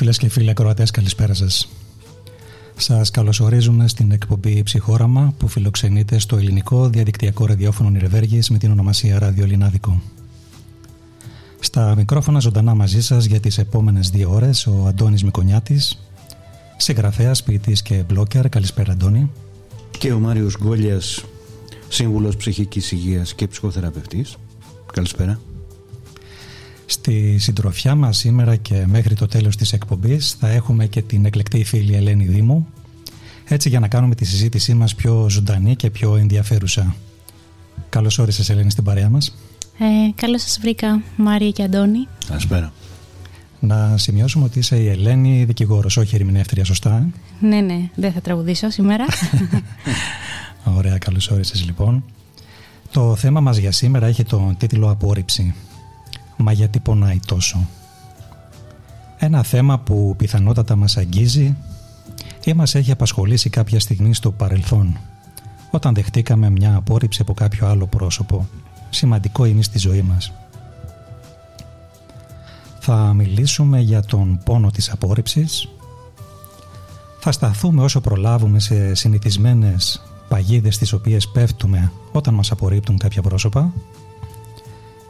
Φίλες και φίλοι ακροατές, καλησπέρα σας. Σας καλωσορίζουμε στην εκπομπή Ψυχόραμα που φιλοξενείται στο ελληνικό διαδικτυακό ραδιόφωνο Νιρεβέργης με την ονομασία Ράδιο Λινάδικο. Στα μικρόφωνα ζωντανά μαζί σας για τις επόμενες δύο ώρες ο Αντώνης Μικονιάτης, συγγραφέας, ποιητής και μπλόκερ. Καλησπέρα Αντώνη. Και ο Μάριος Γκόλιας, σύμβουλος ψυχικής υγείας και ψυχοθεραπευτής. Καλησπέρα. Στη συντροφιά μας σήμερα και μέχρι το τέλος της εκπομπής θα έχουμε και την εκλεκτή φίλη Ελένη Δήμου έτσι για να κάνουμε τη συζήτησή μας πιο ζωντανή και πιο ενδιαφέρουσα. Καλώς όρισες Ελένη στην παρέα μας. Ε, καλώς σας βρήκα Μάρια και Αντώνη. Καλησπέρα. Να σημειώσουμε ότι είσαι η Ελένη δικηγόρος, όχι ερμηνεύτρια, σωστά; Ε; Ναι, ναι, δεν θα τραγουδήσω σήμερα. Ωραία, καλώς όρισες λοιπόν. Το θέμα μας για σήμερα έχει τον τίτλο «Απόρριψη». Μα γιατί πονάει τόσο; Ένα θέμα που πιθανότατα μας αγγίζει ή μας έχει απασχολήσει κάποια στιγμή στο παρελθόν όταν δεχτήκαμε μια απόρριψη από κάποιο άλλο πρόσωπο σημαντικό είναι στη ζωή μας. Θα μιλήσουμε για τον πόνο της απόρριψης θα σταθούμε όσο προλάβουμε σε συνηθισμένες παγίδες τις οποίες πέφτουμε όταν μας απορρίπτουν κάποια πρόσωπα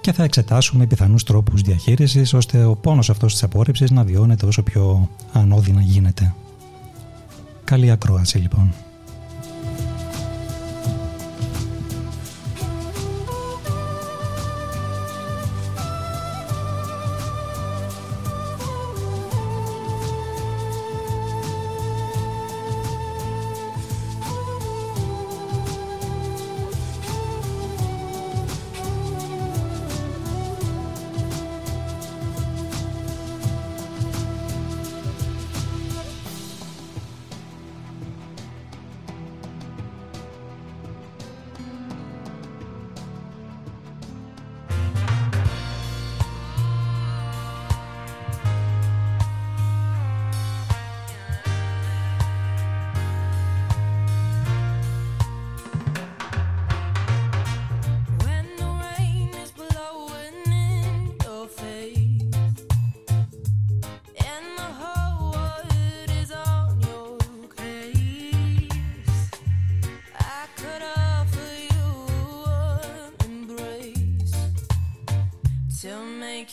και θα εξετάσουμε πιθανούς τρόπους διαχείρισης ώστε ο πόνος αυτός της απόρριψης να βιώνεται όσο πιο ανώδυνα γίνεται. Καλή ακρόαση λοιπόν.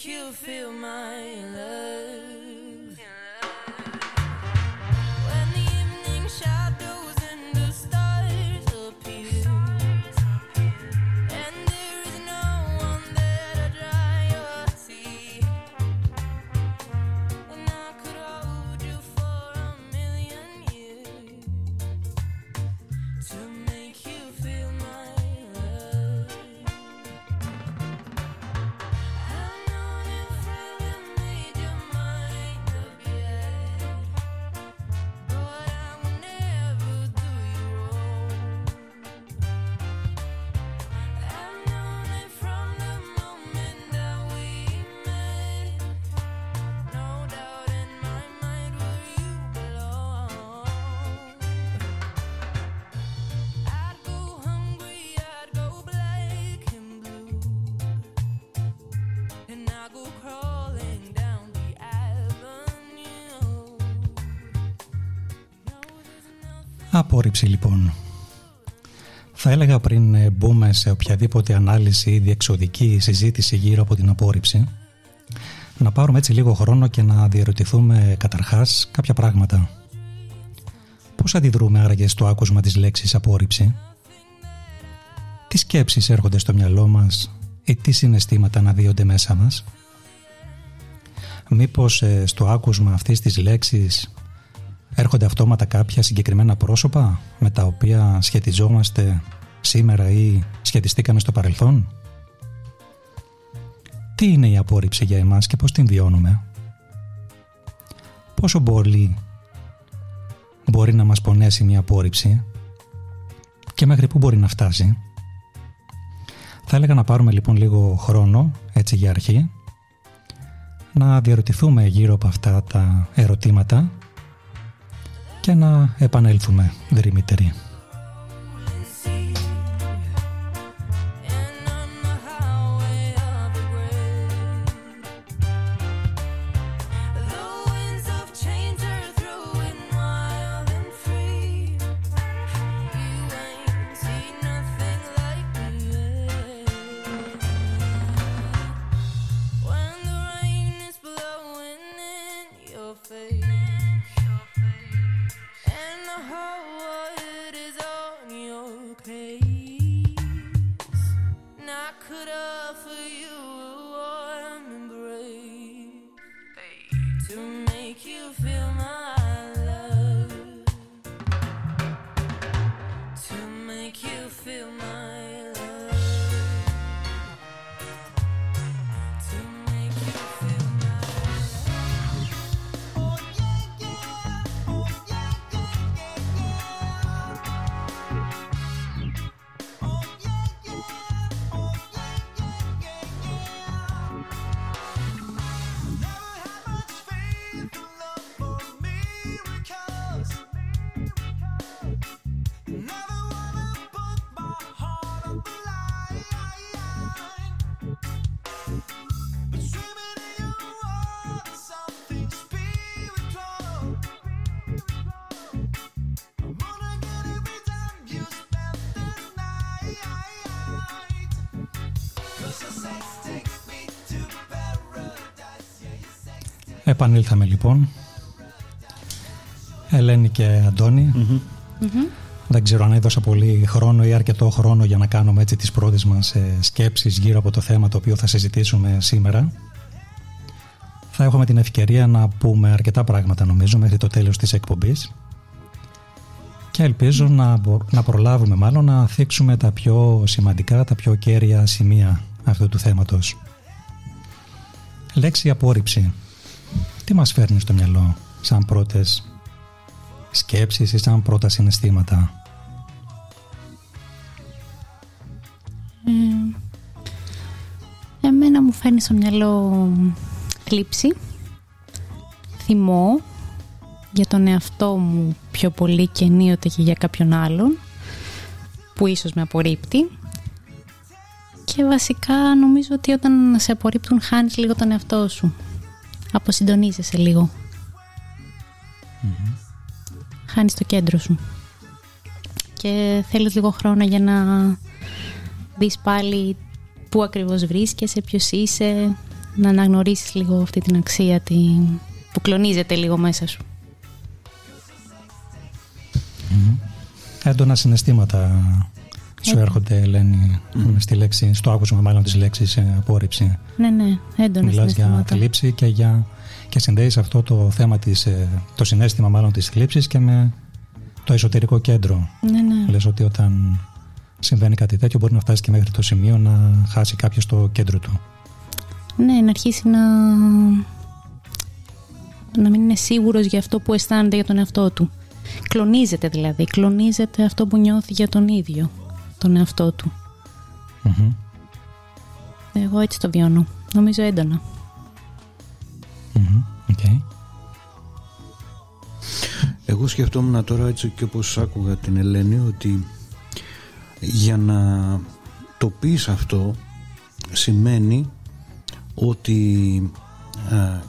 You feel. Απόρριψη λοιπόν. Θα έλεγα πριν ε, μπούμε σε οποιαδήποτε ανάλυση ή διεξοδική συζήτηση γύρω από την απόρριψη να πάρουμε έτσι λίγο χρόνο και να διαρωτηθούμε καταρχάς κάποια πράγματα. Πώς αντιδρούμε άραγε στο άκουσμα της λέξης απόρριψη; Τι σκέψεις έρχονται στο μυαλό μας ή τι συναισθήματα αναδύονται μέσα μας; Μήπως ε, στο άκουσμα αυτής της λέξης Έρχονται αυτόματα κάποια συγκεκριμένα πρόσωπα με τα οποία σχετιζόμαστε σήμερα ή σχετιστήκαμε στο παρελθόν; Τι είναι η απόρριψη για εμάς και πώς την βιώνουμε; Πόσο πολύ μπορεί να μας πονέσει μια απόρριψη και μέχρι πού μπορεί να φτάσει; Θα έλεγα να πάρουμε λοιπόν λίγο χρόνο, έτσι για αρχή, να διαρωτηθούμε γύρω από αυτά τα ερωτήματα και να επανέλθουμε δρυμύτεροι. Επανήλθαμε λοιπόν. Ελένη και αντωνη Δεν ξέρω αν έδωσα πολύ χρόνο ή αρκετό χρόνο για να κάνουμε έτσι τις πρώτες μας ε, σκέψεις γύρω από το θέμα το οποίο θα συζητήσουμε σήμερα. Θα έχουμε την ευκαιρία να πούμε αρκετά πράγματα νομίζω μέχρι το τέλος της εκπομπής και ελπίζω να, να προλάβουμε μάλλον να θίξουμε τα πιο σημαντικά, τα πιο κέρια σημεία αυτού του θέματος. Λέξη απόρριψη. Τι μας φέρνει στο μυαλό σαν πρώτες σκέψεις ή σαν πρώτα συναισθήματα; Ε, εμένα μου φέρνει στο μυαλό θλίψη, θυμό για τον εαυτό μου πιο πολύ και ενίοτε και για κάποιον άλλον που ίσως με απορρίπτει και βασικά νομίζω ότι όταν σε απορρίπτουν χάνεις λίγο τον εαυτό σου αποσυντονίζεσαι λίγο. Mm-hmm. χάνεις το κέντρο σου. Και θέλεις λίγο χρόνο για να δεις πάλι πού ακριβώς βρίσκεσαι, ποιος είσαι να αναγνωρίσεις λίγο αυτή την αξία την... που κλονίζεται λίγο μέσα σου. Έντονα συναισθήματα σου έρχονται, Ελένη, στη λέξη, στο άκουσμα μάλλον της λέξης ε, απόρριψη. Ναι, ναι, έντονα Μιλάς για θλίψη και, για, και συνδέεις αυτό το θέμα, της, ε, το συνέστημα μάλλον της θλίψης και με το εσωτερικό κέντρο. Ναι, ναι. Λες ότι όταν συμβαίνει κάτι τέτοιο μπορεί να φτάσει και μέχρι το σημείο να χάσει κάποιος το κέντρο του. Ναι, να αρχίσει να να μην είναι σίγουρος για αυτό που αισθάνεται για τον εαυτό του. Κλονίζεται δηλαδή, κλονίζεται αυτό που νιώθει για τον ίδιο, τον εαυτό του. Εγώ έτσι το βιώνω, νομίζω έντονα. Okay. Εγώ σκεφτόμουν τώρα έτσι και όπως άκουγα την Ελένη ότι για να το πεις αυτό σημαίνει ότι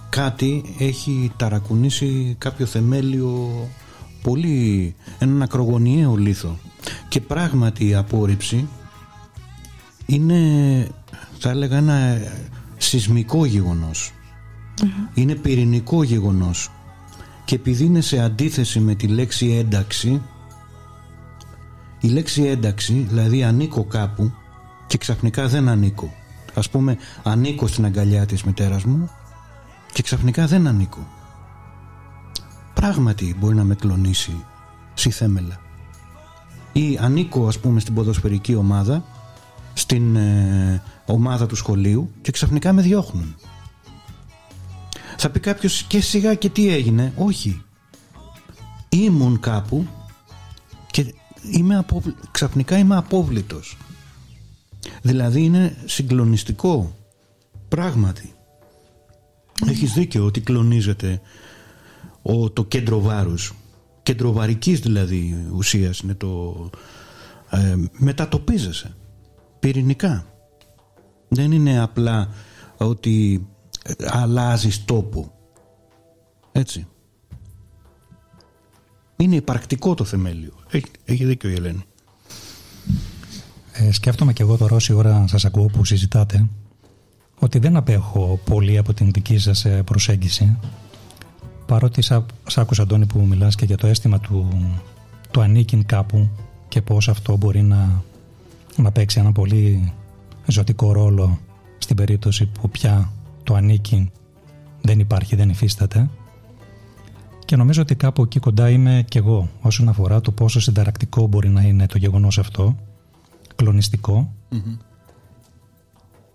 κάτι έχει ταρακουνήσει κάποιο θεμέλιο πολύ έναν ακρογωνιαίο λίθο και πράγματι η απόρριψη είναι θα έλεγα ένα σεισμικό είναι πυρηνικό γεγονός. Και επειδή είναι σε αντίθεση με τη λέξη ένταξη η λέξη ένταξη δηλαδή ανήκω κάπου και ξαφνικά δεν ανήκω. Ας πούμε ανήκω στην αγκαλιά της μητέρας μου και ξαφνικά δεν ανήκω. Πράγματι μπορεί να με κλονίσει στη θέμελα ή ανήκω ας πούμε στην ποδοσφαιρική ομάδα στην ε, ομάδα του σχολείου και ξαφνικά με διώχνουν. Θα πει κάποιος και σιγά και τι έγινε όχι. Ήμουν κάπου και είμαι ξαφνικά είμαι απόβλητος. Δηλαδή είναι συγκλονιστικό. Πράγματι. Έχεις δίκιο ότι κλονίζεται ο, το κέντρο βάρους κέντρο βαρικής δηλαδή ουσίας είναι το ε, μετατοπίζεσαι πυρηνικά. Δεν είναι απλά ότι ε, αλλάζεις τόπο. Έτσι. Είναι υπαρκτικό το θεμέλιο. Έχει, έχει δίκιο η Ελένη. Ε, σκέφτομαι και εγώ τώρα όση ώρα σας ακούω που συζητάτε ότι δεν απέχω πολύ από την δική σας ε, προσέγγιση παρότι σ' άκουσα Αντώνη που μιλάς και για το αίσθημα του, του ανήκειν κάπου και πώς αυτό μπορεί να, να παίξει ένα πολύ ζωτικό ρόλο στην περίπτωση που πια το ανήκειν δεν υπάρχει, δεν υφίσταται. Και νομίζω ότι κάπου εκεί κοντά είμαι κι εγώ όσον αφορά το πόσο συνταρακτικό μπορεί να είναι το γεγονός αυτό κλονιστικο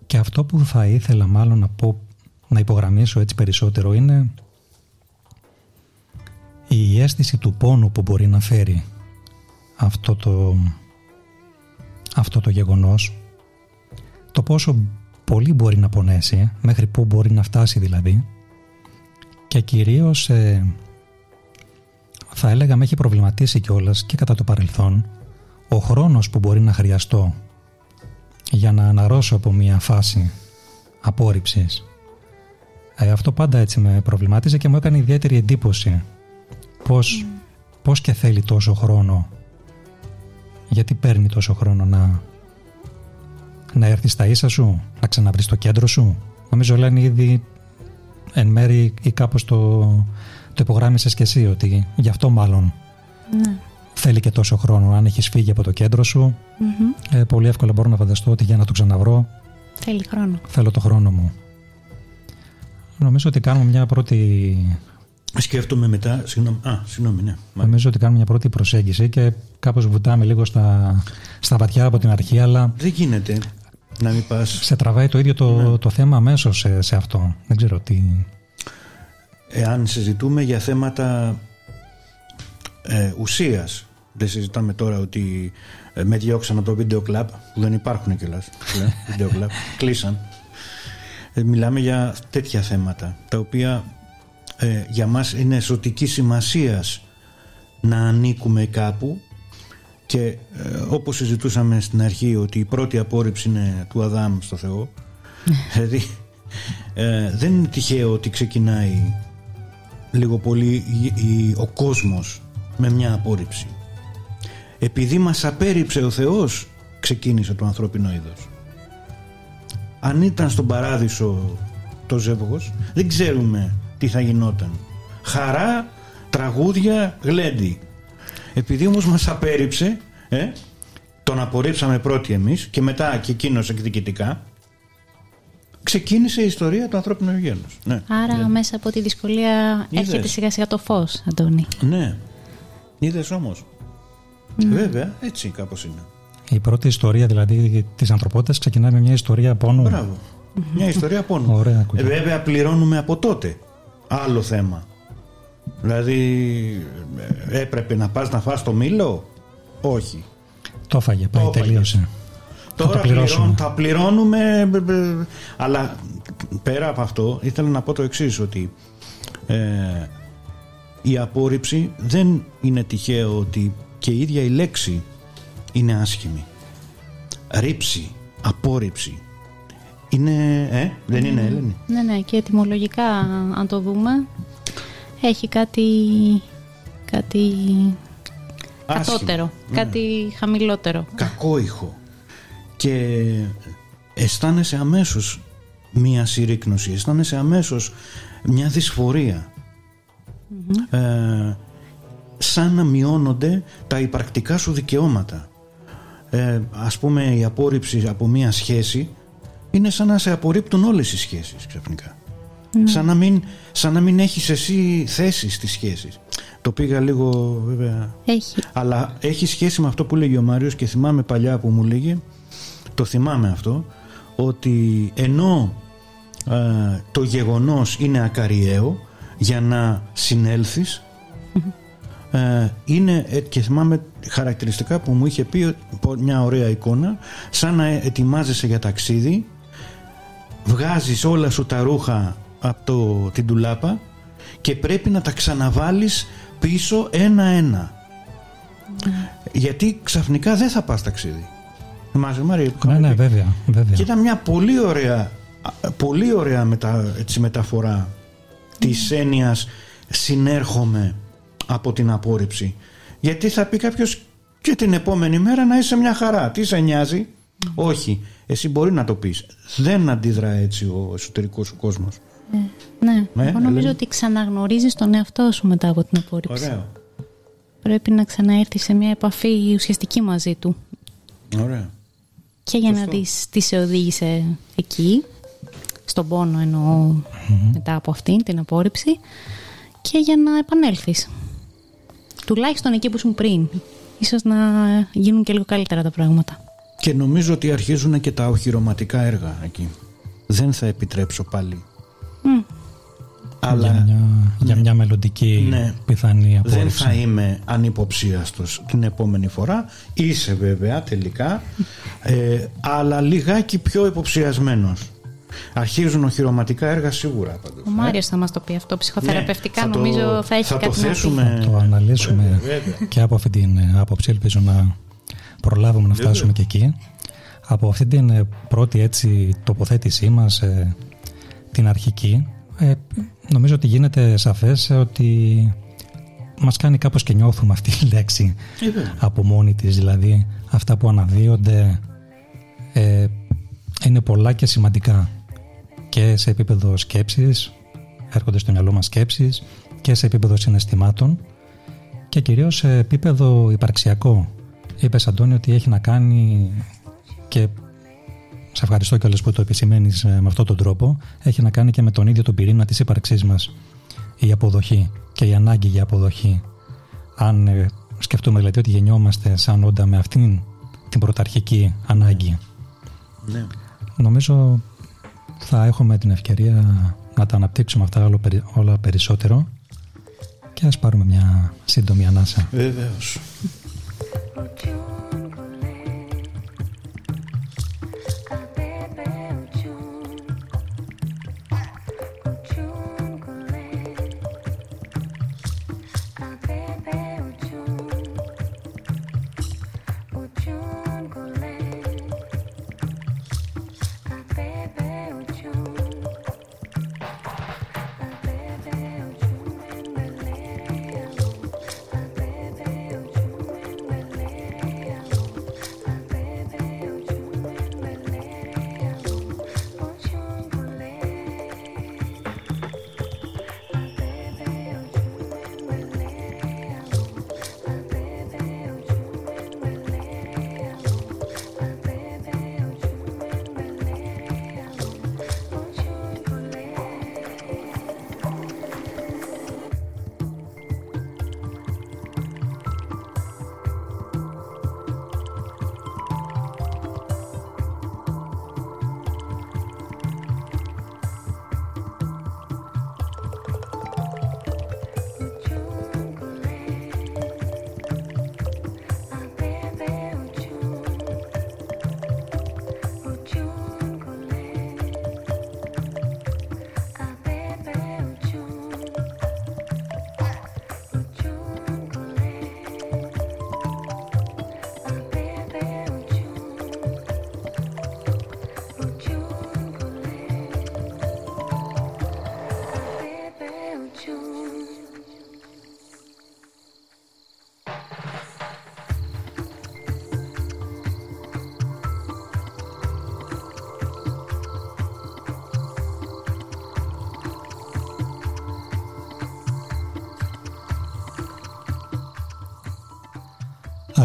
και αυτό που θα ήθελα μάλλον να πω να υπογραμμίσω έτσι περισσότερο είναι η αίσθηση του πόνου που μπορεί να φέρει αυτό το, αυτό το γεγονός το πόσο πολύ μπορεί να πονέσει μέχρι πού μπορεί να φτάσει δηλαδή και κυρίως ε, θα έλεγα με έχει προβληματίσει κιόλας και κατά το παρελθόν ο χρόνος που μπορεί να χρειαστώ για να αναρρώσω από μια φάση απόρριψης. Ε, αυτό πάντα έτσι με προβλημάτιζε και μου έκανε ιδιαίτερη εντύπωση πώς, πώς και θέλει τόσο χρόνο γιατί παίρνει τόσο χρόνο να, να έρθει στα ίσα σου να ξαναβρεις το κέντρο σου νομίζω λένε ήδη εν μέρη ή κάπως το, το υπογράμμισες και εσύ ότι γι' αυτό μάλλον Ναι. θέλει και τόσο χρόνο. Αν έχεις φύγει από το κέντρο σου, Μμμ. ε, πολύ εύκολα μπορώ να φανταστώ ότι για να το ξαναβρω Θέλει χρόνο. θέλω το χρόνο μου. Νομίζω ότι κάνουμε μια πρώτη, Σκέφτομαι μετά. Συγγνώμη. Α, συγγνώμη, ναι. Μα- νομίζω ότι κάνουμε μια πρώτη προσέγγιση και κάπως βουτάμε λίγο στα, στα βαθιά από την αρχή, αλλά Δεν γίνεται να μην πας. σε τραβάει το ίδιο το, το θέμα αμέσως σε, σε αυτό. Δεν ξέρω τι. Εάν συζητούμε για θέματα ε, ουσίας δεν συζητάμε τώρα ότι ε, με διώξαν από το βίντεο κλαμπ που δεν υπάρχουν κιόλας πλέον, βίντεο κλαμπ, κλείσαν Ε, μιλάμε για τέτοια θέματα τα οποία ε, για μας είναι ζωτική σημασίας να ανήκουμε κάπου και ε, όπως συζητούσαμε στην αρχή ότι η πρώτη απόρριψη είναι του Αδάμ στο Θεό δηλαδή ε, δεν είναι τυχαίο ότι ξεκινάει λίγο πολύ η- η- ο κόσμος με μια απόρριψη. Επειδή μας απέρριψε ο Θεός ξεκίνησε το ανθρώπινο είδος. Αν ήταν στον παράδεισο το ζεύγος δεν ξέρουμε τι θα γινόταν χαρά, τραγούδια, γλέντι επειδή όμως μας απέρριψε ε, τον απορρίψαμε πρώτοι εμείς και μετά και εκείνος εκδικητικά ξεκίνησε η ιστορία του ανθρώπινου γένους ναι. Άρα μέσα από τη δυσκολία Είδες. έρχεται σιγά σιγά το φως, Αντώνη. Ναι. Είδες όμως. Βέβαια, έτσι κάπως είναι. Η πρώτη ιστορία δηλαδή της ανθρωπότητας ξεκινάει με μια ιστορία πόνου. Μπράβο. Μια ιστορία πόνου. Ωραία, Ε, ακούγεται. βέβαια, πληρώνουμε από τότε. Άλλο θέμα. Δηλαδή, ε, έπρεπε να πας να φας το μήλο; Όχι. Το έφαγε, πάει, Το έφαγες. τελείωσε. Θα Τώρα το πληρώσουμε. πληρών- θα πληρώνουμε. μπ, μπ, Αλλά πέρα από αυτό, ήθελα να πω το εξής ότι ε, η απόρριψη δεν είναι τυχαίο ότι και η ίδια η λέξη είναι άσχημη. Ρήψη, απόρριψη. Είναι, ε, δεν είναι Έλληνη. Ναι, ναι, και ετυμολογικά αν το δούμε έχει κάτι, κάτι Άσχημη. κατώτερο, Ναι. κάτι χαμηλότερο. κακό ήχο και αισθάνεσαι αμέσως μία συρρήκνωση αισθάνεσαι αμέσως μια δυσφορία ε, σαν να μειώνονται τα υπαρκτικά σου δικαιώματα ε, ας πούμε η απόρριψη από μία σχέση είναι σαν να σε απορρίπτουν όλες οι σχέσεις ξαφνικά. Σαν, να μην, σαν να μην έχεις εσύ θέση στις σχέσεις. Το πήγα λίγο βέβαια. Έχει. αλλά έχει σχέση με αυτό που λέγει ο Μάριος και θυμάμαι παλιά που μου λέγε, το θυμάμαι αυτό, ότι ενώ ε, το γεγονός είναι ακαριαίο για να συνέλθεις ε, είναι ε, και θυμάμαι χαρακτηριστικά που μου είχε πει πω- μια ωραία εικόνα σαν να ετοιμάζεσαι για ταξίδι βγάζεις όλα σου τα ρούχα από το, την τουλάπα και πρέπει να τα ξαναβάλεις πίσω ένα-ένα. Γιατί ξαφνικά δεν θα πας ταξίδι. Θυμάσαι Μάρια που Ναι, είχαμε ναι, πει. βέβαια. βέβαια. Και ήταν μια πολύ ωραία, α, πολύ ωραία μετα, έτσι, μεταφορά της έννοιας συνέρχομαι από την απόρριψη. Γιατί θα πει κάποιος και την επόμενη μέρα να είσαι μια χαρά. Τι σε νοιάζει. Όχι. Εσύ μπορεί να το πεις. Δεν αντιδρά έτσι ο εσωτερικός σου κόσμος. Ε, ναι, Ναι, εγώ νομίζω Ελένη. ότι ξαναγνωρίζεις τον εαυτό σου μετά από την απόρριψη. Ωραίο. Πρέπει να ξαναέρθει σε μια επαφή ουσιαστική μαζί του. Ωραία. Και για να Σωστό. δεις τι σε οδήγησε εκεί, στον πόνο εννοώ μετά από αυτήν την απόρριψη, και για να επανέλθεις. Τουλάχιστον εκεί που ήσουν πριν. Ίσως να γίνουν και λίγο καλύτερα τα πράγματα. Και νομίζω ότι αρχίζουν και τα οχυρωματικά έργα εκεί. Δεν θα επιτρέψω πάλι. Μμ. Αλλά για, μια, για μια μελλοντική Ναι. πιθανή δεν απόρριψη. θα είμαι ανυποψίαστος την επόμενη φορά. Είσαι βέβαια τελικά, ε, αλλά λιγάκι πιο υποψιασμένος. Αρχίζουν οχυρωματικά έργα σίγουρα πάντως. Ο Μάριος θα μας το πει αυτό. Ψυχοθεραπευτικά Ναι, θα το- νομίζω θα έχει θα το κάτι να πει. θέσουμε- Θα το αναλύσουμε Βέβαια, βέβαια. και από αυτή την ε, άποψη. Ελπίζω να προλάβουμε να φτάσουμε και εκεί. Από αυτή την ε, πρώτη έτσι τοποθέτησή μας, ε, την αρχική, ε, νομίζω ότι γίνεται σαφές ε, ότι μας κάνει κάπως και νιώθουμε αυτή η λέξη Ε, βέβαια. από μόνη της. Δηλαδή αυτά που αναδύονται ε, είναι πολλά και σημαντικά και σε επίπεδο σκέψης, έρχονται στο μυαλό μας σκέψεις και σε επίπεδο συναισθημάτων και κυρίως σε επίπεδο υπαρξιακό. Είπε Αντώνη ότι έχει να κάνει και σε ευχαριστώ κιόλας που το επισημαίνεις ε, με αυτόν τον τρόπο έχει να κάνει και με τον ίδιο τον πυρήνα της ύπαρξής μας η αποδοχή και η ανάγκη για αποδοχή αν ε, σκεφτούμε δηλαδή ότι γεννιόμαστε σαν όντα με αυτήν την πρωταρχική ανάγκη ναι. νομίζω θα έχουμε την ευκαιρία να τα αναπτύξουμε αυτά όλα περισσότερο και ας πάρουμε μια σύντομη ανάσα. Βεβαίως. Would you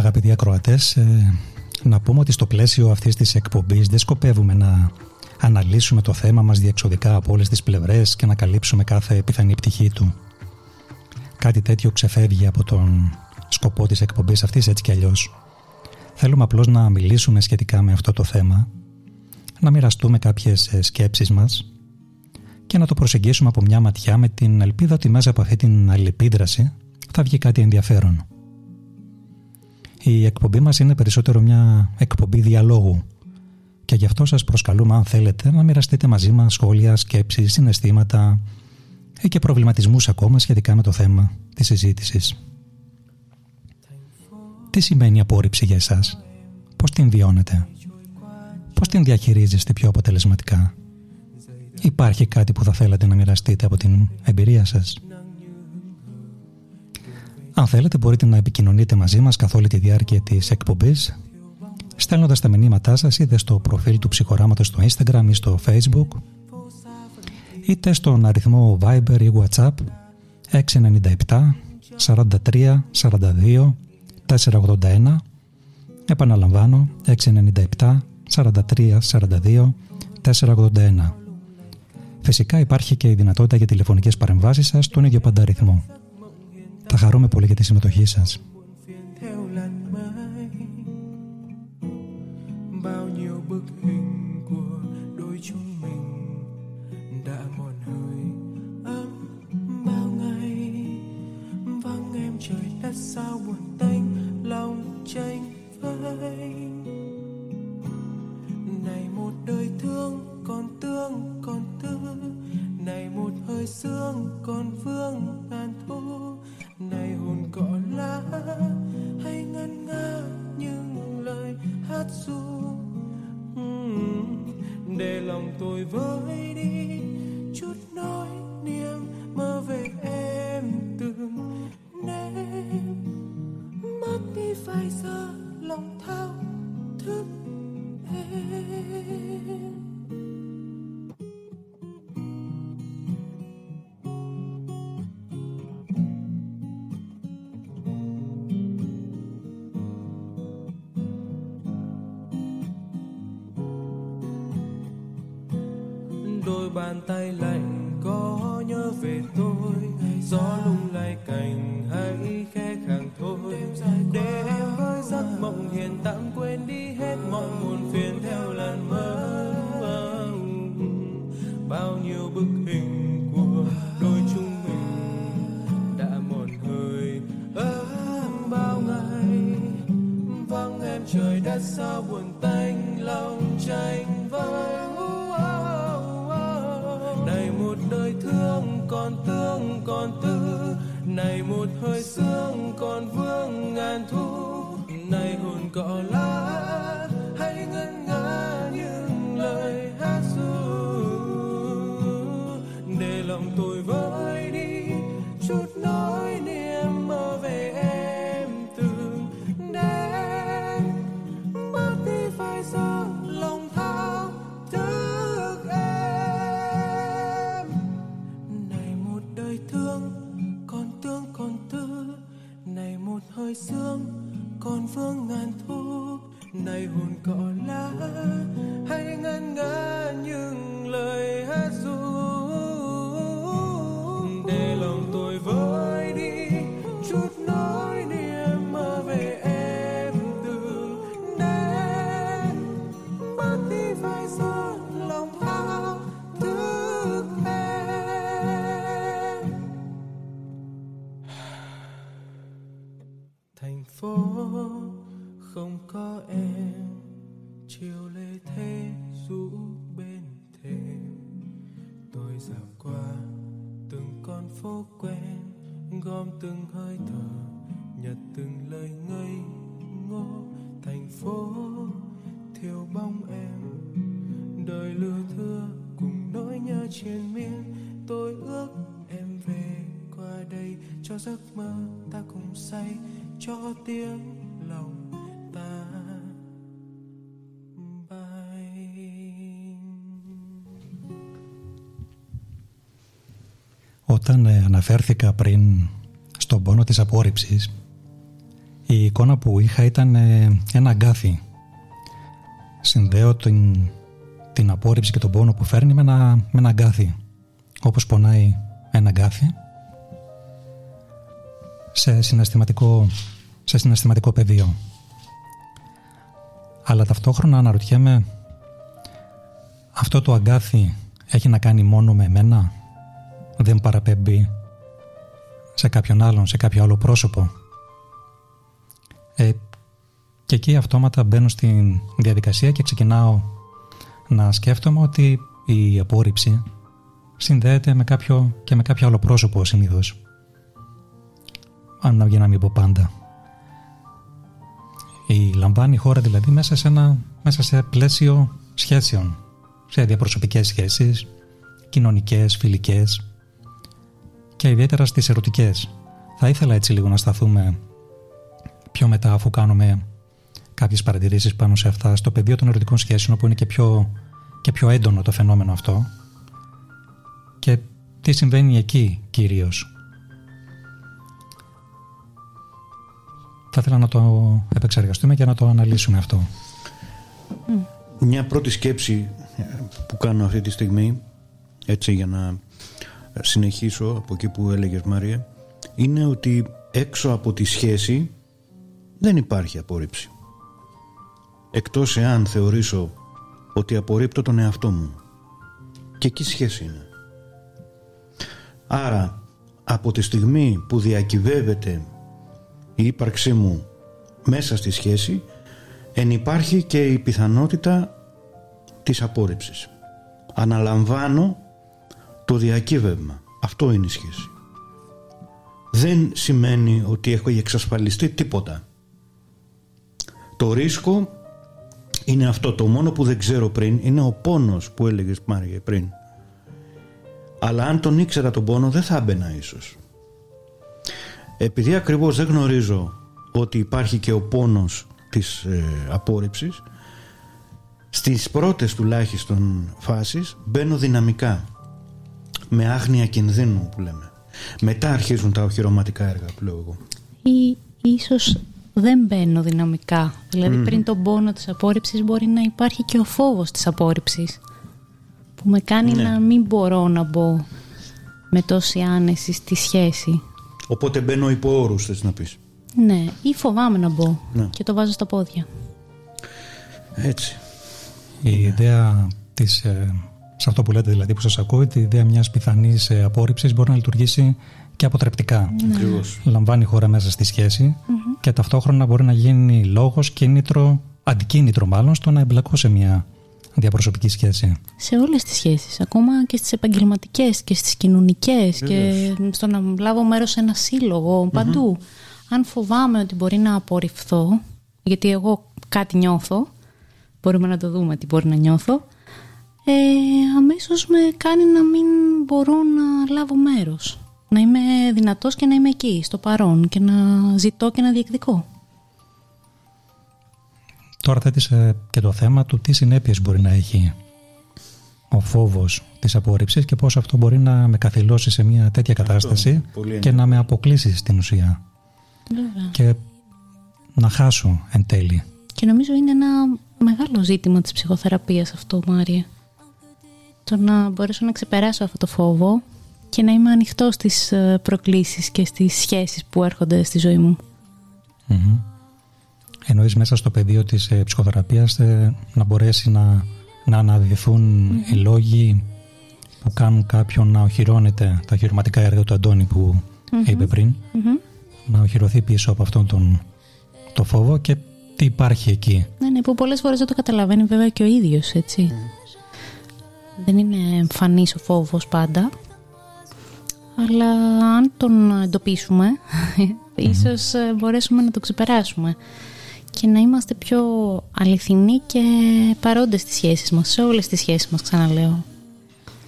Αγαπητοί ακροατές, ε, να πούμε ότι στο πλαίσιο αυτής της εκπομπής δεν σκοπεύουμε να αναλύσουμε το θέμα μας διεξοδικά από όλες τις πλευρές και να καλύψουμε κάθε πιθανή πτυχή του. Κάτι τέτοιο ξεφεύγει από τον σκοπό της εκπομπής αυτής έτσι κι αλλιώς. Θέλουμε απλώς να μιλήσουμε σχετικά με αυτό το θέμα, να μοιραστούμε κάποιες ε, σκέψεις μας και να το προσεγγίσουμε από μια ματιά με την ελπίδα ότι μέσα από αυτή την αλληλεπίδραση θα βγει κάτι ενδιαφέρον. Η εκπομπή μας είναι περισσότερο μια εκπομπή διαλόγου και γι' αυτό σας προσκαλούμε αν θέλετε να μοιραστείτε μαζί μας σχόλια, σκέψεις, συναισθήματα ή και προβληματισμούς ακόμα σχετικά με το θέμα της συζήτησης. Τι σημαίνει απόρριψη για εσάς, πώς την βιώνετε, πώς την διαχειρίζεστε πιο αποτελεσματικά; Υπάρχει κάτι που θα θέλατε να μοιραστείτε από την εμπειρία σας; Αν θέλετε μπορείτε να επικοινωνείτε μαζί μας καθ' όλη τη διάρκεια της εκπομπής στέλνοντας τα μηνύματά σας είτε στο προφίλ του ψυχοράματος στο Instagram ή στο Facebook είτε στον αριθμό Viber ή WhatsApp 697 43 42 481 επαναλαμβάνω 697 43 42 481 Φυσικά υπάρχει και η δυνατότητα για τηλεφωνικές παρεμβάσεις σας στον ίδιο πανταριθμό θα χαρούμε πολύ για τη συμμετοχή σας. sao buồn tênh lòng tranh vơi này một đời thương còn tương còn tư này một hơi sương còn vương ngàn thu này hồn cỏ lá hay ngân nga những lời hát ru. Để lòng tôi với đi, chút nỗi niềm mơ về em từng đêm mất đi vài giờ lòng thao thức em. Tay lạnh có nhớ về tôi. Gió lung lay cành, hãy khẽ khàng thôi. Để em với giấc mộng hiền tạm quên đi. Όταν ε, αναφέρθηκα πριν στον πόνο της απόρριψης, η εικόνα που είχα ήταν ε, ένα αγκάθι. Συνδέω την, την απόρριψη και τον πόνο που φέρνει με ένα, με ένα αγκάθι. Όπως πονάει ένα αγκάθι. Σε συναισθηματικό, σε συναισθηματικό πεδίο. Αλλά ταυτόχρονα αναρωτιέμαι αυτό το αγκάθι έχει να κάνει μόνο με εμένα; Δεν παραπέμπει σε κάποιον άλλον, σε κάποιο άλλο πρόσωπο. Ε, και εκεί αυτόματα μπαίνω στην διαδικασία και ξεκινάω να σκέφτομαι ότι η απόρριψη συνδέεται με κάποιο και με κάποιο άλλο πρόσωπο συνήθως. Αν για να μην πω πάντα. Η λαμβάνει η χώρα δηλαδή μέσα σε, ένα, μέσα σε πλαίσιο σχέσεων. Σε διαπροσωπικές σχέσεις, κοινωνικές, φιλικές, και ιδιαίτερα στις ερωτικές. Θα ήθελα έτσι λίγο να σταθούμε πιο μετά αφού κάνουμε κάποιες παρατηρήσεις πάνω σε αυτά στο πεδίο των ερωτικών σχέσεων όπου είναι και πιο, και πιο έντονο το φαινόμενο αυτό και τι συμβαίνει εκεί κυρίως. Θα ήθελα να το επεξεργαστούμε και να το αναλύσουμε αυτό. Μια πρώτη σκέψη που κάνω αυτή τη στιγμή έτσι για να συνεχίσω από εκεί που έλεγες Μάρια είναι ότι έξω από τη σχέση δεν υπάρχει απόρριψη. Εκτός εάν θεωρήσω ότι απορρίπτω τον εαυτό μου. Και εκεί σχέση είναι. Άρα από τη στιγμή που διακυβεύεται η ύπαρξή μου μέσα στη σχέση εν υπάρχει και η πιθανότητα της απόρριψης. Αναλαμβάνω το διακύβευμα. Αυτό είναι η σχέση. Δεν σημαίνει ότι έχω εξασφαλιστεί τίποτα. Το ρίσκο είναι αυτό. Το μόνο που δεν ξέρω πριν είναι ο πόνος που έλεγες Μάρια πριν. Αλλά αν τον ήξερα τον πόνο δεν θα έμπαινα ίσως. Επειδή ακριβώς δεν γνωρίζω ότι υπάρχει και ο πόνος της ε, απόρριψης στις πρώτες τουλάχιστον φάσεις μπαίνω δυναμικά με άγνοια κινδύνου που λέμε. Μετά αρχίζουν τα οχυρωματικά έργα που λέω εγώ. Ή ίσως δεν μπαίνω δυναμικά. Δηλαδή πριν τον πόνο της απόρριψης μπορεί να υπάρχει και ο φόβος της απόρριψης. που με κάνει Ναι. να μην μπορώ να μπω με τόση άνεση στη σχέση. Οπότε μπαίνω υπό όρους θες να πεις. Ναι, ή φοβάμαι να μπω Ναι. και το βάζω στα πόδια. Έτσι. Η ιδέα της, ε, σε αυτό που λέτε δηλαδή που σας ακούω, η ιδέα μιας πιθανής ε, απόρριψης μπορεί να λειτουργήσει και αποτρεπτικά. Ακριβώς. Λαμβάνει η χώρα μέσα στη σχεση και ταυτόχρονα μπορεί να γίνει λόγος, κίνητρο, αντικίνητρο μάλλον, στο να εμπλακώ σε μια διαπροσωπική σχέση. Σε όλες τις σχέσεις, ακόμα και στις επαγγελματικές και στις κοινωνικές και στο να λάβω μέρος σε ένα σύλλογο, παντού. Αν φοβάμαι ότι μπορεί να απορριφθώ, γιατί εγώ κάτι νιώθω, μπορούμε να το δούμε τι μπορεί να νιώθω, ε, αμέσως με κάνει να μην μπορώ να λάβω μέρος. Να είμαι δυνατός και να είμαι εκεί, στο παρόν και να ζητώ και να διεκδικώ. Τώρα θέτεις ε, και το θέμα του τι συνέπειες μπορεί να έχει ο φόβος της απόρριψης και πώς αυτό μπορεί να με καθυλώσει σε μια τέτοια κατάσταση πολύ και να με αποκλείσει στην ουσία Βέβαια. και να χάσω εν τέλει. Και νομίζω είναι ένα μεγάλο ζήτημα της ψυχοθεραπείας αυτό, Μάρια. Το να μπορέσω να ξεπεράσω αυτό το φόβο και να είμαι ανοιχτό στις ε, προκλήσεις και στις σχέσεις που έρχονται στη ζωή μου. Μμμ. Εννοείς μέσα στο πεδίο της ε, ψυχοθεραπείας ε, να μπορέσει να, να αναδυθούν οι λόγοι που κάνουν κάποιον να οχυρώνεται τα χειροματικά έργα του Αντώνη που είπε πριν Μμμ. να οχυρωθεί πίσω από αυτόν τον το φόβο και τι υπάρχει εκεί. Ναι, ναι, που πολλές φορές δεν το καταλαβαίνει βέβαια και ο ίδιος, έτσι. Δεν είναι εμφανής ο φόβος πάντα. Αλλά αν τον εντοπίσουμε, ίσως ε, μπορέσουμε να το ξεπεράσουμε. Και να είμαστε πιο αληθινοί και παρόντες στις σχέσεις μας, σε όλες τις σχέσεις μας, ξαναλέω.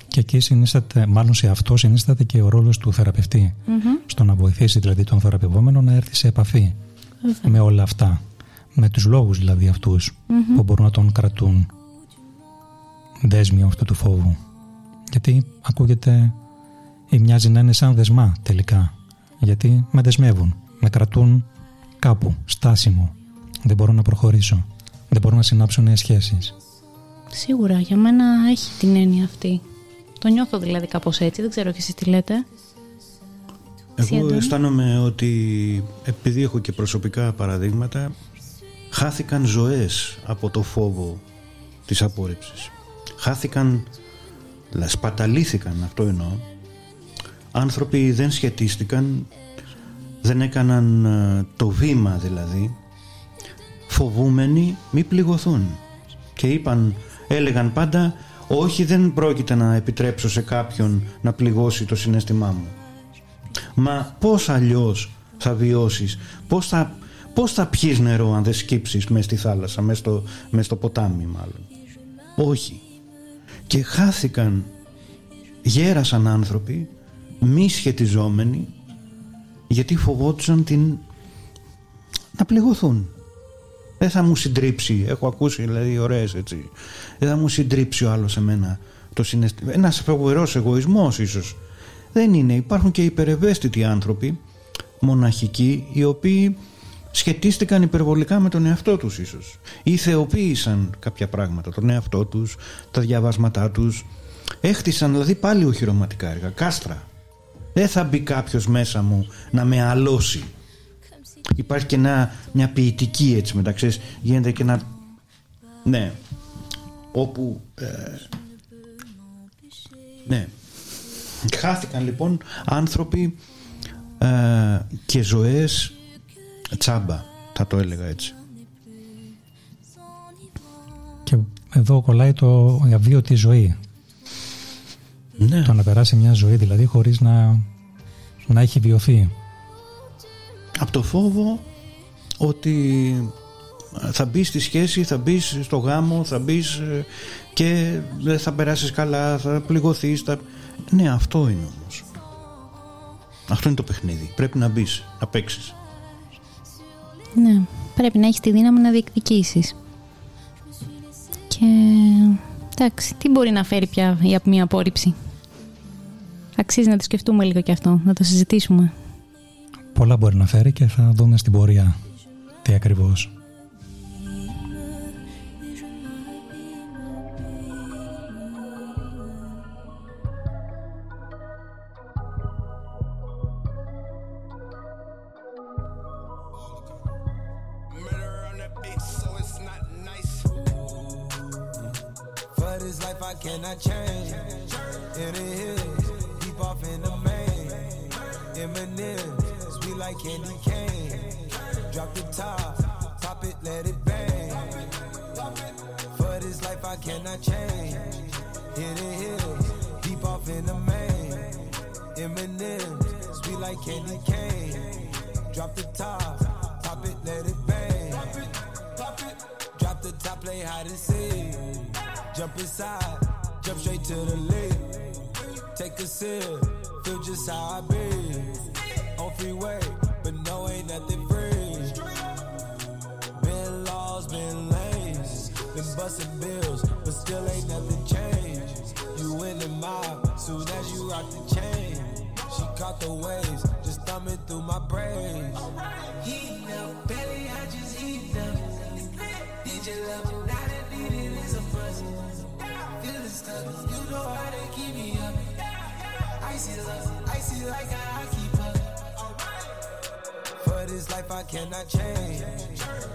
Και εκεί συνίσταται, μάλλον σε αυτό συνίσταται και ο ρόλος του θεραπευτή. Μμμ. Στο να βοηθήσει δηλαδή τον θεραπευόμενο να έρθει σε επαφή Βέβαια. με όλα αυτά. Με τους λόγους δηλαδή αυτούς που μπορούν να τον κρατούν δέσμιο αυτού του φόβου. Γιατί ακούγεται ή μοιάζει να είναι σαν δεσμά τελικά. Γιατί με δεσμεύουν, με κρατούν κάπου, στάσιμο. Δεν μπορώ να προχωρήσω. Δεν μπορώ να συνάψω νέες σχέσεις. Σίγουρα, για μένα έχει την έννοια αυτή. Το νιώθω δηλαδή κάπως έτσι, δεν ξέρω και εσείς τι λέτε. Εσύ, Εγώ Αντώνη; αισθάνομαι ότι επειδή έχω και προσωπικά παραδείγματα χάθηκαν ζωές από το φόβο της απόρριψης. Χάθηκαν, δηλαδή σπαταλήθηκαν αυτό εννοώ. Άνθρωποι δεν σχετίστηκαν, δεν έκαναν ε, το βήμα δηλαδή φοβούμενοι μη πληγωθούν και είπαν, έλεγαν πάντα όχι δεν πρόκειται να επιτρέψω σε κάποιον να πληγώσει το συνέστημά μου Μα πώς αλλιώς θα βιώσεις, πώς θα, πώς θα πιείς νερό αν δεν σκύψεις μες στη θάλασσα, μες στο, μες στο ποτάμι μάλλον. Όχι. Και χάθηκαν, γέρασαν άνθρωποι, μη σχετιζόμενοι, γιατί φοβόντουσαν την... να πληγωθούν. Δεν θα μου συντρίψει, έχω ακούσει δηλαδή ωραίες έτσι, δεν θα μου συντρίψει ο άλλος εμένα το συναισθήμα. Ένας φοβερός εγωισμός ίσως. Δεν είναι. Υπάρχουν και υπερευαίσθητοι άνθρωποι, μοναχικοί, οι οποίοι σχετίστηκαν υπερβολικά με τον εαυτό τους ίσως. Ή θεοποίησαν κάποια πράγματα, τον εαυτό τους, τα διαβάσματά τους. Έχτισαν δηλαδή πάλι οχυρωματικά έργα, κάστρα. Δεν θα μπει κάποιος μέσα μου να με αλώσει. Υπάρχει και ένα, μια ποιητική έτσι μεταξύ, γίνεται και ένα... Ναι, όπου... ε, ναι, Χάθηκαν λοιπόν άνθρωποι ε, και ζωές τσάμπα, θα το έλεγα έτσι. Και εδώ κολλάει το η αβίωτη ζωή. Ναι. Το να περάσει μια ζωή δηλαδή χωρίς να, να έχει βιωθεί. Από το φόβο ότι θα μπεις στη σχέση, θα μπεις στο γάμο, θα μπεις και δεν θα περάσεις καλά, θα πληγωθείς. Θα... Ναι, αυτό είναι όμως. Αυτό είναι το παιχνίδι. Πρέπει να μπεις, να παίξεις. Ναι, πρέπει να έχεις τη δύναμη να διεκδικήσεις. Και εντάξει, τι μπορεί να φέρει πια η μία απόρριψη; Αξίζει να το σκεφτούμε λίγο και αυτό, να το συζητήσουμε. Πολλά μπορεί να φέρει και θα δούμε στην πορεία τι ακριβώς. Cannot change. In the hills, deep off in the main. Eminem, sweet like candy cane. Drop the top, pop it, let it bang. For this life I cannot change. In the hills, deep off in the main. Eminem, sweet like candy cane. Drop the top, pop it, let it bang. Drop the top, play hide and seek. Jump inside, jump straight to the lip. Take a sip, feel just how I be. On freeway, but no, ain't nothing free. Been lost, been lanes, been busting bills, but still ain't nothing changed. You in the mob, soon as you rock the chain. She caught the waves, just thumbing through my brains. Heat up, belly, I just heat up. Need your love, not a need it is a buzz. Stuck, you know how they keep me up. Love, like I keep up. For this life I cannot change.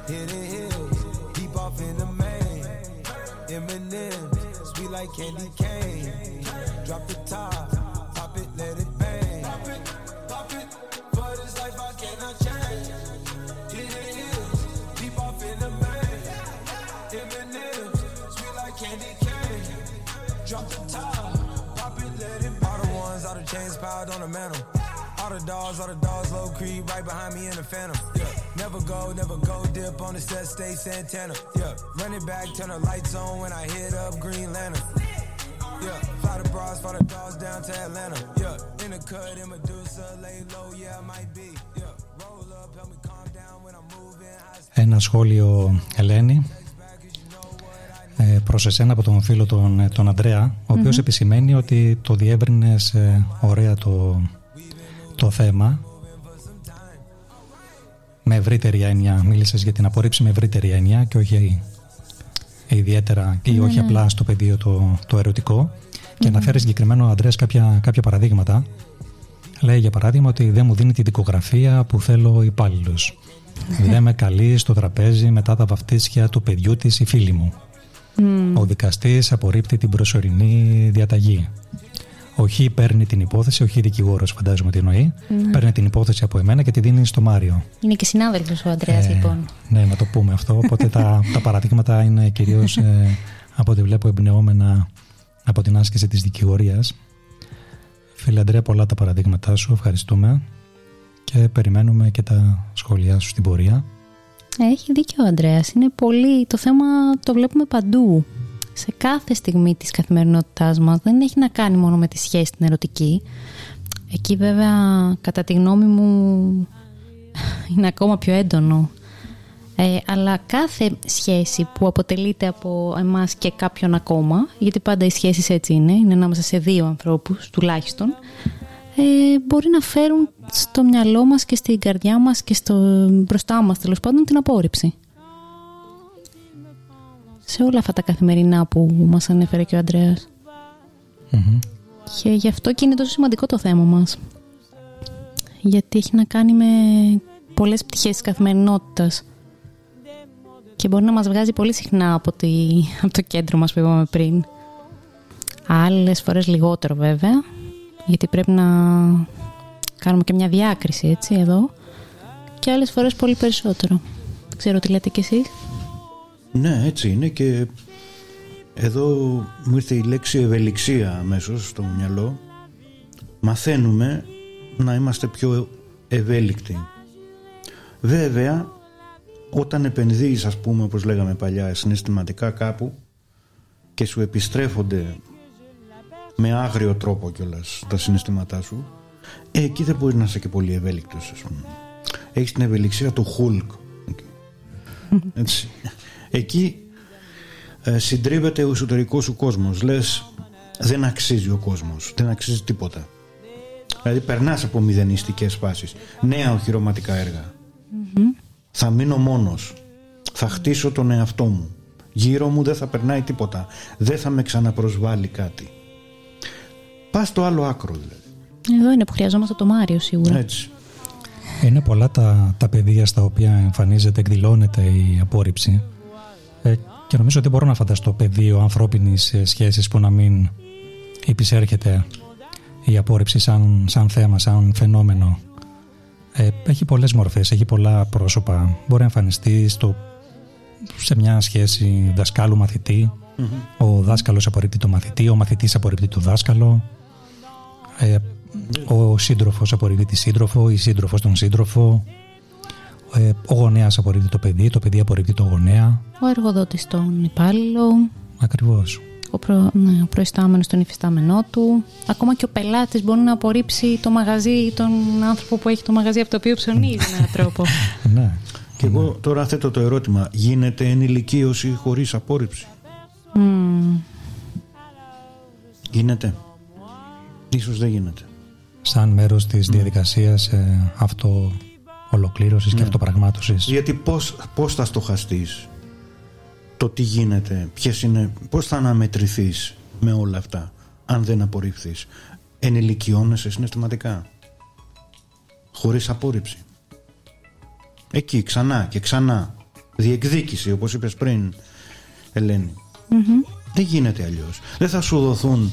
Hidden hills, deep off in the main. Eminem, sweet like candy cane. Drop the top, all the chains piled on the mantle. All the dogs, all the dogs, low creep right behind me in the phantom. Yeah, never go, never go dip on the set, stay Santana. Yeah, run it back, turn the lights on when I hit up Green Lantern. Yeah, fly the bras, fly the dogs down to Atlanta. Yeah, in the cut, in Medusa, lay low, yeah, I might be. Yeah, roll up, help me calm down when I'm moving. I Ένα σχόλιο, Ελένη, ε, προς εσένα από τον φίλο τον, ε, τον Αντρέα, ο οποίος επισημαίνει ότι το διεύρυνες ε, ωραία το, το θέμα με ευρύτερη έννοια. Μίλησες για την απορρίψη με ευρύτερη έννοια και όχι ιδιαίτερα ή όχι απλά στο πεδίο το, το ερωτικό. Και αναφέρει συγκεκριμένο ο Αντρέας κάποια, κάποια παραδείγματα. Λέει για παράδειγμα ότι δεν μου δίνει τη δικογραφία που θέλω υπάλληλος. δεν με καλεί στο τραπέζι μετά τα βαφτίσια του παιδιού της η φίλη μου. Ο δικαστής απορρίπτει την προσωρινή διαταγή. Ο Χ παίρνει την υπόθεση, ο Χ δικηγόρος φαντάζομαι τι εννοεί, παίρνει την υπόθεση από εμένα και τη δίνει στο Μάριο. Είναι και συνάδελφος ο Αντρέας Ε, λοιπόν. Ναι, να το πούμε αυτό. Οπότε τα, τα παραδείγματα είναι κυρίως ε, από ό,τι βλέπω εμπνεώμενα από την άσκηση της δικηγορίας. Φίλε Αντρέα, πολλά τα παραδείγματά σου. Ευχαριστούμε και περιμένουμε και τα σχόλιά σου στην πορεία. Έχει δίκιο ο Ανδρέας. Είναι πολύ... Το θέμα το βλέπουμε παντού. Σε κάθε στιγμή της καθημερινότητάς μας. Δεν έχει να κάνει μόνο με τη σχέση την ερωτική. Εκεί βέβαια, κατά τη γνώμη μου, είναι ακόμα πιο έντονο. Ε, αλλά κάθε σχέση που αποτελείται από εμάς και κάποιον ακόμα, γιατί πάντα οι σχέσεις έτσι είναι, είναι ανάμεσα σε δύο ανθρώπους τουλάχιστον, ε, μπορεί να φέρουν στο μυαλό μας και στην καρδιά μας και στο μπροστά μας τέλος πάντων την απόρριψη. Σε όλα αυτά τα καθημερινά που μας ανέφερε και ο Ανδρέας. Μμμ. Και γι' αυτό και είναι τόσο σημαντικό το θέμα μας. Γιατί έχει να κάνει με πολλές πτυχές της καθημερινότητας. Και μπορεί να μας βγάζει πολύ συχνά από, τη, από το κέντρο μας που είπαμε πριν. Άλλες φορές λιγότερο βέβαια. Γιατί πρέπει να κάνουμε και μια διάκριση έτσι εδώ. Και άλλες φορές πολύ περισσότερο. Δεν ξέρω τι λέτε κι εσείς. Ναι, έτσι είναι και εδώ μου ήρθε η λέξη ευελιξία αμέσως στο μυαλό. Μαθαίνουμε να είμαστε πιο ευέλικτοι. Βέβαια, όταν επενδύεις ας πούμε όπως λέγαμε παλιά συναισθηματικά κάπου και σου επιστρέφονται με άγριο τρόπο κιόλας τα συναισθήματά σου ε, εκεί δεν μπορεί να είσαι και πολύ ευέλικτος ας πούμε. Έχεις την ευελιξία του Hulk έτσι. Εκεί ε, συντρίβεται ο εσωτερικός σου κόσμος. Λες δεν αξίζει ο κόσμος, δεν αξίζει τίποτα. Δηλαδή περνάς από μηδενιστικές φάσεις, νέα οχυρωματικά έργα. Θα μείνω μόνος, θα χτίσω τον εαυτό μου. Γύρω μου δεν θα περνάει τίποτα, δεν θα με ξαναπροσβάλλει κάτι. Πας στο άλλο άκρο δηλαδή. Εδώ είναι που χρειαζόμαστε το Μάριο σίγουρα. Έτσι. Είναι πολλά τα, τα πεδία στα οποία εμφανίζεται, εκδηλώνεται η απόρριψη. Ε, Και νομίζω ότι μπορώ να φανταστώ πεδίο ανθρώπινης ε, σχέσης που να μην υπησέρχεται η απόρριψη σαν, σαν θέμα, σαν φαινόμενο. Ε, έχει πολλές μορφές, έχει πολλά πρόσωπα. Μπορεί να εμφανιστεί στο, σε μια σχέση δασκάλου-μαθητή. Ο δάσκαλος απορρίπτει το μαθητή, ο μαθητής απορρίπτει το δάσκαλο. Ε, ο σύντροφος απορρίπτει τη σύντροφο, η σύντροφος τον σύντροφο. Ε, ο γονέας απορρίπτει το παιδί, το παιδί απορρίπτει το γονέα. Ο εργοδότης τον υπάλληλο, Ακριβώς. ο, προ, ναι, ο προϊστάμενος τον υφιστάμενό του. Ακόμα και ο πελάτης μπορεί να απορρίψει το μαγαζί ή τον άνθρωπο που έχει το μαγαζί από το οποίο ψωνίζει με έναν τρόπο. Ναι. Και εγώ τώρα θέτω το ερώτημα, γίνεται ενηλικίωση χωρίς απόρριψη; Μμμ. Γίνεται. Ίσως δεν γίνεται. Σαν μέρος της διαδικασίας ε, αυτό ολοκλήρωσης και αυτοπραγμάτωσης. Γιατί πώς, πώς θα στοχαστείς το τι γίνεται, ποιες είναι, πώς θα αναμετρηθείς με όλα αυτά αν δεν απορριφθείς. Ενηλικιώνεσαι συναισθηματικά. Χωρίς απόρριψη. Εκεί ξανά και ξανά. Διεκδίκηση όπως είπες πριν Ελένη. Δεν γίνεται αλλιώς. Δεν θα σου δοθούν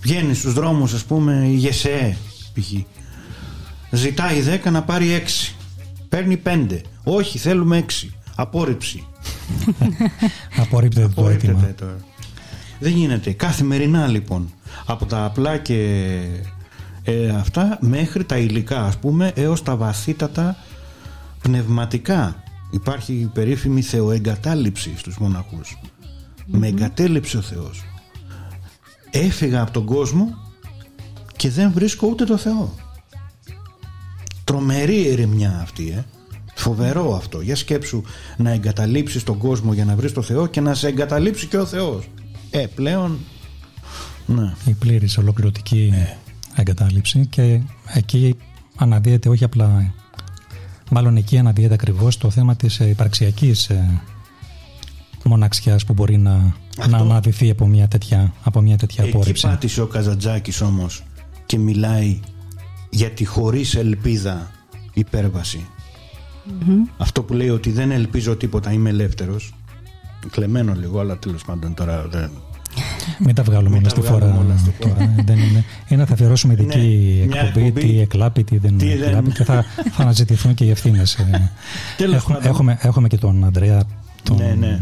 βγαίνει στους δρόμους ας πούμε η ΓΕΣΕ π.χ. Ζητάει 10 να πάρει 6. Παίρνει 5. Όχι θέλουμε 6. Απόρριψη. Απορρίπτεται το Απορρίπτεται αίτημα. τώρα. Δεν γίνεται. Καθημερινά λοιπόν. Από τα απλά και ε, αυτά μέχρι τα υλικά ας πούμε έως τα βαθύτατα πνευματικά. Υπάρχει η περίφημη θεοεγκατάλειψη στους μοναχούς. Με εγκατέλειψε ο Θεός. Έφυγα από τον κόσμο και δεν βρίσκω ούτε το Θεό. Τρομερή ερημιά αυτή, ε. Φοβερό αυτό. Για σκέψου να εγκαταλείψεις τον κόσμο για να βρεις το Θεό και να σε εγκαταλείψει και ο Θεός. Ε, πλέον... Ναι. Η πλήρης ολοκληρωτική εγκατάλειψη και εκεί αναδύεται όχι απλά μάλλον εκεί αναδύεται ακριβώς το θέμα της ε, υπαρξιακής ε, μοναξιάς που μπορεί να, Αυτό. να αναδυθεί από μια τέτοια, από μια τέτοια Εκεί απόρριψη. πάτησε ο Καζαντζάκης όμως και μιλάει για τη χωρίς ελπίδα υπέρβαση. Αυτό που λέει ότι δεν ελπίζω τίποτα, είμαι ελεύθερος. Κλεμμένο λίγο, αλλά τέλος πάντων τώρα δεν... Μην τα βγάλουμε Μην όλα τα στη βγάλουμε φορά. όλα στη τώρα, ε, δεν είναι. Ή να θα αφιερώσουμε ειδική Ναι, μια εκπομπή, εκπομπή. τι εκλάπη, τι δεν Τι δεν- εκλάπη και θα, θα αναζητηθούν και οι ευθύνες. Τέλος έχουμε, πάντων. έχουμε, έχουμε και τον Αντρέα. Τον, Ναι, ναι.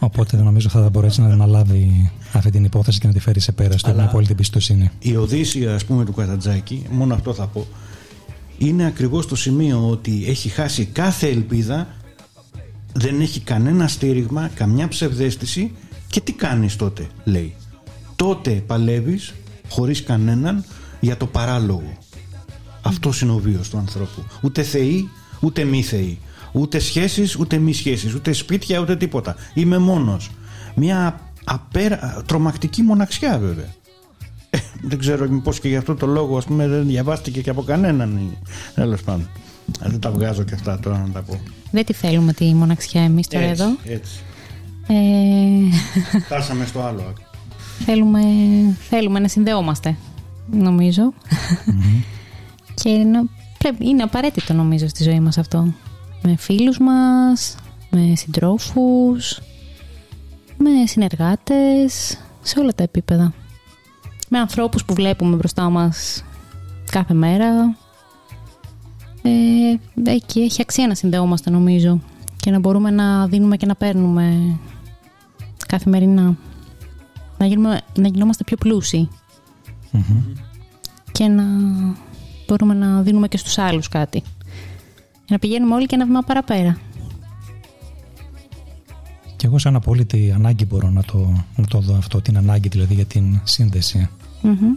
Οπότε νομίζω θα μπορέσει να αναλάβει αυτή την υπόθεση και να τη φέρει σε πέρα. Στο Αλλά- έχουμε απόλυτη εμπιστοσύνη. Η Οδύσσια ας πούμε του Καζαντζάκη, μόνο αυτό θα πω, είναι ακριβώς το σημείο ότι έχει χάσει κάθε ελπίδα, δεν έχει κανένα στήριγμα, καμιά ψευδέστηση και τι κάνεις τότε, λέει. Τότε παλεύεις χωρίς κανέναν για το παράλογο. Αυτός είναι ο βίος του ανθρώπου. Ούτε θεοί, ούτε μη θεοί. Ούτε σχέσεις, ούτε μη σχέσεις. Ούτε σπίτια, ούτε τίποτα. Είμαι μόνος. Μια απέρα... τρομακτική μοναξιά βέβαια. Ε, δεν ξέρω μήπως και γι' αυτό το λόγο ας πούμε δεν διαβάστηκε και από κανέναν. Τέλος πάντων. Ε, Δεν τα βγάζω και αυτά τώρα να τα πω. Δεν τη θέλουμε τη μοναξιά εμείς τώρα Έτσι, εδώ. έτσι. Ε, Φτάσαμε στο άλλο. θέλουμε, θέλουμε να συνδεόμαστε, νομίζω. και να, πρέπει, είναι απαραίτητο νομίζω στη ζωή μας αυτό. Με φίλους μας, με συντρόφους, με συνεργάτες, σε όλα τα επίπεδα. Με ανθρώπους που βλέπουμε μπροστά μας κάθε μέρα. Ε, εκεί έχει αξία να συνδεόμαστε νομίζω και να μπορούμε να δίνουμε και να παίρνουμε καθημερινά. Να, γίνουμε, να γινόμαστε πιο πλούσιοι και να μπορούμε να δίνουμε και στους άλλους κάτι. Για να πηγαίνουμε όλοι και ένα βήμα παραπέρα. Και εγώ σαν απόλυτη ανάγκη μπορώ να το, να το δω αυτό, την ανάγκη δηλαδή για την σύνδεση. Μμμ.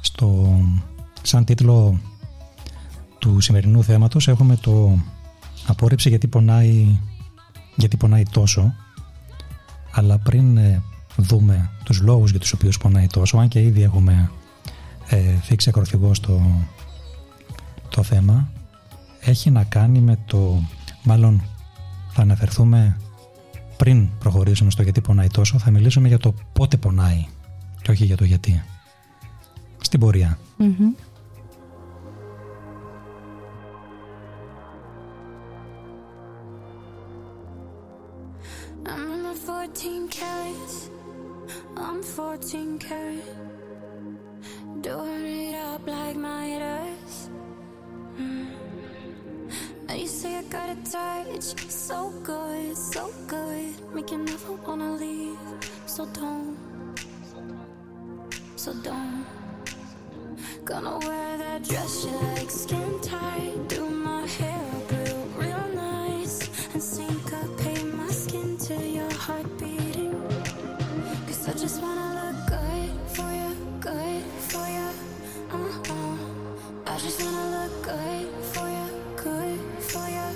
Στο, σαν τίτλο του σημερινού θέματος έχουμε το απόρριψη γιατί πονάει, γιατί πονάει τόσο αλλά πριν ε, δούμε τους λόγους για τους οποίους πονάει τόσο αν και ήδη έχουμε ε, θίξει ακροθυγό στο το θέμα έχει να κάνει με το μάλλον θα αναφερθούμε πριν προχωρήσουμε στο γιατί πονάει τόσο θα μιλήσουμε για το πότε πονάει και όχι για το γιατί στην πορεία Μμμ. I'm in my 14 carats. I'm 14 karat. Doing it up like my ears. Mm. And you say I got a touch, so good, so good. Make you never wanna leave. So don't, so don't. Gonna wear that dress you like, skin tight. Do my hair up real, real nice. And syncopate my skin to your heart beating. Cause I just wanna look good for you, good for you. Uh-uh. I just wanna look good you,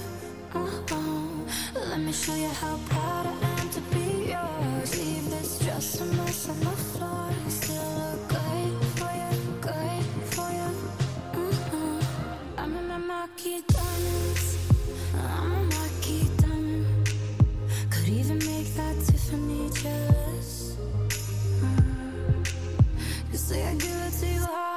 you. Uh-uh. Let me show you how proud I am to be yours. Leave this dress a mess on the floor. Still look good for you, good for you. Uh-uh. I'm in my marquee diamonds. I'm a marquee diamond. Could even make that Tiffany jealous. Mm. Say I give it to you hard,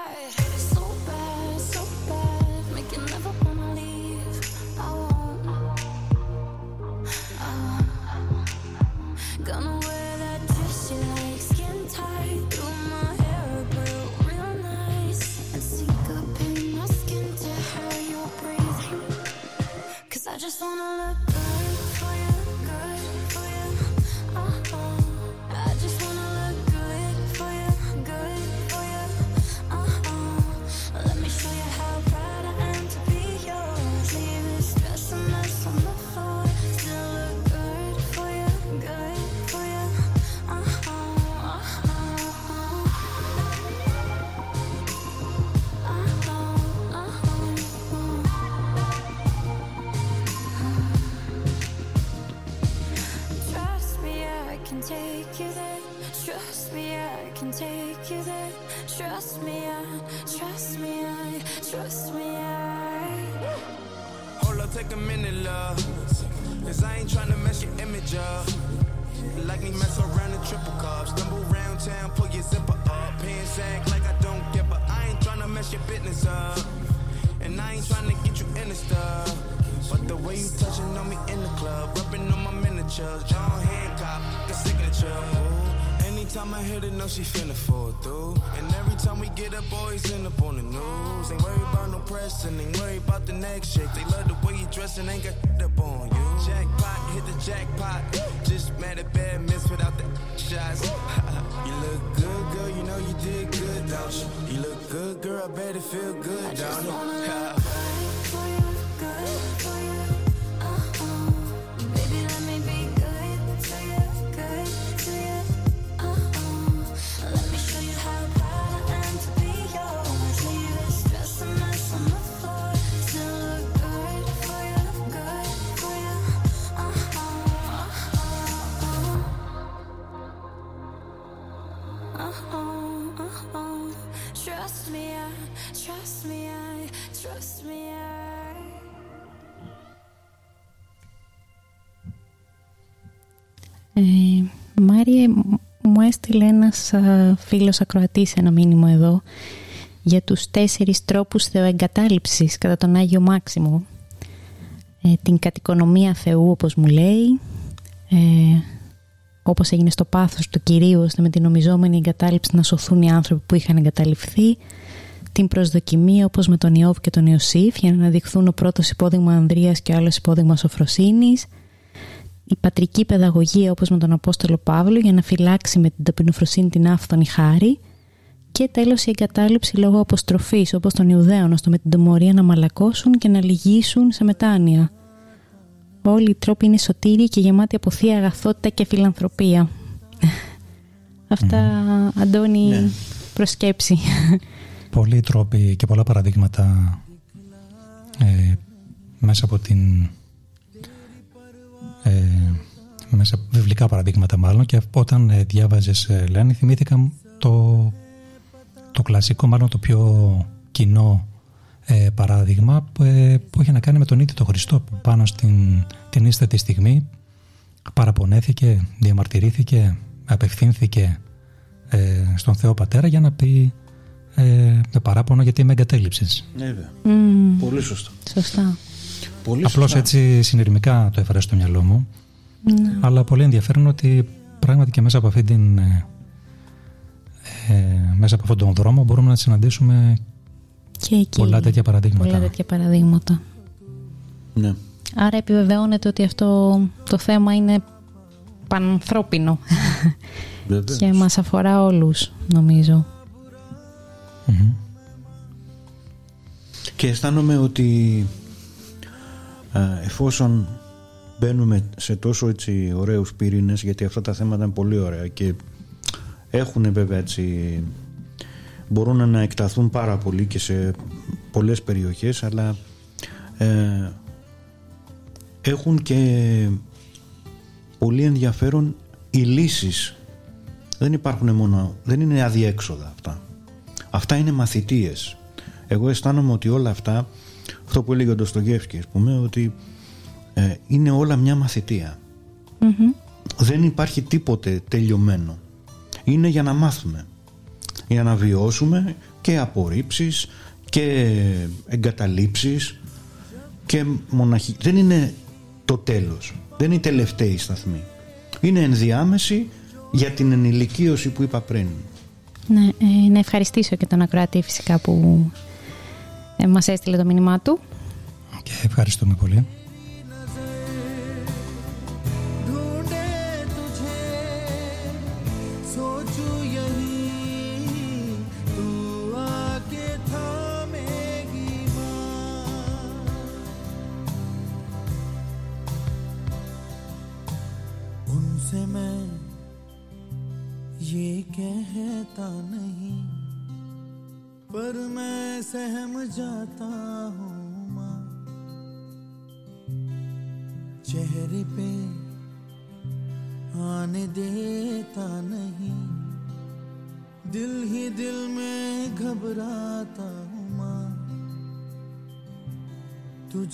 ένας α, φίλος ακροατής ένα μήνυμα εδώ για τους τέσσερις τρόπους θεοεγκατάλειψης κατά τον Άγιο Μάξιμο. Ε, την κατοικονομία Θεού όπως μου λέει, ε, όπως έγινε στο πάθος του Κυρίου ώστε με την νομιζόμενη εγκατάλειψη να σωθούν οι άνθρωποι που είχαν εγκαταλειφθεί, την προσδοκιμία όπως με τον Ιώβ και τον Ιωσήφ για να αναδειχθούν ο πρώτος υπόδειγμα Ανδρείας και ο άλλος υπόδειγμα Σοφροσύνης, η πατρική παιδαγωγία όπως με τον Απόστολο Παύλο για να φυλάξει με την ταπεινοφροσύνη την άφθονη χάρη και τέλος η εγκατάλειψη λόγω αποστροφής όπως των Ιουδαίων ώστε με την τομωρία να μαλακώσουν και να λυγίσουν σε μετάνοια. Όλοι οι τρόποι είναι σωτήριοι και γεμάτοι από θεία αγαθότητα και φιλανθρωπία. Αυτά, Αντώνη, Ναι. προσκέψη. Πολλοί τρόποι και πολλά παραδείγματα ε, μέσα από την ε, μέσα από βιβλικά παραδείγματα μάλλον και όταν ε, διάβαζες ε, Λένη θυμήθηκα το, το κλασικό μάλλον το πιο κοινό ε, παράδειγμα που, ε, που είχε να κάνει με τον ίδιο τον Χριστό που πάνω στην την ίστατη στιγμή παραπονέθηκε, διαμαρτυρήθηκε, απευθύνθηκε ε, στον Θεό Πατέρα για να πει ε, με παράπονο γιατί με εγκατέλειψες. Ναι, βέβαια. Μμμ, Πολύ σωστό. σωστά. Πολύ Απλώς σωστά. έτσι συνειρμικά το έφερα στο μυαλό μου Ναι. Αλλά πολύ ενδιαφέρον ότι πράγματι και μέσα από αυτή την ε, ε, μέσα από αυτόν τον δρόμο μπορούμε να συναντήσουμε Και εκεί. πολλά τέτοια παραδείγματα. Πολλά τέτοια παραδείγματα. Ναι. Άρα επιβεβαιώνεται ότι αυτό το θέμα είναι πανανθρώπινο Βεβαίως. και μας αφορά όλους νομίζω. Μμμ. Και αισθάνομαι ότι α, εφόσον μπαίνουμε σε τόσο έτσι ωραίους πυρήνες γιατί αυτά τα θέματα είναι πολύ ωραία και έχουν βέβαια έτσι μπορούν να εκταθούν πάρα πολύ και σε πολλές περιοχές αλλά ε, έχουν και πολύ ενδιαφέρον οι λύσεις. Δεν υπάρχουν μόνο δεν είναι αδιέξοδα αυτά. Αυτά είναι μαθητείες εγώ αισθάνομαι ότι όλα αυτά αυτό που έλεγε ο Ντοστογεύσκη ας πούμε ότι ε, είναι όλα μια μαθητεία. Μμμ. δεν υπάρχει τίποτε τελειωμένο. Είναι για να μάθουμε. Για να βιώσουμε και απορρίψεις και εγκαταλείψεις και μοναχη... δεν είναι το τέλος. Δεν είναι η τελευταία σταθμή είναι ενδιάμεση για την ενηλικίωση που είπα πριν. Ναι, ε, να ευχαριστήσω και τον ακροατή φυσικά που ε, μας έστειλε το μήνυμά του. Και ευχαριστούμε πολύ.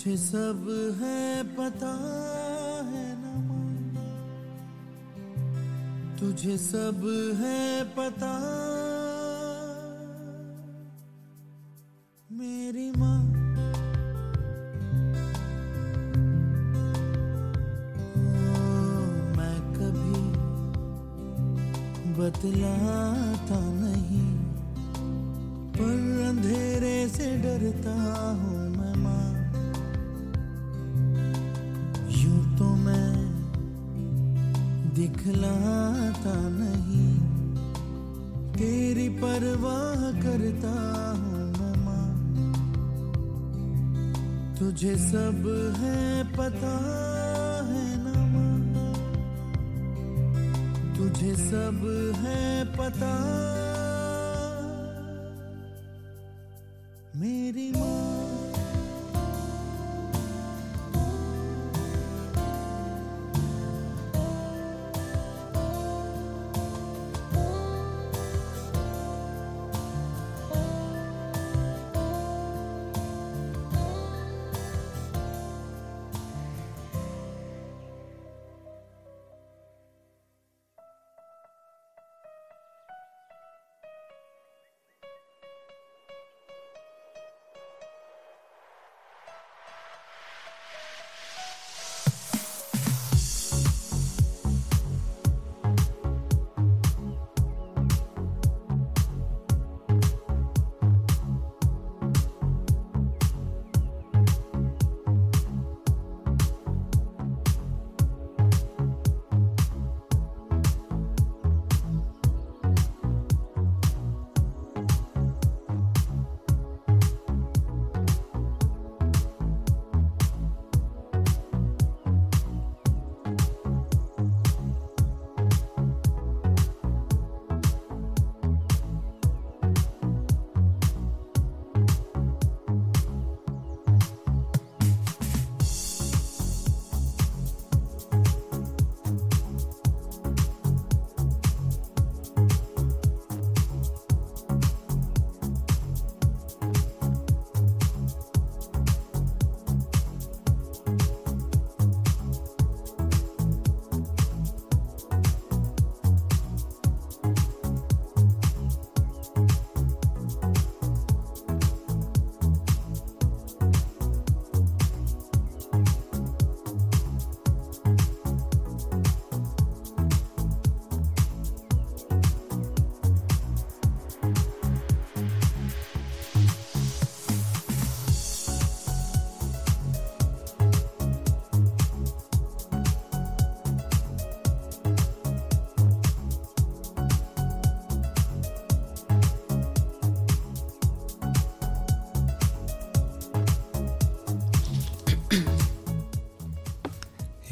तुझे सब है पता है ना माँ। तुझे सब है पता। मेरी माँ। मैं कभी बतलाता नहीं, पर अंधेरे से डरता हूँ। दिखलाता नहीं। तेरी परवाह करता हूँ मैं। तुझे सब है, पता है ना, माँ। तुझे सब है, पता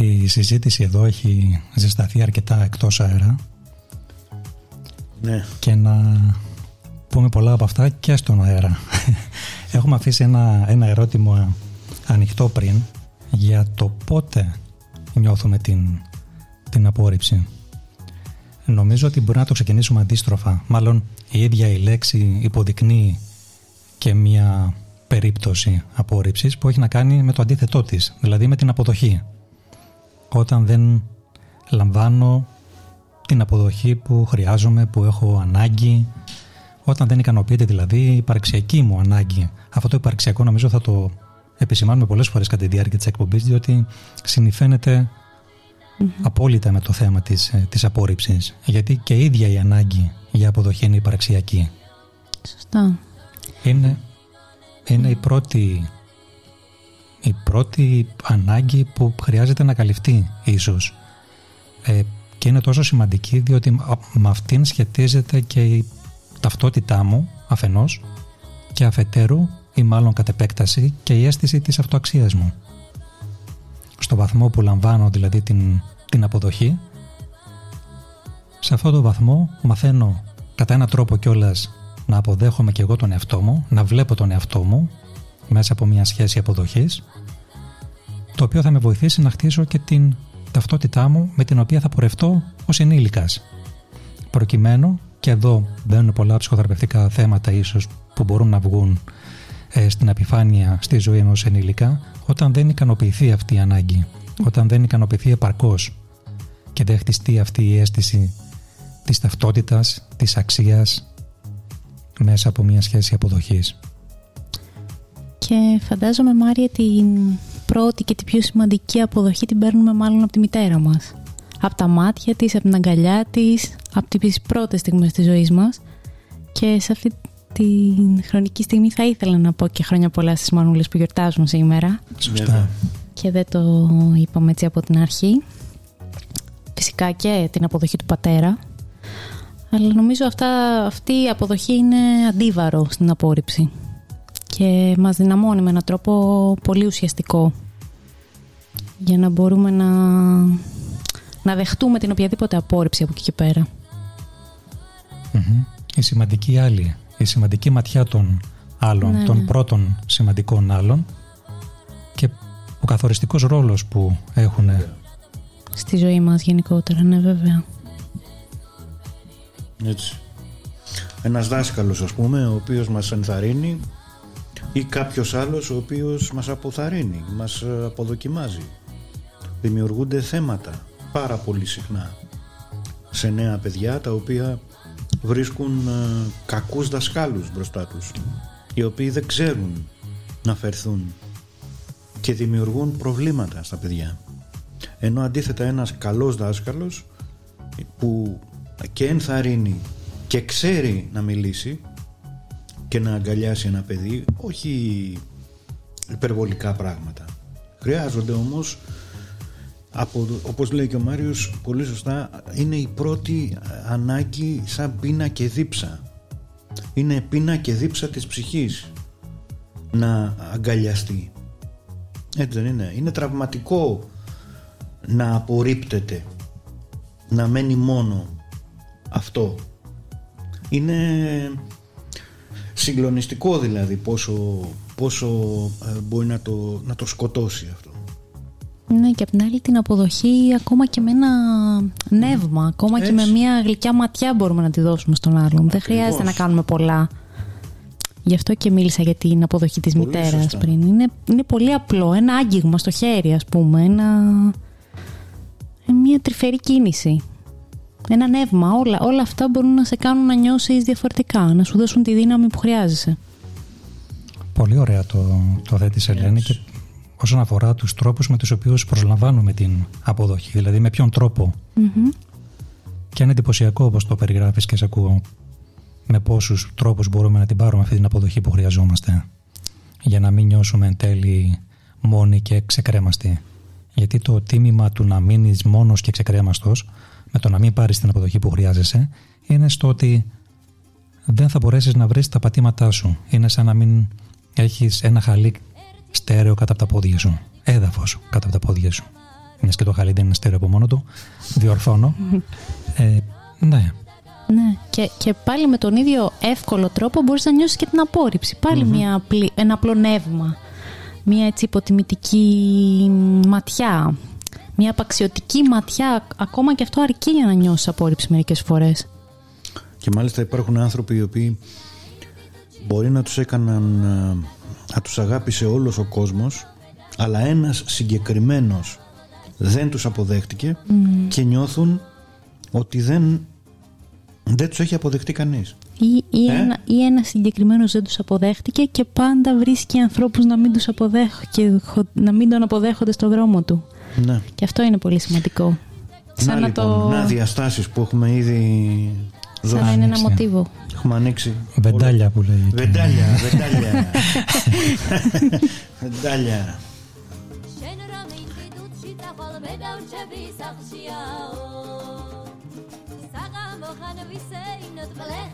Η συζήτηση εδώ έχει ζεσταθεί αρκετά εκτός αέρα Ναι. και να πούμε πολλά από αυτά και στον αέρα. Έχουμε αφήσει ένα, ένα ερώτημα ανοιχτό πριν για το πότε νιώθουμε την, την απόρριψη. Νομίζω ότι μπορεί να το ξεκινήσουμε αντίστροφα. Μάλλον η ίδια η λέξη υποδεικνύει και μια περίπτωση απόρριψης που έχει να κάνει με το αντίθετό της, δηλαδή με την αποδοχή. Όταν δεν λαμβάνω την αποδοχή που χρειάζομαι, που έχω ανάγκη, όταν δεν ικανοποιείται δηλαδή η υπαρξιακή μου ανάγκη. Αυτό το υπαρξιακό νομίζω θα το επισημάνουμε πολλές φορές κατά τη διάρκεια της εκπομπής διότι συνηφαίνεται απόλυτα με το θέμα της, ε, της απόρριψης γιατί και η ίδια η ανάγκη για αποδοχή είναι υπαρξιακή. Σωστά. Είναι, είναι η πρώτη η πρώτη ανάγκη που χρειάζεται να καλυφθεί ίσως ε, και είναι τόσο σημαντική διότι α- με αυτήν σχετίζεται και η ταυτότητά μου αφενός και αφετέρου ή μάλλον κατ' επέκταση και η αίσθηση της αυτοαξίας μου. Στο βαθμό που λαμβάνω δηλαδή την, την αποδοχή σε αυτό το βαθμό μαθαίνω κατά έναν τρόπο κιόλας να αποδέχομαι και εγώ τον εαυτό μου, να βλέπω τον εαυτό μου μέσα από μια σχέση αποδοχής το οποίο θα με βοηθήσει να χτίσω και την ταυτότητά μου με την οποία θα πορευτώ ως ενήλικας. Προκειμένου, και εδώ μπαίνουν πολλά ψυχοθεραπευτικά θέματα ίσως που μπορούν να βγουν ε, στην επιφάνεια στη ζωή ενός ενήλικα, όταν δεν ικανοποιηθεί αυτή η ανάγκη, όταν δεν ικανοποιηθεί επαρκώς και δεν χτιστεί αυτή η αίσθηση της ταυτότητας, της αξίας μέσα από μια σχέση αποδοχής. Και φαντάζομαι, Μάρια, την πρώτη και την πιο σημαντική αποδοχή την παίρνουμε μάλλον από τη μητέρα μας. Από τα μάτια της, από την αγκαλιά της, από τις πρώτες στιγμές της ζωής μας. Και σε αυτή τη χρονική στιγμή θα ήθελα να πω και χρόνια πολλά στις μανούλες που γιορτάζουν σήμερα. Σωστά. Βέβαια. Και δεν το είπαμε έτσι από την αρχή. Φυσικά και την αποδοχή του πατέρα. Αλλά νομίζω αυτά, αυτή η αποδοχή είναι αντίβαρο στην απόρριψη. Και μας δυναμώνει με έναν τρόπο πολύ ουσιαστικό. Για να μπορούμε να, να δεχτούμε την οποιαδήποτε απόρριψη από εκεί και πέρα. Μμμ. Η σημαντική άλλη, η σημαντική ματιά των άλλων, Ναι, των ναι. πρώτων σημαντικών άλλων και ο καθοριστικός ρόλος που έχουν Στη ζωή μας γενικότερα, ναι βέβαια. Έτσι. Ένας δάσκαλος ας πούμε ο οποίος μας ενθαρρύνει ή κάποιος άλλος ο οποίος μας αποθαρρύνει, μας ε, αποδοκιμάζει. Δημιουργούνται θέματα πάρα πολύ συχνά σε νέα παιδιά τα οποία βρίσκουν ε, κακούς δασκάλους μπροστά τους οι οποίοι δεν ξέρουν να φερθούν και δημιουργούν προβλήματα στα παιδιά. Ενώ αντίθετα ένας καλός δάσκαλος που και ενθαρρύνει και ξέρει να μιλήσει και να αγκαλιάσει ένα παιδί όχι υπερβολικά πράγματα. Χρειάζονται όμως από, όπως λέει και ο Μάριος πολύ σωστά είναι η πρώτη ανάγκη σαν πείνα και δίψα. Είναι πείνα και δίψα της ψυχής να αγκαλιαστεί. Έτσι δεν είναι. Είναι τραυματικό να απορρίπτεται να μένει μόνο αυτό. Είναι συγκλονιστικό δηλαδή πόσο, πόσο ε, μπορεί να το, να το σκοτώσει αυτό Ναι, και απ' την άλλη την αποδοχή ακόμα και με ένα νεύμα, ακόμα και Έτσι. με μια γλυκιά ματιά μπορούμε να τη δώσουμε στον άλλον. Δεν χρειάζεται να κάνουμε πολλά. Γι' αυτό και μίλησα για την αποδοχή της Πολύ μητέρας σωστά. πριν. Είναι, είναι πολύ απλό, ένα άγγιγμα στο χέρι ας πούμε, ένα, ε, μια τρυφερή κίνηση. Ένα νεύμα, όλα, όλα αυτά μπορούν να σε κάνουν να νιώσεις διαφορετικά, να σου δώσουν τη δύναμη που χρειάζεσαι. Πολύ ωραία το, το θέτεις Ελένη και όσον αφορά τους τρόπους με τους οποίους προσλαμβάνουμε την αποδοχή, δηλαδή με ποιον τρόπο Μμμ. και είναι εντυπωσιακό όπως το περιγράφεις και σε ακούω με πόσους τρόπους μπορούμε να την πάρουμε αυτή την αποδοχή που χρειαζόμαστε για να μην νιώσουμε εν τέλει μόνοι και ξεκρέμαστοι. Γιατί το τίμημα του να μείνεις μόνος και ξεκρέμαστος με το να μην πάρεις την αποδοχή που χρειάζεσαι είναι στο ότι δεν θα μπορέσεις να βρεις τα πατήματά σου. Είναι σαν να μην έχεις ένα χαλί στέρεο κάτω από τα πόδια σου. Έδαφος κάτω από τα πόδια σου. Μιας και το Χαλίδι είναι στέρεο από μόνο του. Διορθώνω. ε, ναι. Ναι, και, και πάλι με τον ίδιο εύκολο τρόπο μπορείς να νιώσεις και την απόρριψη. μια απλή, ένα απλό νεύμα. Μια έτσι υποτιμητική ματιά. Μια απαξιωτική ματιά. Ακόμα και αυτό αρκεί για να νιώσεις απόρριψη μερικές φορές. Και μάλιστα υπάρχουν άνθρωποι οι οποίοι μπορεί να τους έκαναν ε, να τους αγάπησε όλος ο κόσμος αλλά ένας συγκεκριμένος δεν τους αποδέχτηκε και νιώθουν ότι δεν, δεν τους έχει αποδεχτεί κανείς. Ή, ή, ε; ένα, ή ένας συγκεκριμένος δεν τους αποδέχτηκε και πάντα βρίσκει ανθρώπους να μην, τους αποδέχ, να μην τον αποδέχονται στο δρόμο του. Ναι. Και αυτό είναι πολύ σημαντικό. Να, να, λοιπόν, το... να διαστάσεις που έχουμε ήδη Σαν να είναι ένα μοτίβο. Έχουμε ανοίξει. Βεντάλια που λέει. Βεντάλια, βεντάλια. βεντάλια.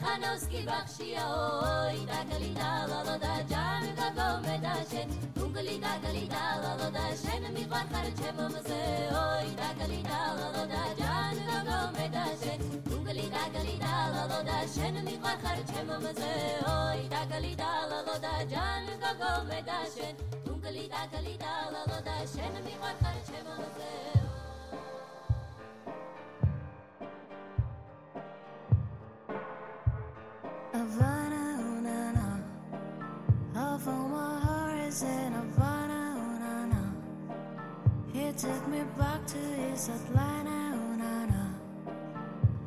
Kanowski bakshia oi da kalida la la da jan ka go me შვილი დაგალი დალალო და შენ მიყვარხარ ჩემო მზე ოი დაგალი დალალო და ჯან გაგომე და შენ. გუგლი დაგალი დალალო და შენ მიყვარხარ ჩემო მზე ოი დაგალი დალალო და ჯან გაგომე და შენ. გუგლი დაგალი დალალო და შენ მიყვარხარ ჩემო მზე in Havana, oh na na. He took me back to his Atlanta, oh na na.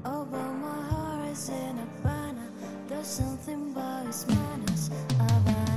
Oh, but my heart is in Havana. There's something about his manners, Havana,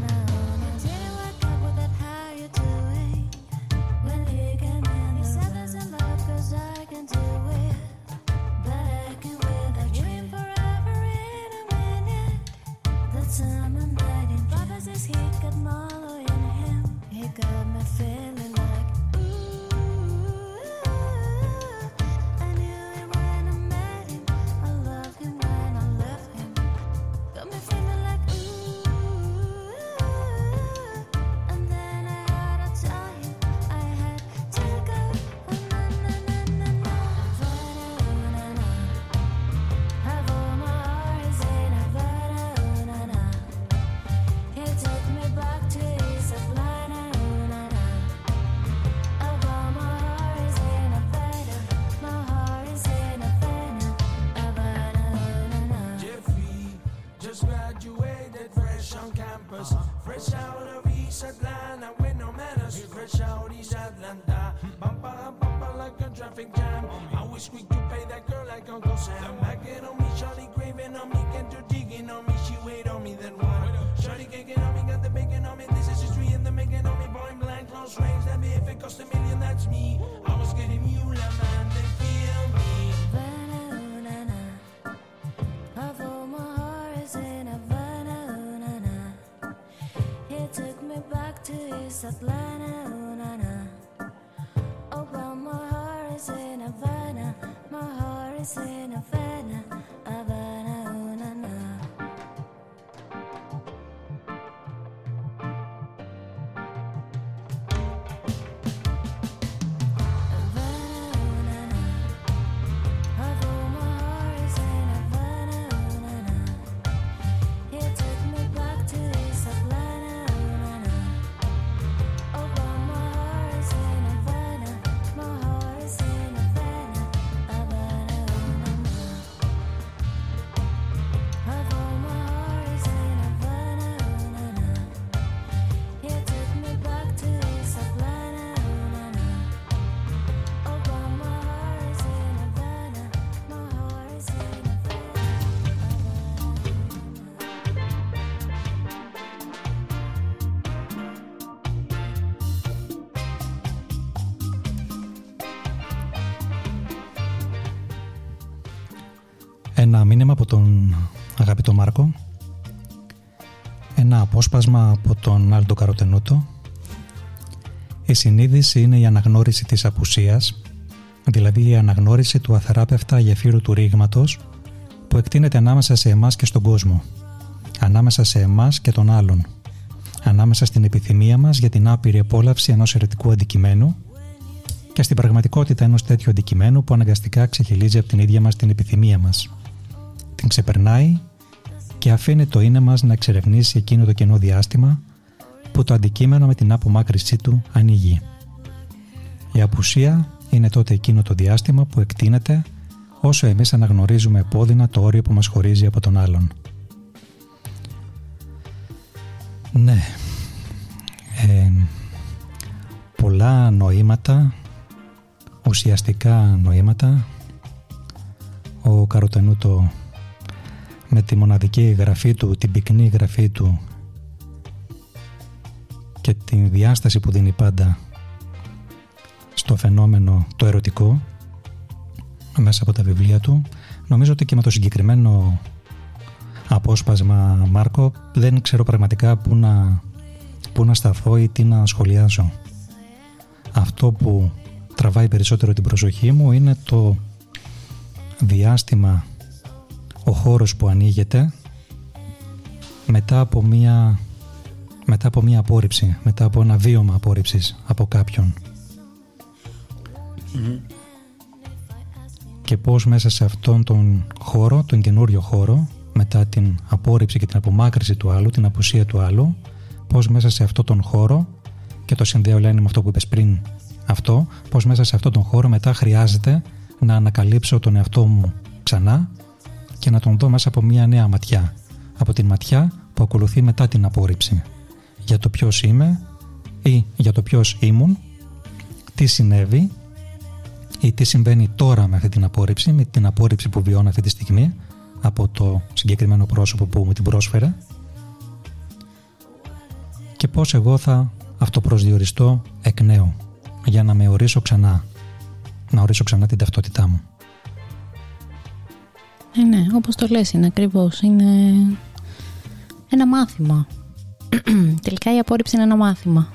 μήνυμα από τον αγαπητό Μάρκο. Ένα απόσπασμα από τον Άλτο Καροτενούτο. Η συνείδηση είναι η αναγνώριση της απουσίας, δηλαδή η αναγνώριση του αθεράπευτα γεφύρου του ρήγματος που εκτείνεται ανάμεσα σε εμάς και στον κόσμο, ανάμεσα σε εμάς και τον άλλον, ανάμεσα στην επιθυμία μας για την άπειρη επόλαυση ενός ερετικού αντικειμένου και στην πραγματικότητα ενός τέτοιου αντικειμένου που αναγκαστικά ξεχυλίζει από την ίδια μας την επιθυμία μας. Την ξεπερνάει και αφήνει το είναι μας να εξερευνήσει εκείνο το κενό διάστημα που το αντικείμενο με την απομάκρυσή του ανοίγει. Η απουσία είναι τότε εκείνο το διάστημα που εκτείνεται όσο εμείς αναγνωρίζουμε επώδυνα το όριο που μας χωρίζει από τον άλλον. Ναι, ε, πολλά νοήματα, ουσιαστικά νοήματα, ο Καροτενούτο με τη μοναδική γραφή του, την πυκνή γραφή του και την διάσταση που δίνει πάντα στο φαινόμενο το ερωτικό μέσα από τα βιβλία του. Νομίζω ότι και με το συγκεκριμένο απόσπασμα Μάρκο δεν ξέρω πραγματικά πού να, πού να σταθώ ή τι να σχολιάσω. Αυτό που τραβάει περισσότερο την προσοχή μου είναι το διάστημα ο χώρος που ανοίγεται μετά από μία μετά από μία απόρριψη, μετά από ένα βίωμα απόρριψης από κάποιον. Και πώς μέσα σε αυτόν τον χώρο, τον καινούριο χώρο, μετά την απόρριψη και την απομάκρυση του άλλου, την απουσία του άλλου, πώς μέσα σε αυτόν τον χώρο, και το συνδέω λένε με αυτό που είπες πριν αυτό, πώς μέσα σε αυτόν τον χώρο μετά χρειάζεται να ανακαλύψω τον εαυτό μου ξανά και να τον δω μέσα από μια νέα ματιά. Από την ματιά που ακολουθεί μετά την απόρριψη. Για το ποιος είμαι ή για το ποιος ήμουν, τι συνέβη ή τι συμβαίνει τώρα με αυτή την απόρριψη, με την απόρριψη που βιώνω αυτή τη στιγμή από το συγκεκριμένο πρόσωπο που μου την πρόσφερε και πώς εγώ θα αυτοπροσδιοριστώ εκ νέου για να με ορίσω ξανά, να ορίσω ξανά την ταυτότητά μου. Ε, ναι, όπως το λες είναι ακριβώς. Είναι ένα μάθημα. Τελικά η απόρριψη είναι ένα μάθημα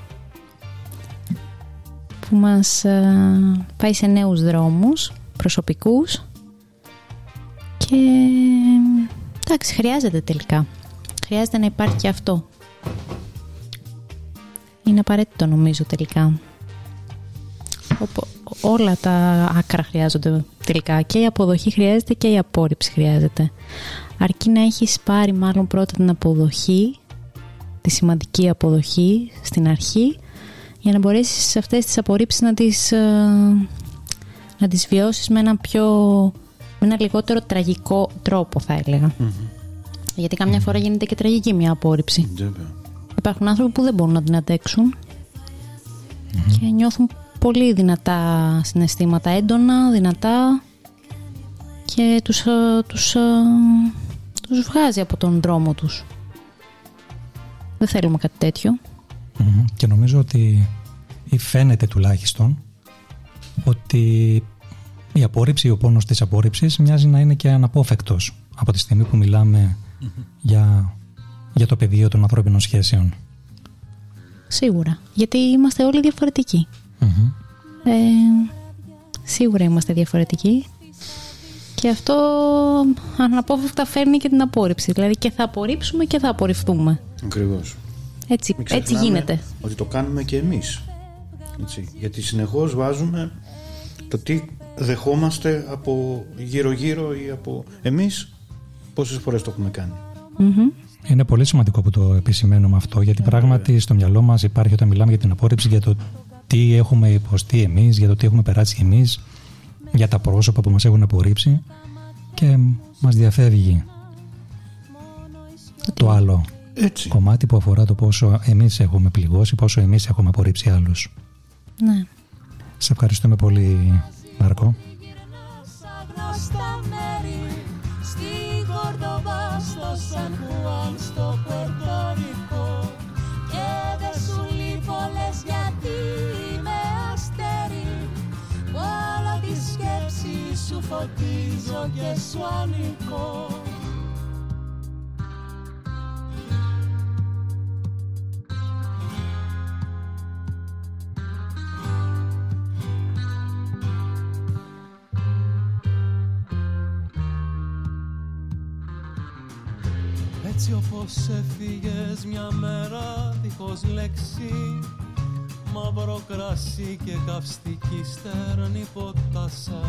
που μας ε, πάει σε νέους δρόμους προσωπικούς και εντάξει χρειάζεται τελικά. Χρειάζεται να υπάρχει και αυτό. Είναι απαραίτητο νομίζω τελικά όλα τα άκρα χρειάζονται τελικά. Και η αποδοχή χρειάζεται και η απόρριψη χρειάζεται. Αρκεί να έχεις πάρει μάλλον πρώτα την αποδοχή, τη σημαντική αποδοχή στην αρχή, για να μπορέσεις αυτές τις απορρίψεις να τις, ε, να τις βιώσεις με ένα πιο με ένα λιγότερο τραγικό τρόπο θα ελεγα Γιατί καμιά φορά γίνεται και τραγική μια απόρριψη. Υπάρχουν άνθρωποι που δεν μπορούν να την αντέξουν και νιώθουν πολύ δυνατά συναισθήματα, έντονα, δυνατά και τους, ε, τους, ε, τους βγάζει από τον δρόμο τους. Δεν θέλουμε κάτι Και νομίζω ότι ή φαίνεται τουλάχιστον ότι η απόρριψη, ο πόνος της απόρριψης μοιάζει να είναι και αναπόφευκτος από τη στιγμή που μιλαμε για, για το πεδίο των ανθρώπινων σχέσεων. Σίγουρα, γιατί είμαστε όλοι διαφορετικοί. Ε, σίγουρα είμαστε διαφορετικοί και αυτό αναπόφευκτα φέρνει και την απόρριψη. Δηλαδή και θα απορρίψουμε και θα απορριφθούμε. Ακριβώς. Έτσι, έτσι γίνεται. Ότι το κάνουμε και εμείς. Έτσι. Γιατί συνεχώς βάζουμε το τι δεχόμαστε από γύρω-γύρω ή από εμείς πόσες φορές το έχουμε Είναι πολύ σημαντικό που το επισημαίνουμε αυτό, γιατί πράγματι στο μυαλό μας υπάρχει όταν μιλάμε για την απόρριψη για το τι έχουμε υποστεί εμείς, για το τι έχουμε περάσει εμείς, για τα πρόσωπα που μας έχουν απορρίψει και μας διαφεύγει το άλλο Έτσι. κομμάτι που αφορά το πόσο εμείς έχουμε πληγώσει, πόσο εμείς έχουμε απορρίψει άλλους. Ναι. Σε ευχαριστούμε πολύ Μάρκο. Φωτίζω και σου ανήκω. Έτσι όπως έφυγες μια μέρα δίχως λέξη Μαύρο κρασί και καυστική στέρνη ποτάσα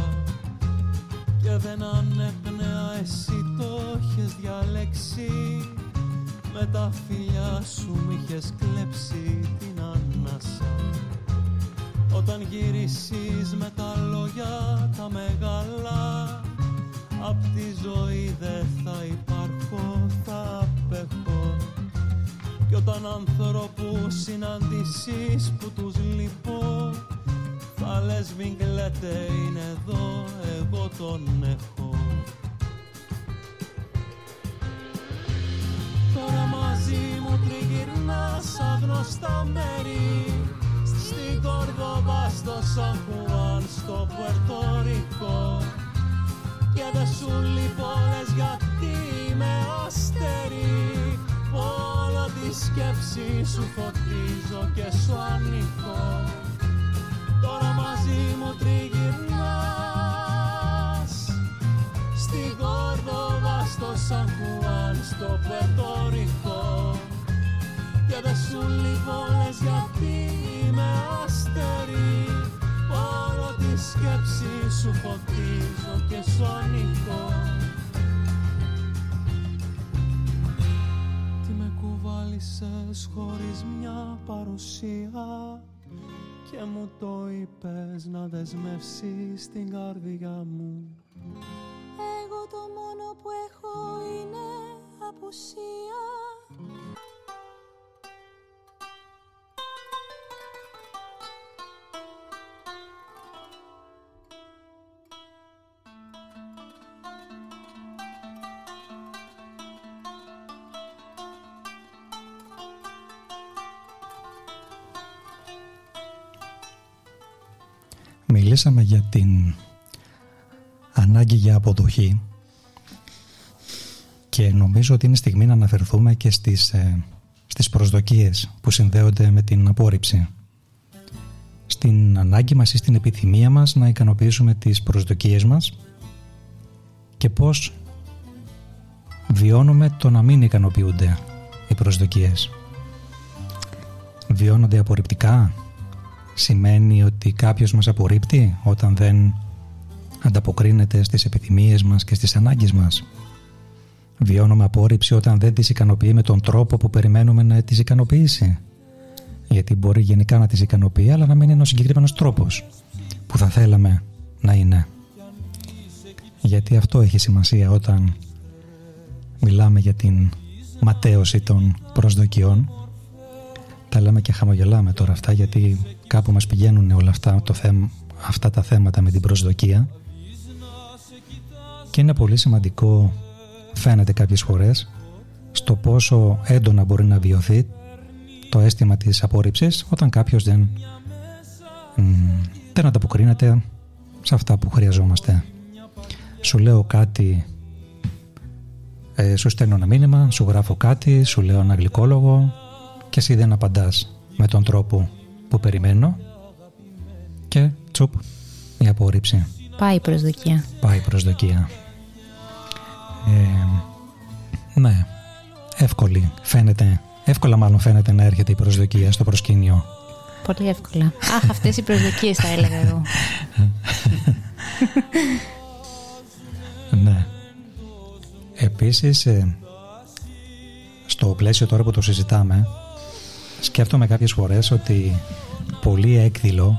Και δεν ανέπνεα εσύ το έχεις διαλέξει. Με τα φιλιά σου μ' είχες κλέψει την ανάσα. Όταν γυρίσεις με τα λόγια τα μεγάλα Απ' τη ζωή δεν θα υπάρχω, θα απέχω. Κι όταν ανθρώπους συναντήσεις που τους λυπώ Θα λες μην κλαίτε είναι εδώ, εγώ τον έχω Τώρα μαζί μου τριγυρνάς αγνωστά μέρη. Στην Κορδοβά, στο Σαν Χουάν, στο Πουερτορικό και δεν σου λες γιατί είμαι αστέρι Όλο τη σκέψη σου φωτίζω και σου ανήκω Τώρα μαζί μου τριγυρνάς. Στη Γόρδοβα, στο Σαν Χουάν, στο Πετορικό Και δεν σου λες γιατί είμαι αστέρι Όλο τη σκέψη σου φωτίζω και σου ανήκω Τι με κουβάλισες χωρίς μια παρουσία; Και μου το είπες να δεσμεύσεις την καρδιά μου. Εγώ το μόνο που έχω είναι απουσία Μιλήσαμε για την ανάγκη για αποδοχή και νομίζω ότι είναι στιγμή να αναφερθούμε και στις, ε, στις προσδοκίες που συνδέονται με την απόρριψη. Στην ανάγκη μας ή στην επιθυμία μας να ικανοποιήσουμε τις προσδοκίες μας και πώς βιώνουμε το να μην ικανοποιούνται οι προσδοκίες. Βιώνονται απορριπτικά, σημαίνει ότι κάποιος μας απορρίπτει όταν δεν ανταποκρίνεται στις επιθυμίες μας και στις ανάγκες μας. Βιώνουμε απόρριψη όταν δεν τις ικανοποιεί με τον τρόπο που περιμένουμε να τις ικανοποιήσει. Γιατί μπορεί γενικά να τις ικανοποιεί, αλλά να μην είναι ο συγκεκριμένος τρόπος που θα θέλαμε να είναι. Γιατί αυτό έχει σημασία όταν μιλάμε για την ματέωση των προσδοκιών. Τα λέμε και χαμογελάμε τώρα αυτά γιατί κάπου μας πηγαίνουν όλα αυτά, το θέμα, αυτά τα θέματα με την προσδοκία και είναι πολύ σημαντικό φαίνεται κάποιες φορές στο πόσο έντονα μπορεί να βιωθεί το αίσθημα της απόρριψης όταν κάποιος δεν, δεν ανταποκρίνεται σε αυτά που χρειαζόμαστε. Σου λέω κάτι, ε, σου στέλνω ένα μήνυμα, σου γράφω κάτι, σου λέω ένα γλυκόλογο και εσύ δεν απαντάς με τον τρόπο που περιμένω και τσουπ η απόρριψη. Πάει η προσδοκία. Πάει η προσδοκία. Ε, ναι, εύκολη φαίνεται, εύκολα μάλλον φαίνεται να έρχεται η προσδοκία στο προσκήνιο. Πολύ εύκολα. Αχ, αυτές οι προσδοκίες θα έλεγα εγώ. ναι. Επίσης, ε, στο πλαίσιο τώρα που το συζητάμε, σκέφτομαι κάποιες φορές ότι πολύ έκδηλο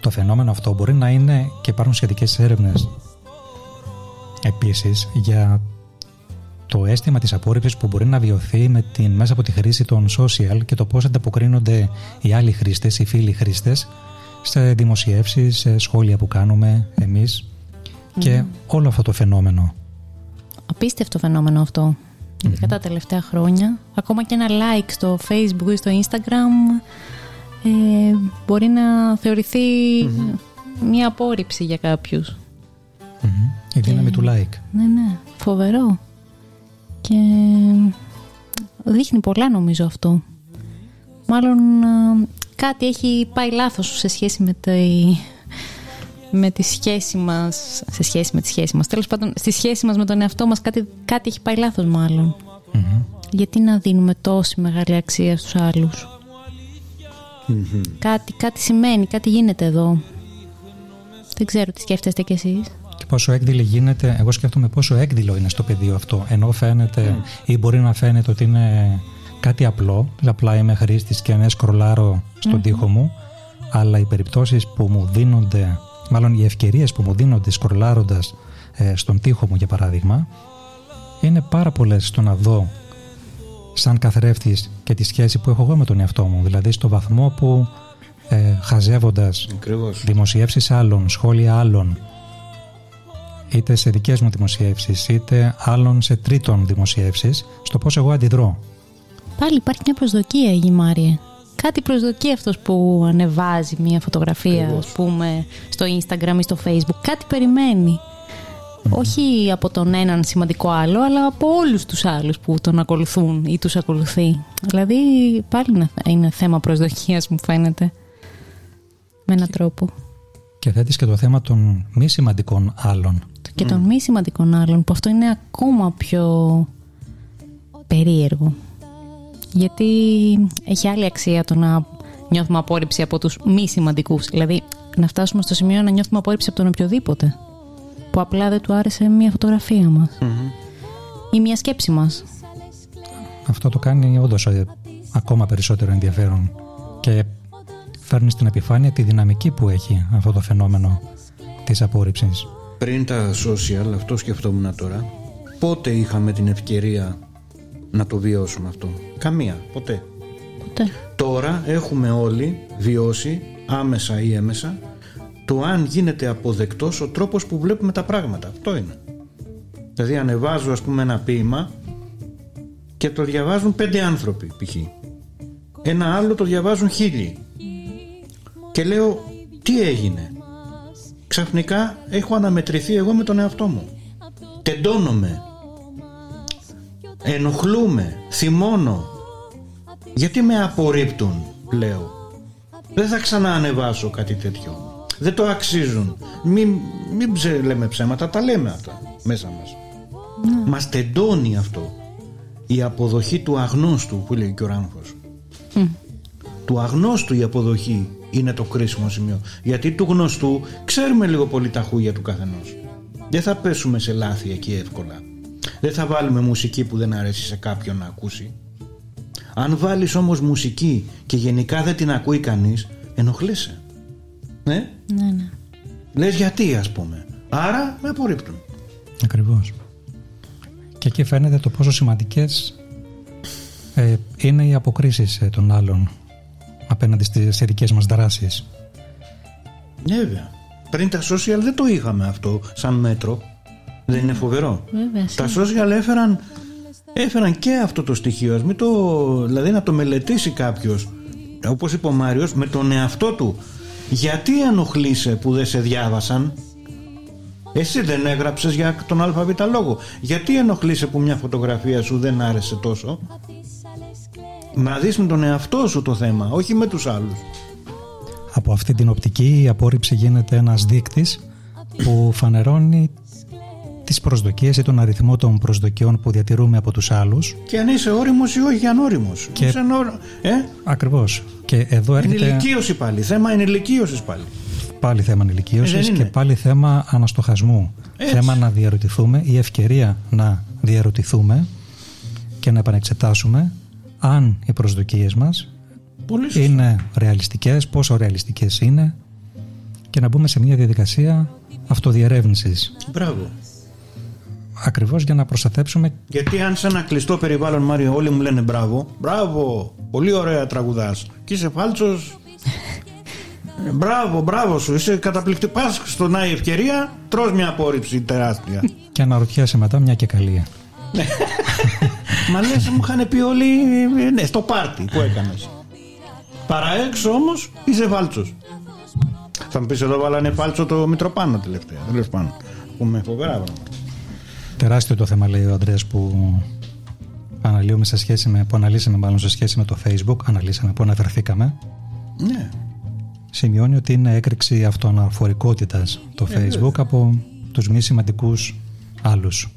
το φαινόμενο αυτό μπορεί να είναι και υπάρχουν σχετικές έρευνες επίσης για το αίσθημα της απόρριψης που μπορεί να βιωθεί με την, μέσα από τη χρήση των social και το πώς ανταποκρίνονται οι άλλοι χρήστες, οι φίλοι χρήστες σε δημοσιεύσεις, σε σχόλια που κάνουμε εμείς και όλο αυτό το φαινόμενο. Απίστευτο φαινόμενο αυτό. Ειδικά τα τελευταία χρόνια. Ακόμα και ένα like στο facebook ή στο instagram ε, μπορεί να θεωρηθεί μια απόρριψη για κάποιους. Η δύναμη του like. Ναι, ναι. Φοβερό. Και δείχνει πολλά νομίζω αυτό. Μάλλον ε, κάτι έχει πάει λάθος σε σχέση με τη, με τη σχέση μας σε σχέση με τη σχέση μας τέλος πάντων στη σχέση μας με τον εαυτό μας κάτι, κάτι έχει πάει λάθος μάλλον γιατί να δίνουμε τόση μεγάλη αξία στους άλλους Κάτι, κάτι σημαίνει, κάτι γίνεται εδώ. Δεν ξέρω τι σκέφτεστε κι εσείς. Και πόσο έκδηλη γίνεται, εγώ σκέφτομαι πόσο έκδηλο είναι στο πεδίο αυτό. Ενώ φαίνεται ή μπορεί να φαίνεται ότι είναι κάτι απλό, απλά είμαι χρήστη και ναι σκρολάρω στον τοίχο μου, αλλά οι περιπτώσεις που μου δίνονται, μάλλον οι ευκαιρίες που μου δίνονται σκρολάροντας ε, στον τοίχο μου για παράδειγμα, είναι πάρα πολλές στο να δω σαν καθρέφτης και τη σχέση που έχω εγώ με τον εαυτό μου. Δηλαδή στο βαθμό που ε, χαζεύοντας Ακριβώς. δημοσιεύσεις άλλων, σχόλια άλλων, είτε σε δικές μου δημοσιεύσεις, είτε άλλων σε τρίτων δημοσιεύσεις, στο πώς εγώ αντιδρώ. Πάλι υπάρχει μια προσδοκία, Γημάριε. Κάτι προσδοκεί αυτός που ανεβάζει μια φωτογραφία, Ακριβώς. ας πούμε, στο Instagram ή στο Facebook. Κάτι περιμένει. Όχι από τον έναν σημαντικό άλλο, αλλά από όλους τους άλλους που τον ακολουθούν ή τους ακολουθεί. Δηλαδή, πάλι είναι- είναι θέμα προσδοκίας, μου φαίνεται. Με έναν τρόπο. Και θέτεις και το θέμα των μη σημαντικών άλλων. Και των μη σημαντικών άλλων, που αυτό είναι ακόμα πιο περίεργο. Γιατί έχει άλλη αξία το να νιώθουμε απόρριψη από τους μη σημαντικούς. Δηλαδή, να φτάσουμε στο σημείο να νιώθουμε απόρριψη από τον οποιοδήποτε. Που απλά δεν του άρεσε μια φωτογραφία μας. Ή μια σκέψη μας. Αυτό το κάνει όντως ακόμα περισσότερο ενδιαφέρον και φέρνει στην επιφάνεια τη δυναμική που έχει αυτό το φαινόμενο της απόρριψης. Πριν τα social, αυτό σκεφτόμουν τώρα, πότε είχαμε την ευκαιρία να το βιώσουμε αυτό. Καμία, ποτέ. Ποτέ. Τώρα έχουμε όλοι βιώσει άμεσα ή έμεσα το αν γίνεται αποδεκτός ο τρόπος που βλέπουμε τα πράγματα. Αυτό είναι. Δηλαδή ανεβάζω ας πούμε ένα ποίημα και το διαβάζουν πέντε άνθρωποι π.χ. Ένα άλλο το διαβάζουν χίλιοι. Και λέω τι έγινε; Ξαφνικά έχω αναμετρηθεί εγώ με τον εαυτό μου. Τεντώνομαι. Ενοχλούμε. Θυμώνω. Γιατί με απορρίπτουν, λέω. Δεν θα ξαναανεβάσω κάτι τέτοιο. Δεν το αξίζουν. Μην, μην ψε- λέμε ψέματα, τα λέμε αυτά μέσα μας. Μας τεντώνει αυτό. Η αποδοχή του αγνώστου που λέει και ο Ράμφος. Του αγνώστου η αποδοχή είναι το κρίσιμο σημείο. Γιατί του γνωστού ξέρουμε λίγο πολύ τα χούγια του καθενός. Δεν θα πέσουμε σε λάθη εκεί εύκολα. Δεν θα βάλουμε μουσική που δεν αρέσει σε κάποιον να ακούσει. Αν βάλεις όμως μουσική και γενικά δεν την ακούει κανείς, ενοχλείσαι. Ναι, Ναι, ναι. λες γιατί ας πούμε. Άρα με απορρίπτουν. Ακριβώς. Και εκεί φαίνεται το πόσο σημαντικές ε, είναι οι αποκρίσεις ε, των άλλων απέναντι στις δικές μας δράσεις. Ναι, Βέβαια. Πριν τα social δεν το είχαμε αυτό σαν μέτρο. Δεν είναι φοβερό. Βέβαια, Τα social έφεραν, έφεραν και αυτό το στοιχείο. Ας μην το, δηλαδή να το μελετήσει κάποιος, όπως είπε ο Μάριος, με τον εαυτό του. Γιατί ενοχλείσαι που δεν σε διάβασαν; Εσύ δεν έγραψες για τον ΑΒ λόγο. Γιατί ενοχλείσαι που μια φωτογραφία σου δεν άρεσε τόσο; Να δεις με τον εαυτό σου το θέμα, όχι με τους άλλους. Από αυτή την οπτική η απόρριψη γίνεται ένας δείκτης που φανερώνει τις προσδοκίες ή τον αριθμό των προσδοκιών που διατηρούμε από τους άλλους. Και αν είσαι όριμος ή όχι ανώριμος. Και- Είσαι ανώ- Ε; Ακριβώς. Και εδώ Είναι έρχεται ηλικίωση πάλι. Θέμα είναι ηλικίωση πάλι. πάλι θέμα Ε, δεν ενηλικίωσης είναι. και πάλι θέμα αναστοχασμού. Έτσι. Θέμα να διαρωτηθούμε, η ευκαιρία να διαρωτηθούμε και να επανεξετάσουμε αν οι προσδοκίες μας Πολύ σωστά. είναι ρεαλιστικές, πόσο ρεαλιστικές είναι και να μπούμε σε μια διαδικασία αυτοδιερεύνησης. Μπράβο. Ακριβώς για να προστατέψουμε Γιατί αν σε ένα κλειστό περιβάλλον, Μάριο, όλοι μου λένε μπράβο. Μπράβο. Πολύ ωραία τραγουδάς. Και είσαι φάλτσος. Ε, μπράβο, μπράβο σου. Είσαι καταπληκτικό. Πας στον Άι Ευκαιρία, τρως μια απόρριψη τεράστια. και αναρωτιέσαι μετά μια και καλή. Μα λες μου είχαν πει όλοι ε, ναι, στο πάρτι που έκανες. Παρά έξω όμως είσαι φάλτσος. Θα μου πεις εδώ βάλανε φάλτσο το Μητροπάνο τελευταία. Τέλος πάντων. Πούμε φοβερά πράγματα. Τεράστιο το θέμα λέει ο Ανδρέας που αναλύουμε σε σχέση με, που αναλύσαμε μάλλον σε σχέση με το facebook, αναλύσαμε που αναφερθήκαμε. Ναι. Σημειώνει ότι είναι έκρηξη αυτοαναφορικότητας το facebook από τους μη σημαντικούς άλλους.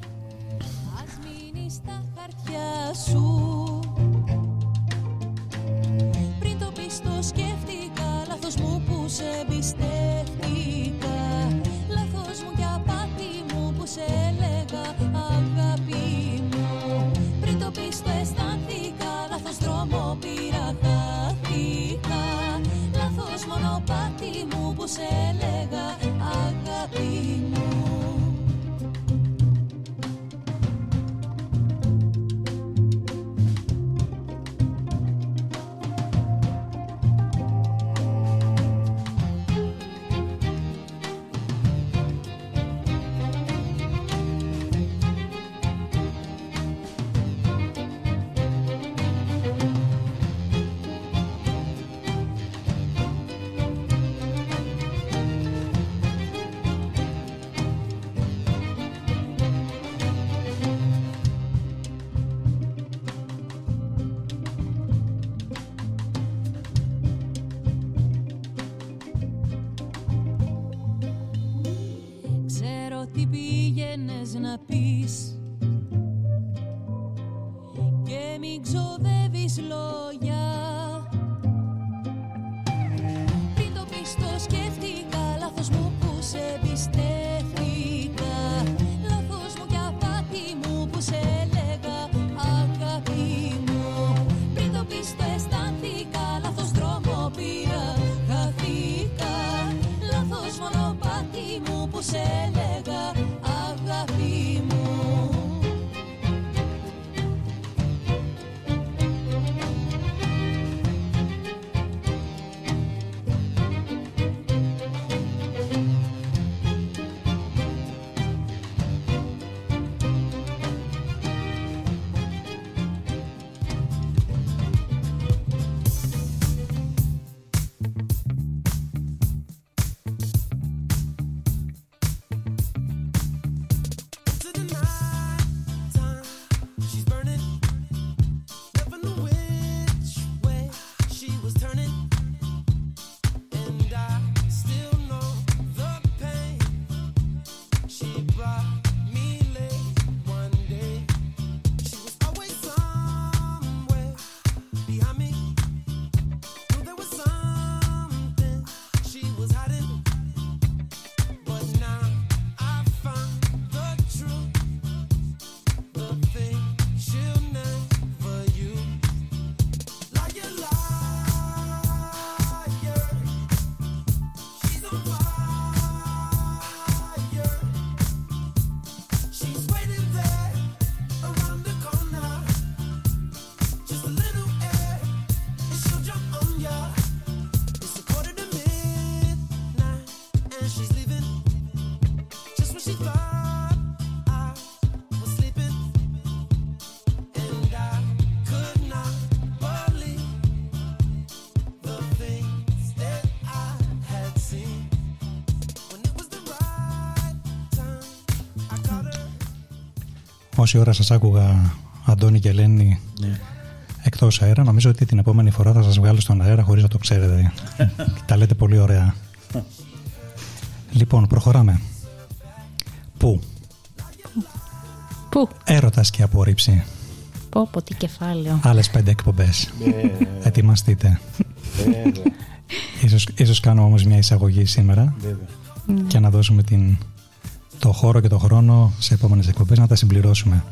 Όση ώρα σας άκουγα Αντώνη και Ελένη Ναι. εκτός αέρα, νομίζω ότι την επόμενη φορά θα σας βγάλω στον αέρα χωρίς να το ξέρετε. Τα λέτε πολύ ωραία. λοιπόν, προχωράμε. Πού; Πού; Έρωτας και απόρριψη. Πω πω τι κεφάλαιο. Άλλες πέντε εκπομπές. Ετοιμαστείτε. Βέβαια. Ίσως, ίσως κάνω όμως μια εισαγωγή σήμερα Βέβαια. και να δώσουμε την, το χώρο και το χρόνο σε επόμενες εκπομπές να τα συμπληρώσουμε.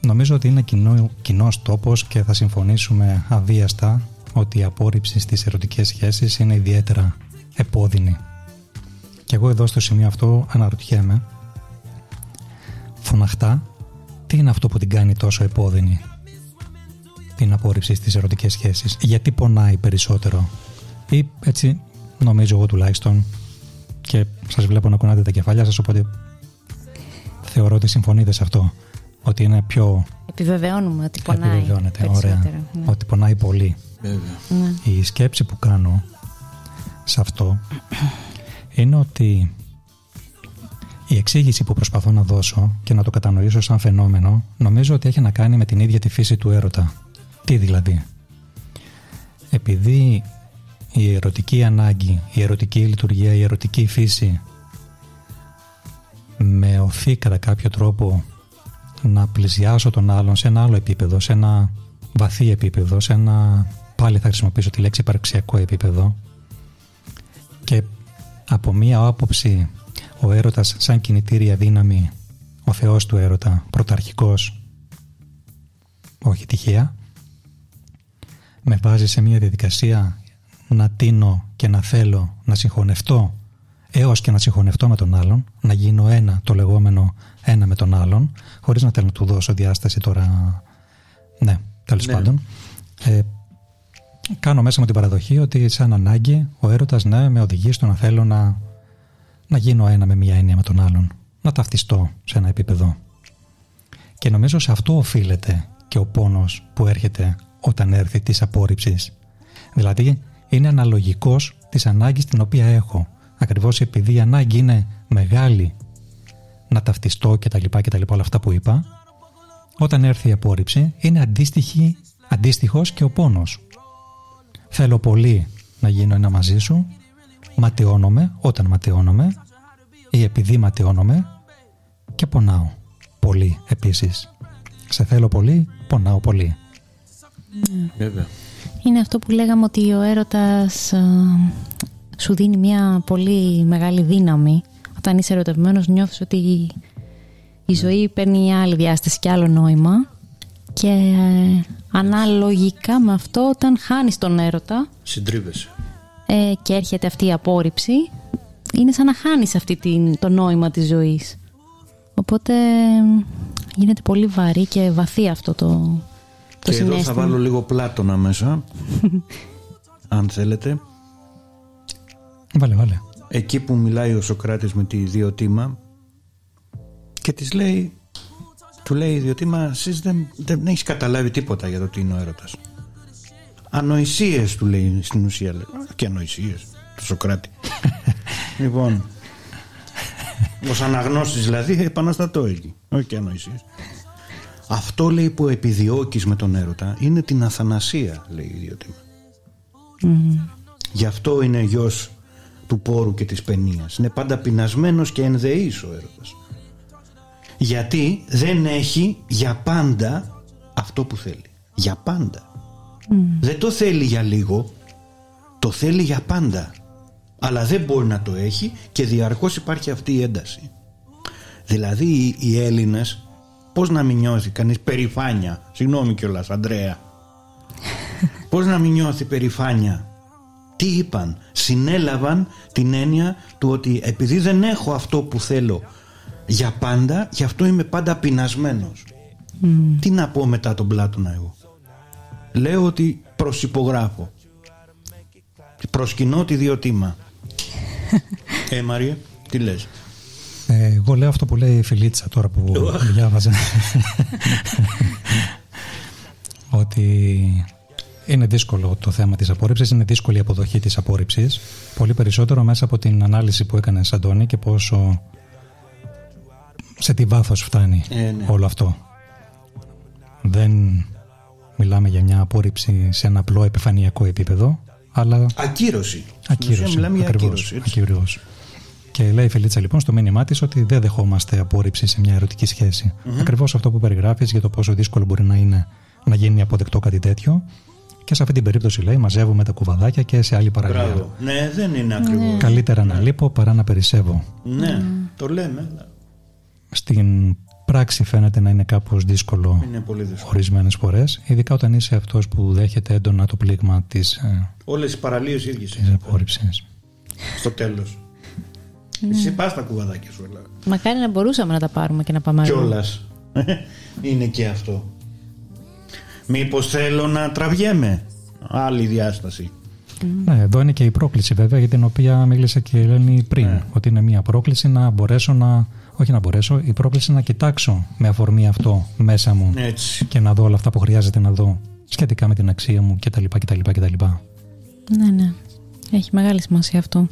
Νομίζω ότι είναι κοινό, κοινός τόπος και θα συμφωνήσουμε αβίαστα ότι η απόρριψη στις ερωτικές σχέσεις είναι ιδιαίτερα επώδυνη. Και εγώ εδώ στο σημείο αυτό αναρωτιέμαι φωναχτά τι είναι αυτό που την κάνει τόσο επώδυνη την απόρριψη στις ερωτικές σχέσεις; Γιατί πονάει περισσότερο; Ή έτσι νομίζω εγώ τουλάχιστον και σας βλέπω να κουνάτε τα κεφάλια σας οπότε θεωρώ ότι συμφωνείτε σε αυτό ότι είναι πιο Επιβεβαιώνουμε ότι πονάει. επιβεβαιώνεται περισσότερο. ωραία Ναι. ότι πονάει πολύ Βέβαια. Ναι. η σκέψη που κάνω σε αυτό είναι ότι η εξήγηση που προσπαθώ να δώσω και να το κατανοήσω σαν φαινόμενο νομίζω ότι έχει να κάνει με την ίδια τη φύση του έρωτα. Τι δηλαδή; Επειδή η ερωτική ανάγκη, η ερωτική λειτουργία, η ερωτική φύση. Με οθεί κατά κάποιο τρόπο να πλησιάσω τον άλλον σε ένα άλλο επίπεδο, σε ένα βαθύ επίπεδο, σε ένα πάλι θα χρησιμοποιήσω τη λέξη υπαρξιακό επίπεδο. Και από μία άποψη ο έρωτας σαν κινητήρια δύναμη, ο θεός του έρωτα, πρωταρχικός, όχι τυχαία, με βάζει σε μία διαδικασία να τίνω και να θέλω να συγχωνευτώ έως και να συγχωνευτώ με τον άλλον, να γίνω ένα, το λεγόμενο ένα με τον άλλον, χωρίς να θέλω να του δώσω διάσταση τώρα, ναι, τέλος Ναι. πάντων. Ε, κάνω μέσα μου την παραδοχή ότι σαν ανάγκη ο έρωτας ναι, με οδηγεί στο να θέλω να, να γίνω ένα με μία έννοια με τον άλλον, να ταυτιστώ σε ένα επίπεδο. Και νομίζω σε αυτό οφείλεται και ο πόνος που έρχεται όταν έρθει της απόρριψης. Δηλαδή είναι αναλογικός της ανάγκης την οποία έχω. Ακριβώς επειδή η ανάγκη είναι μεγάλη να ταυτιστώ και τα λοιπά και τα λοιπά όλα αυτά που είπα, όταν έρθει η απόρριψη είναι αντίστοιχη, αντίστοιχος και ο πόνος. Θέλω πολύ να γίνω ένα μαζί σου, ματαιώνομαι όταν ματαιώνομαι ή επειδή ματαιώνομαι και πονάω πολύ επίσης. Σε θέλω πολύ, πονάω πολύ. Βέβαια. Είναι αυτό που λέγαμε ότι ο έρωτας α, σου δίνει μια πολύ μεγάλη δύναμη. Όταν είσαι ερωτευμένος νιώθεις ότι η ζωή παίρνει άλλη διάσταση και άλλο νόημα. Και ε, αναλογικά με αυτό όταν χάνεις τον έρωτα Συντρίβεσαι. ε, και έρχεται αυτή η απόρριψη είναι σαν να χάνεις αυτή την, το νόημα της ζωής. Οπότε ε, γίνεται πολύ βαρύ και βαθύ αυτό το, το και εδώ θα συνέστημα. βάλω λίγο πλάτωνα μέσα. αν θέλετε. Βάλε, βάλε. Εκεί που μιλάει ο Σοκράτης με τη Διοτήμα και της λέει του λέει η Διοτήμα εσείς δεν, δεν έχεις καταλάβει τίποτα για το τι είναι ο έρωτας. Ανοησίες του λέει στην ουσία. Λέει. «Α, Και ανοησίες του Σοκράτη. λοιπόν ως αναγνώστης δηλαδή επαναστατώ εκεί. Όχι και ανοησίες. Αυτό λέει που επιδιώκεις με τον έρωτα είναι την αθανασία λέει η Διοτήμα. Γι' αυτό είναι γιος του πόρου και της παινίας. Είναι πάντα πεινασμένος και ενδεής ο έρωτας. Γιατί δεν έχει για πάντα αυτό που θέλει. Για πάντα. Δεν το θέλει για λίγο, το θέλει για πάντα. Αλλά δεν μπορεί να το έχει και διαρκώς υπάρχει αυτή η ένταση. Δηλαδή οι, οι Έλληνες πώς να μην νιώθει κανείς περηφάνεια; Συγγνώμη κιόλας Αντρέα. πώς να μην νιώθει περηφάνεια; Τι είπαν, συνέλαβαν την έννοια του ότι επειδή δεν έχω αυτό που θέλω για πάντα, γι' αυτό είμαι πάντα πεινασμένος. Τι να πω μετά τον Πλάτωνα εγώ; Λέω ότι προσυπογράφω. Προσκυνώ τη διοτήμα. ε, Μαρία, τι λες; Ε, εγώ λέω αυτό που λέει η Φιλίτσα τώρα που διάβαζε. ότι είναι δύσκολο το θέμα της απόρριψης, είναι δύσκολη η αποδοχή της απόρριψης. Πολύ περισσότερο μέσα από την ανάλυση που έκανες Αντώνη και πόσο σε τι βάθος φτάνει Ε, ναι. όλο αυτό. Δεν μιλάμε για μια απόρριψη σε ένα απλό επιφανειακό επίπεδο, αλλά Ακύρωση. Στην Ακύρωση. ουσία μιλάμε για ακριβώς, ακύρωση. Έτσι. ακριβώς. Και λέει η Φελίτσα λοιπόν στο μήνυμά της ότι δεν δεχόμαστε απόρριψη σε μια ερωτική σχέση. Ακριβώς αυτό που περιγράφεις για το πόσο δύσκολο μπορεί να είναι να γίνει αποδεκτό κάτι τέτοιο. Και σε αυτή την περίπτωση λέει μαζεύουμε τα κουβαδάκια και σε άλλη παραλία. Μπράβο. Ναι, δεν είναι ακριβώς. Καλύτερα να λείπω παρά να περισσεύω. Ναι, το λέμε. αλλά Στην πράξη φαίνεται να είναι κάπως δύσκολο Είναι πολύ δύσκολο. ορισμένες φορές, ειδικά όταν είσαι αυτός που δέχεται έντονα το πλήγμα της, ε, Όλες οι παραλίες ίδιες της είναι απόρριψης. στο τέλος. Εσύ πας τα κουβαδάκια σου, αλλά Μακάρι να μπορούσαμε να τα πάρουμε και να πάμε αλλού. Κιόλας. Είναι και αυτό. Μήπως θέλω να τραβιέμαι; Άλλη διάσταση. Ναι, εδώ είναι και η πρόκληση βέβαια για την οποία μίλησε και η Ελένη πριν. Ναι. Ότι είναι μια πρόκληση να μπορέσω να. Όχι να μπορέσω, η πρόκληση να κοιτάξω με αφορμή αυτό μέσα μου Έτσι. και να δω όλα αυτά που χρειάζεται να δω σχετικά με την αξία μου κτλ. κτλ, κτλ. Ναι, ναι. Έχει μεγάλη σημασία αυτό.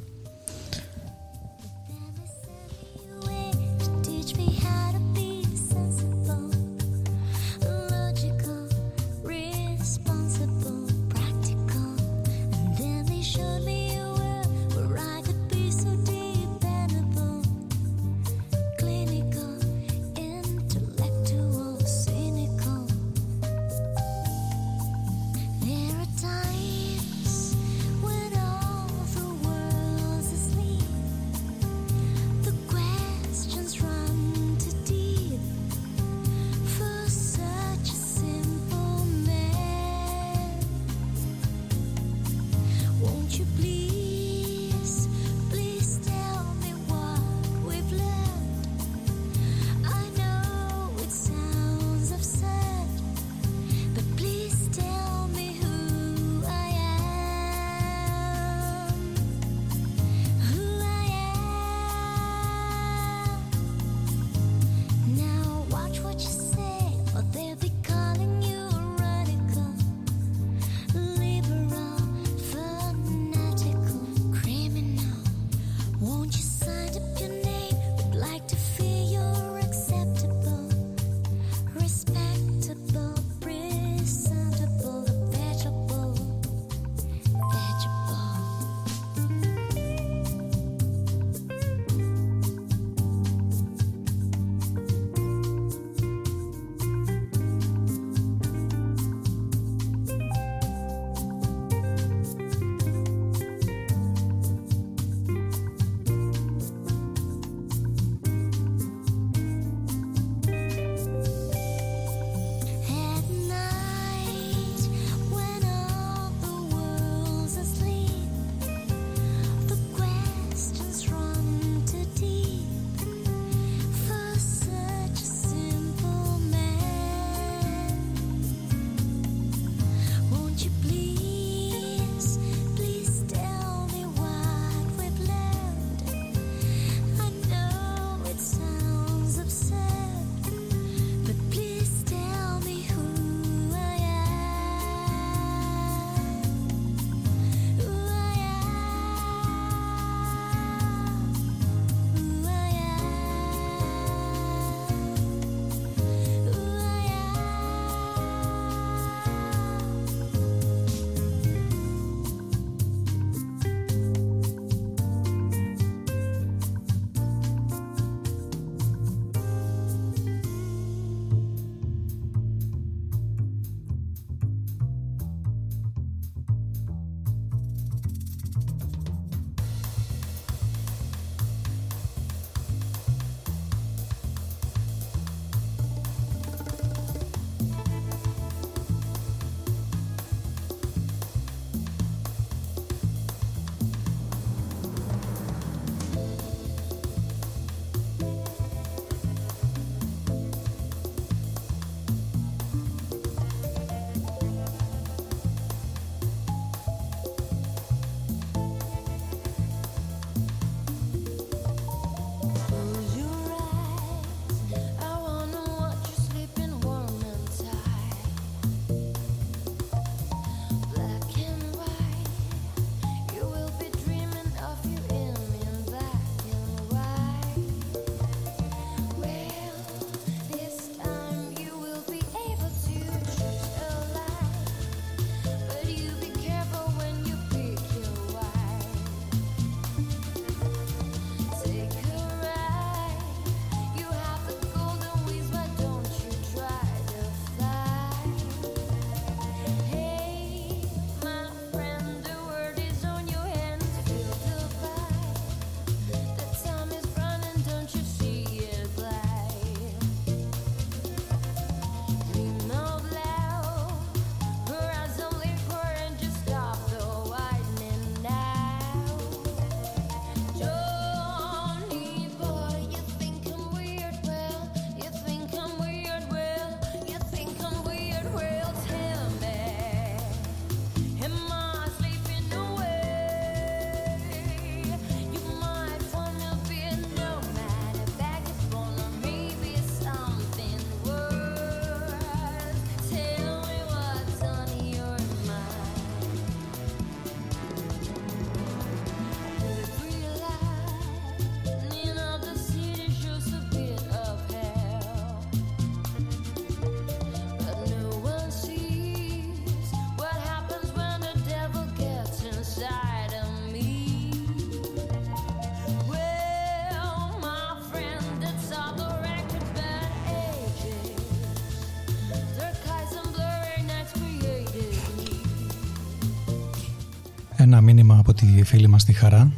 Ένα μήνυμα από τη φίλη μας τη Χαρά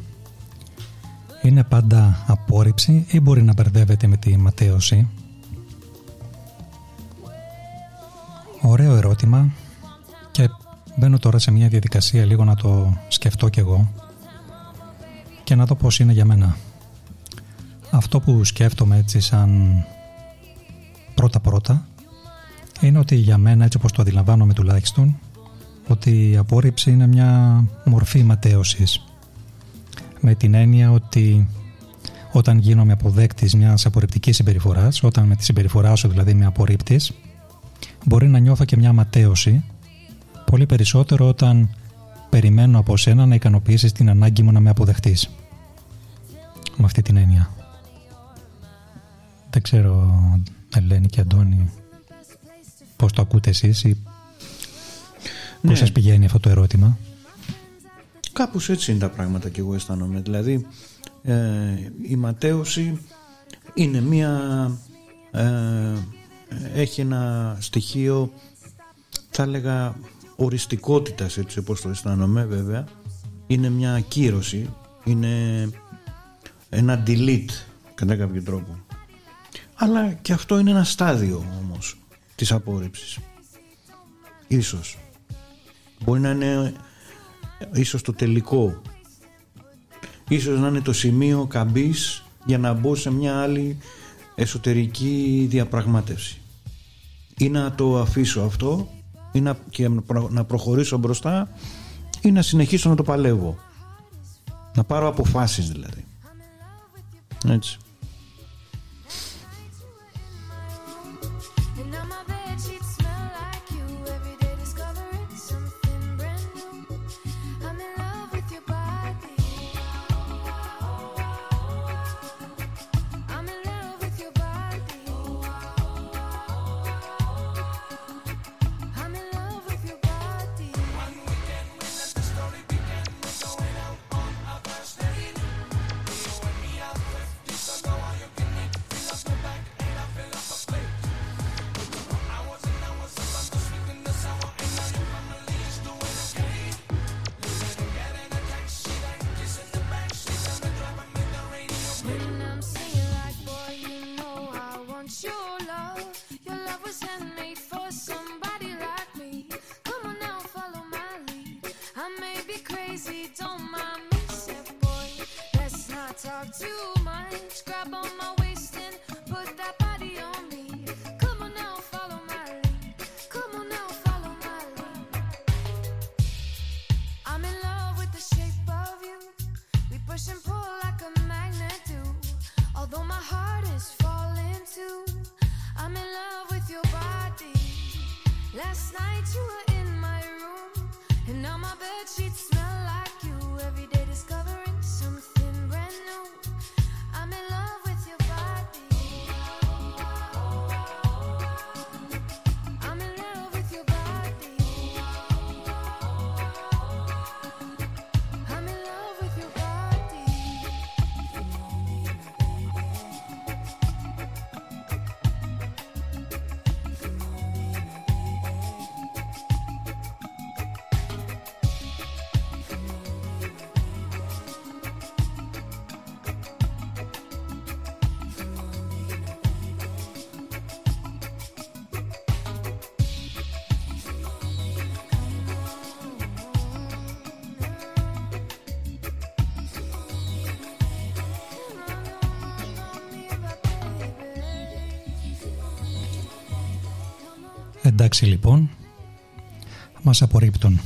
είναι πάντα απόρριψη ή μπορεί να μπερδεύεται με τη ματέωση; Ωραίο ερώτημα και μπαίνω τώρα σε μια διαδικασία λίγο να το σκεφτώ κι εγώ και να δω πώς είναι για μένα. Αυτό που σκέφτομαι έτσι σαν πρώτα πρώτα είναι ότι για μένα έτσι όπως το αντιλαμβάνομαι τουλάχιστον ότι η απόρριψη είναι μια μορφή ματέωσης. Με την έννοια ότι όταν γίνομαι αποδέκτης μιας απορριπτικής συμπεριφοράς όταν με τη συμπεριφορά σου δηλαδή με απορρίπτεις μπορεί να νιώθω και μια ματέωση πολύ περισσότερο όταν περιμένω από σένα να ικανοποιήσεις την ανάγκη μου να με αποδεχτείς με αυτή την έννοια. Δεν ξέρω Ελένη και Αντώνη πώς το ακούτε εσείς ή πώς ναι. σας πηγαίνει αυτό το ερώτημα; Κάπως έτσι είναι τα πράγματα και εγώ αισθάνομαι. Δηλαδή ε, η ματέωση είναι μία ε, έχει ένα στοιχείο θα έλεγα οριστικότητας έτσι όπως το αισθάνομαι βέβαια είναι μια ακύρωση είναι ένα delete κατά κάποιο τρόπο αλλά και αυτό είναι ένα στάδιο όμως της απόρριψης ίσως μπορεί να είναι ίσως το τελικό. Ίσως να είναι το σημείο καμπής για να μπω σε μια άλλη εσωτερική διαπραγμάτευση. Ή να το αφήσω αυτό ή να, και να προχωρήσω μπροστά ή να συνεχίσω να το παλεύω. Να πάρω αποφάσεις δηλαδή. Έτσι λοιπόν, μας απορρίπτουν.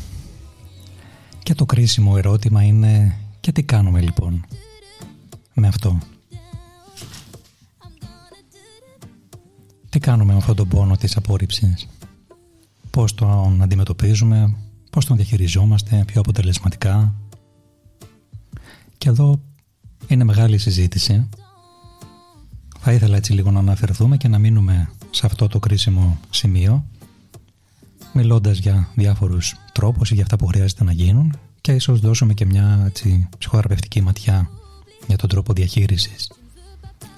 Και το κρίσιμο ερώτημα είναι και τι κάνουμε λοιπόν με αυτό; Τι κάνουμε με αυτόν τον πόνο της απόρριψης; Πώς τον αντιμετωπίζουμε, πώς τον διαχειριζόμαστε πιο αποτελεσματικά; Και εδώ είναι μεγάλη συζήτηση. Θα ήθελα έτσι λίγο να αναφερθούμε και να μείνουμε σε αυτό το κρίσιμο σημείο μιλώντας για διάφορους τρόπους ή για αυτά που χρειάζεται να γίνουν και ίσως δώσουμε και μια έτσι, ψυχοθεραπευτική ματιά για τον τρόπο διαχείρισης.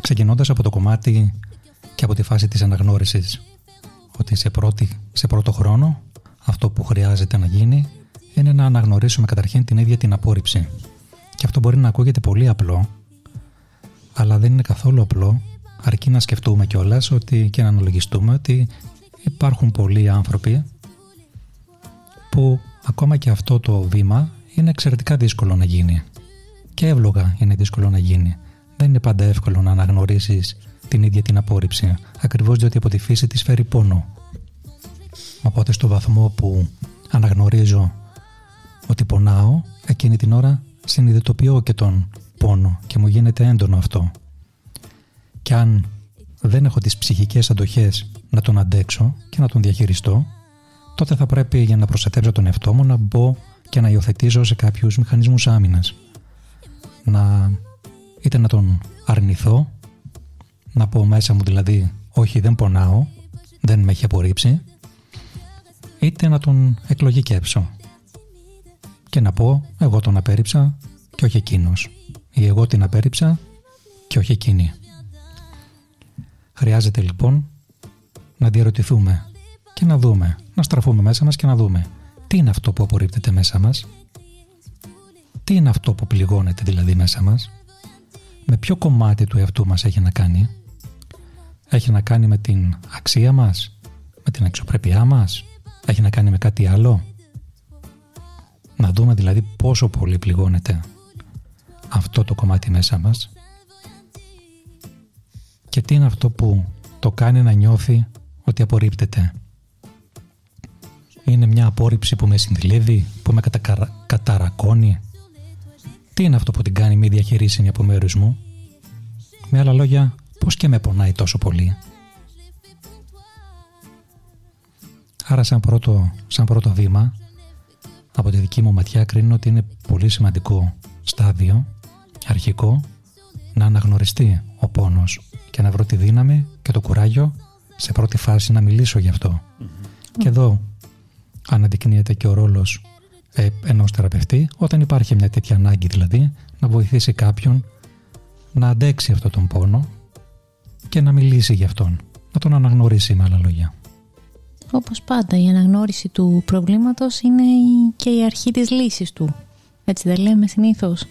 Ξεκινώντας από το κομμάτι και από τη φάση της αναγνώρισης ότι σε, πρώτη, σε πρώτο χρόνο αυτό που χρειάζεται να γίνει είναι να αναγνωρίσουμε καταρχήν την ίδια την απόρριψη. Και αυτό μπορεί να ακούγεται πολύ απλό, αλλά δεν είναι καθόλου απλό, αρκεί να σκεφτούμε κιόλας ότι και να αναλογιστούμε ότι υπάρχουν πολλοί άνθρωποι που ακόμα και αυτό το βήμα είναι εξαιρετικά δύσκολο να γίνει. Και εύλογα είναι δύσκολο να γίνει. Δεν είναι πάντα εύκολο να αναγνωρίσεις την ίδια την απόρριψη, ακριβώς διότι από τη φύση της φέρει πόνο. Οπότε στο βαθμό που αναγνωρίζω ότι πονάω, εκείνη την ώρα συνειδητοποιώ και τον πόνο και μου γίνεται έντονο αυτό. Και αν δεν έχω τις ψυχικές αντοχές να τον αντέξω και να τον διαχειριστώ, τότε θα πρέπει για να προστατεύσω τον εαυτό μου να μπω και να υιοθετήσω σε κάποιους μηχανισμούς άμυνας. Να είτε να τον αρνηθώ, να πω μέσα μου δηλαδή όχι δεν πονάω, δεν με έχει απορρίψει, είτε να τον εκλογικέψω και να πω εγώ τον απέρριψα και όχι εκείνος ή εγώ την απέρριψα και όχι εκείνη. Χρειάζεται λοιπόν να διαρωτηθούμε και να δούμε, να στραφούμε μέσα μας και να δούμε τι είναι αυτό που απορρίπτεται μέσα μας, τι είναι αυτό που πληγώνεται δηλαδή μέσα μας, με ποιο κομμάτι του εαυτού μας έχει να κάνει, έχει να κάνει με την αξία μας, με την αξιοπρέπειά μας, έχει να κάνει με κάτι άλλο; Να δούμε δηλαδή πόσο πολύ πληγώνεται αυτό το κομμάτι μέσα μας και τι είναι αυτό που το κάνει να νιώθει ότι απορρίπτεται; Είναι μια απόρριψη που με συνδυλεύει, που με καταρακώνει. Τι είναι αυτό που την κάνει μη διαχειρίσιμη από μέρους μου; Με άλλα λόγια, πώς και με πονάει τόσο πολύ. Άρα σαν πρώτο, σαν πρώτο βήμα, από τη δική μου ματιά κρίνω ότι είναι πολύ σημαντικό στάδιο, αρχικό, να αναγνωριστεί ο πόνος και να βρω τη δύναμη και το κουράγιο σε πρώτη φάση να μιλήσω γι' αυτό. Και εδώ αναδεικνύεται και ο ρόλος ε, ενός θεραπευτή όταν υπάρχει μια τέτοια ανάγκη δηλαδή να βοηθήσει κάποιον να αντέξει αυτόν τον πόνο και να μιλήσει γι' αυτόν, να τον αναγνωρίσει με άλλα λόγια. Όπως πάντα η αναγνώριση του προβλήματος είναι και η αρχή της λύσης του. Έτσι δεν λέμε συνήθως.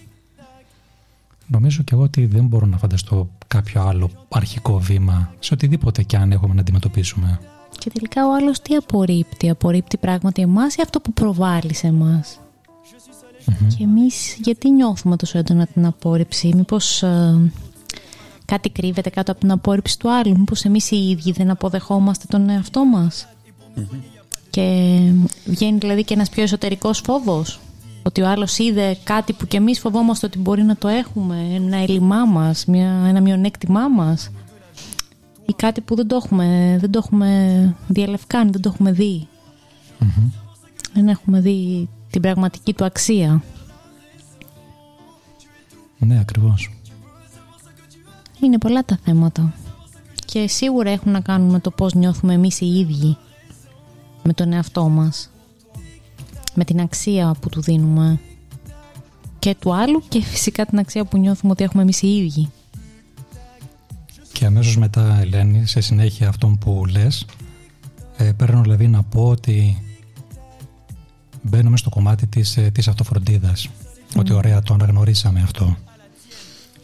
Νομίζω και εγώ ότι δεν μπορώ να φανταστώ κάποιο άλλο αρχικό βήμα σε οτιδήποτε και αν έχουμε να αντιμετωπίσουμε. Και τελικά ο άλλος τι απορρίπτει; Απορρίπτει πράγματι εμάς ή αυτό που προβάλλει σε εμάς; Και εμείς γιατί νιώθουμε τόσο έντονα την απόρριψη; Μήπως ε, κάτι κρύβεται κάτω από την απόρριψη του άλλου; Μήπως εμείς οι ίδιοι δεν αποδεχόμαστε τον εαυτό μας; Και βγαίνει δηλαδή και ένας πιο εσωτερικός φόβος; Ότι ο άλλος είδε κάτι που και εμείς φοβόμαστε ότι μπορεί να το έχουμε, ένα έλλειμμά μας, μια, ένα μειονέκτημά μας; Ή κάτι που δεν το έχουμε, δεν το έχουμε διαλευκάνει, δεν το έχουμε δει. Δεν έχουμε δει την πραγματική του αξία. Ναι, ακριβώς. Είναι πολλά τα θέματα. Και σίγουρα έχουν να κάνουν με το πώς νιώθουμε εμείς οι ίδιοι με τον εαυτό μας με την αξία που του δίνουμε και του άλλου και φυσικά την αξία που νιώθουμε ότι έχουμε εμείς οι ίδιοι. Και αμέσως μετά Ελένη σε συνέχεια αυτόν που λες ε, παίρνω δηλαδή να πω ότι μπαίνουμε στο κομμάτι της, ε, της αυτοφροντίδας. Ότι ωραία το αναγνωρίσαμε αυτό.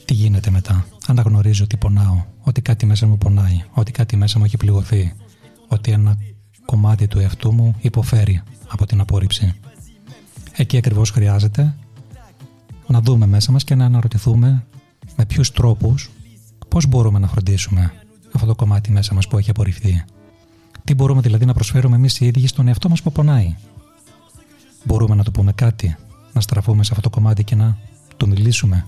Τι γίνεται μετά; Αναγνωρίζω ότι πονάω. Ότι κάτι μέσα μου πονάει. Ότι κάτι μέσα μου έχει πληγωθεί. Ότι ένα κομμάτι του εαυτού μου υποφέρει από την απόρριψη. Εκεί ακριβώς χρειάζεται να δούμε μέσα μας και να αναρωτηθούμε με ποιους τρόπους πώς μπορούμε να φροντίσουμε αυτό το κομμάτι μέσα μας που έχει απορριφθεί; Τι μπορούμε δηλαδή να προσφέρουμε εμείς οι ίδιοι στον εαυτό μας που πονάει; Μπορούμε να του πούμε κάτι, να στραφούμε σε αυτό το κομμάτι και να του μιλήσουμε;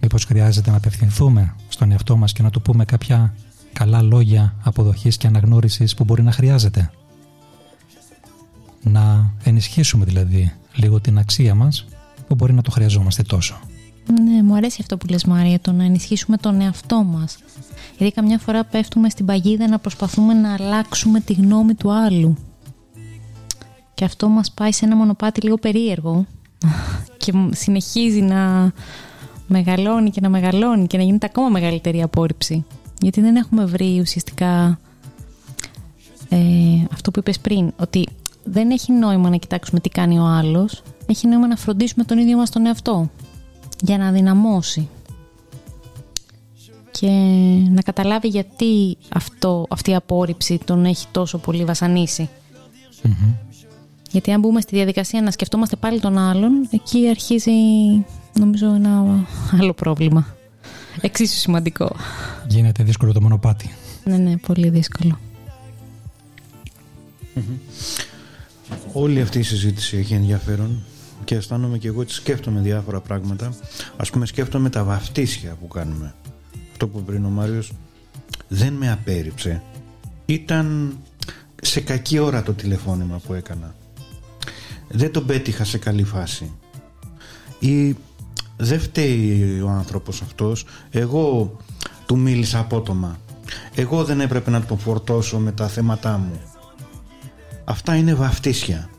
Μήπως χρειάζεται να απευθυνθούμε στον εαυτό μας και να του πούμε κάποια καλά λόγια αποδοχής και αναγνώρισης που μπορεί να χρειάζεται; Να ενισχύσουμε δηλαδή λίγο την αξία μας που μπορεί να το χρειαζόμαστε τόσο. Ναι, μου αρέσει αυτό που λες Μάρια, το να ενισχύσουμε τον εαυτό μας. Γιατί καμιά φορά πέφτουμε στην παγίδα να προσπαθούμε να αλλάξουμε τη γνώμη του άλλου. Και αυτό μας πάει σε ένα μονοπάτι λίγο περίεργο και συνεχίζει να μεγαλώνει και να μεγαλώνει και να γίνεται ακόμα μεγαλύτερη απόρριψη γιατί δεν έχουμε βρει ουσιαστικά ε, αυτό που είπες πριν, ότι δεν έχει νόημα να κοιτάξουμε τι κάνει ο άλλος. Έχει νόημα να φροντίσουμε τον ίδιο μας τον εαυτό για να δυναμώσει και να καταλάβει γιατί αυτό, αυτή η απόρριψη τον έχει τόσο πολύ βασανίσει. Γιατί αν μπούμε στη διαδικασία να σκεφτόμαστε πάλι τον άλλον, εκεί αρχίζει νομίζω ένα άλλο πρόβλημα. Εξίσου σημαντικό. Γίνεται δύσκολο το μονοπάτι. Ναι, ναι, πολύ δύσκολο. Όλη αυτή η συζήτηση έχει ενδιαφέρον και αισθάνομαι και εγώ ότι σκέφτομαι διάφορα πράγματα. Ας πούμε σκέφτομαι τα βαφτίσια που κάνουμε. Αυτό που πριν ο Μάριος δεν με απέρριψε. Ήταν σε κακή ώρα το τηλεφώνημα που έκανα. Δεν τον πέτυχα σε καλή φάση. Ή δεν φταίει ο άνθρωπος αυτός. Εγώ του μίλησα απότομα. Εγώ δεν έπρεπε να τον φορτώσω με τα θέματά μου. Αυτά είναι βαφτίσια.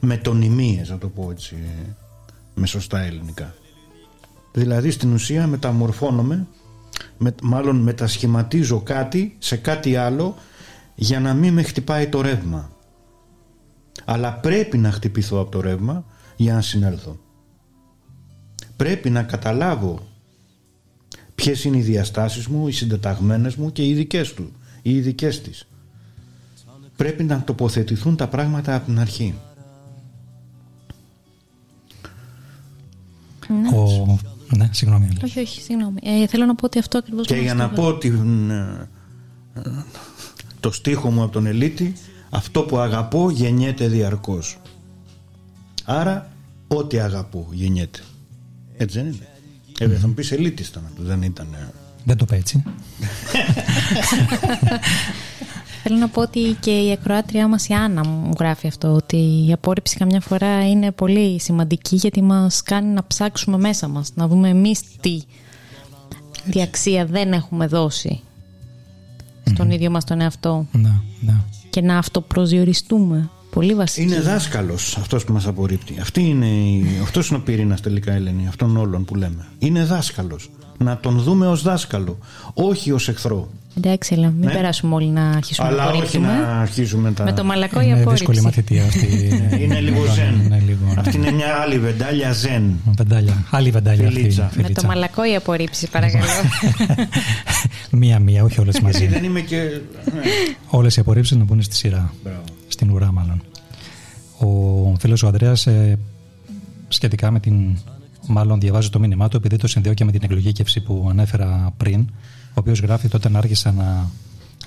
Μετωνυμίες, να το πω έτσι, με σωστά ελληνικά. Δηλαδή στην ουσία μεταμορφώνομαι, με, μάλλον μετασχηματίζω κάτι σε κάτι άλλο για να μην με χτυπάει το ρεύμα. Αλλά πρέπει να χτυπηθώ από το ρεύμα για να συνέλθω. Πρέπει να καταλάβω ποιες είναι οι διαστάσεις μου, οι συντεταγμένες μου και οι δικές του, οι ειδικές της. Πρέπει να τοποθετηθούν τα πράγματα από την αρχή. Ναι. Ο... Ναι, συγγνώμη. Έλλη. Όχι, όχι, συγγνώμη. Ε, θέλω να πω ότι αυτό ακριβώς... Και μας για να το- πω την, ε, ε, το στίχο μου από τον Ελίτη, αυτό που αγαπώ γεννιέται διαρκώς. Άρα, ό,τι αγαπώ γεννιέται. Έτσι δεν είναι; Ε, θα μου πεις Ελίτης ήταν, αυτό, δεν ήταν... ε. Δεν το είπε έτσι. Θέλω να πω ότι και η ακροάτριά μας η Άννα μου γράφει αυτό ότι η απόρριψη καμιά φορά είναι πολύ σημαντική γιατί μας κάνει να ψάξουμε μέσα μας να δούμε εμείς τι, τι αξία δεν έχουμε δώσει στον ίδιο μας τον εαυτό Ναι, ναι. και να αυτοπροσδιοριστούμε πολύ βασική Είναι δάσκαλος αυτός που μας απορρίπτει. Αυτή είναι η, αυτός είναι ο πυρήνας τελικά Ελένη, αυτών όλων που λέμε. Είναι δάσκαλος. Να τον δούμε ως δάσκαλο, όχι ως εχθρό. Εντάξει αλλά μην Ναι. περάσουμε όλοι να αρχίσουμε να Αλλά όχι απορρίπτουμε να αρχίζουμε τα... με το μαλακό η Είναι δύσκολη απόρριψη μαθητεία αυτή. Είναι λίγο Λοιπόν, ζεν. Είναι λίγο. Αυτή είναι μια άλλη βεντάλια ζεν. Βεντάλια. Άλλη βεντάλια αυτή. Φιλίτσα. με το φιλίτσα. μαλακό η απορρίψη παρακαλώ Μία-μία, όχι όλες Έτσι μαζί. δεν είμαι και... ναι. Όλες οι απορρίψεις να μπουν στη σειρά. Μπράβο. Στην ουρά, μάλλον. Ο φίλος ο Ανδρέας σχετικά με την. Μάλλον διαβάζω το μήνυμά του επειδή το συνδέω και με την εκλογήκευση που ανέφερα πριν. Ο οποίος γράφει τότε να άρχισα να,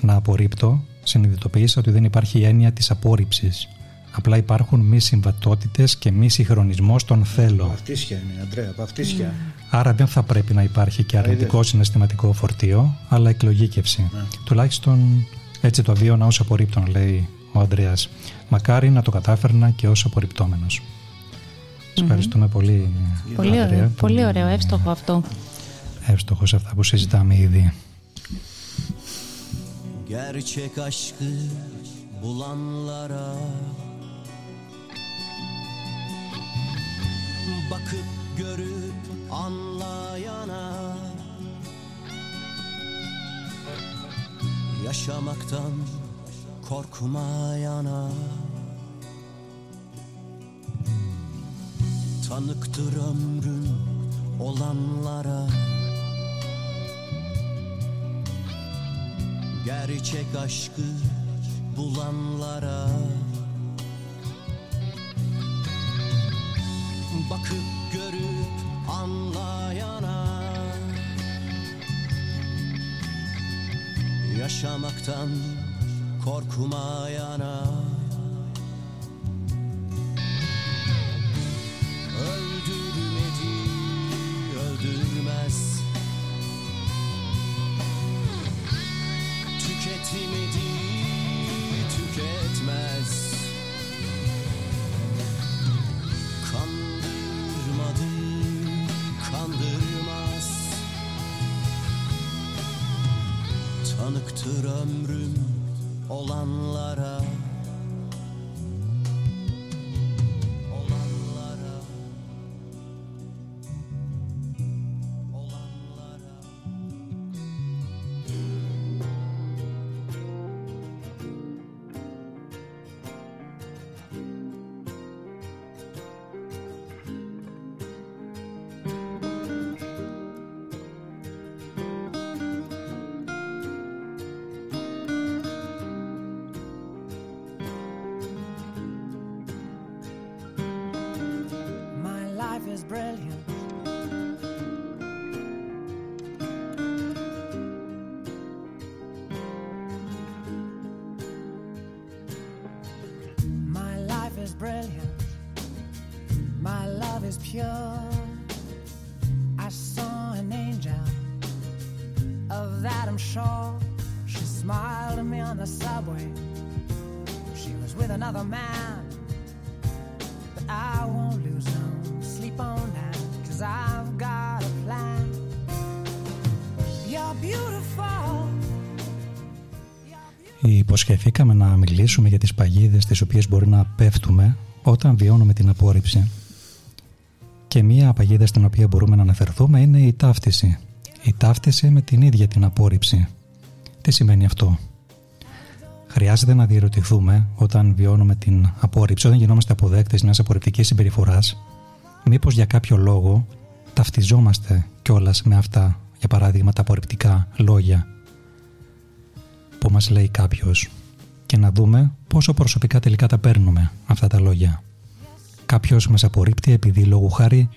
να απορρίπτω, συνειδητοποίησα ότι δεν υπάρχει η έννοια της απόρριψης. Απλά υπάρχουν μη συμβατότητες και μη συγχρονισμός των θέλω. Βαφτίσια είναι, Αντρέα, βαφτίσια. Άρα δεν θα πρέπει να υπάρχει και αρνητικό συναισθηματικό φορτίο, αλλά εκλογήκευση. Τουλάχιστον έτσι το βίωνα ω απορρίπτων, λέει ο Ανδρέας. Μακάρι να το κατάφερνα και ω απορριπτόμενος. Ευχαριστούμε πολύ, πολύ, Ανδρέα, ωραίο, που πολύ είναι ωραίο εύστοχο αυτό Εύστοχο σε αυτά που συζητάμε ήδη. Gerçek aşkı bulanlara Bakıp görüp anlayana Yaşamaktan korkmayana Tanıktır ömrüm olanlara Gerçek aşkı bulanlara Bakıp görüp anlayana Yaşamaktan korkmayana olanlara another man. But I won't lose no sleep on that. Cause I've got a plan. You're beautiful. Υποσχεθήκαμε να μιλήσουμε για τις παγίδες τις οποίες μπορεί να πέφτουμε όταν βιώνουμε την απόρριψη. Και μία παγίδα στην οποία μπορούμε να αναφερθούμε είναι η ταύτιση. Η ταύτιση με την ίδια την απόρριψη. Τι σημαίνει αυτό; Χρειάζεται να διερωτηθούμε όταν βιώνουμε την απόρριψη, όταν γινόμαστε αποδέκτες μιας απορριπτικής συμπεριφοράς, μήπως για κάποιο λόγο ταυτιζόμαστε κιόλας με αυτά, για παράδειγμα τα απορριπτικά λόγια που μας λέει κάποιος και να δούμε πόσο προσωπικά τελικά τα παίρνουμε αυτά τα λόγια. Κάποιος μας απορρίπτει επειδή λόγου χάρη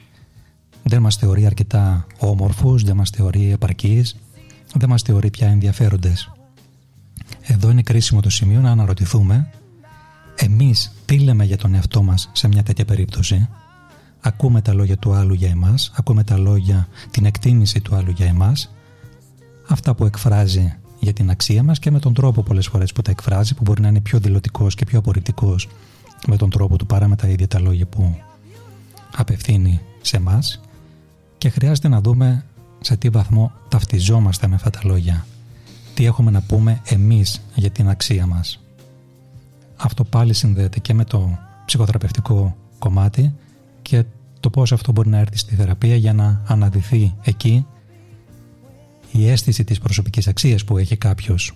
δεν μας θεωρεί αρκετά όμορφους, δεν μας θεωρεί επαρκείς, δεν μας θεωρεί πια ενδιαφέροντες. Εδώ είναι κρίσιμο το σημείο να αναρωτηθούμε εμείς τι λέμε για τον εαυτό μας σε μια τέτοια περίπτωση; Ακούμε τα λόγια του άλλου για εμάς, ακούμε τα λόγια, την εκτίμηση του άλλου για εμάς, αυτά που εκφράζει για την αξία μας και με τον τρόπο πολλές φορές που τα εκφράζει που μπορεί να είναι πιο δηλωτικός και πιο απορριπτικός με τον τρόπο του παρά με τα ίδια τα λόγια που απευθύνει σε εμά και χρειάζεται να δούμε σε τι βαθμό ταυτιζόμαστε με αυτά τα λόγια. Τι έχουμε να πούμε εμείς για την αξία μας. Αυτό πάλι συνδέεται και με το ψυχοθεραπευτικό κομμάτι και το πώς αυτό μπορεί να έρθει στη θεραπεία για να αναδυθεί εκεί η αίσθηση της προσωπικής αξίας που έχει κάποιος.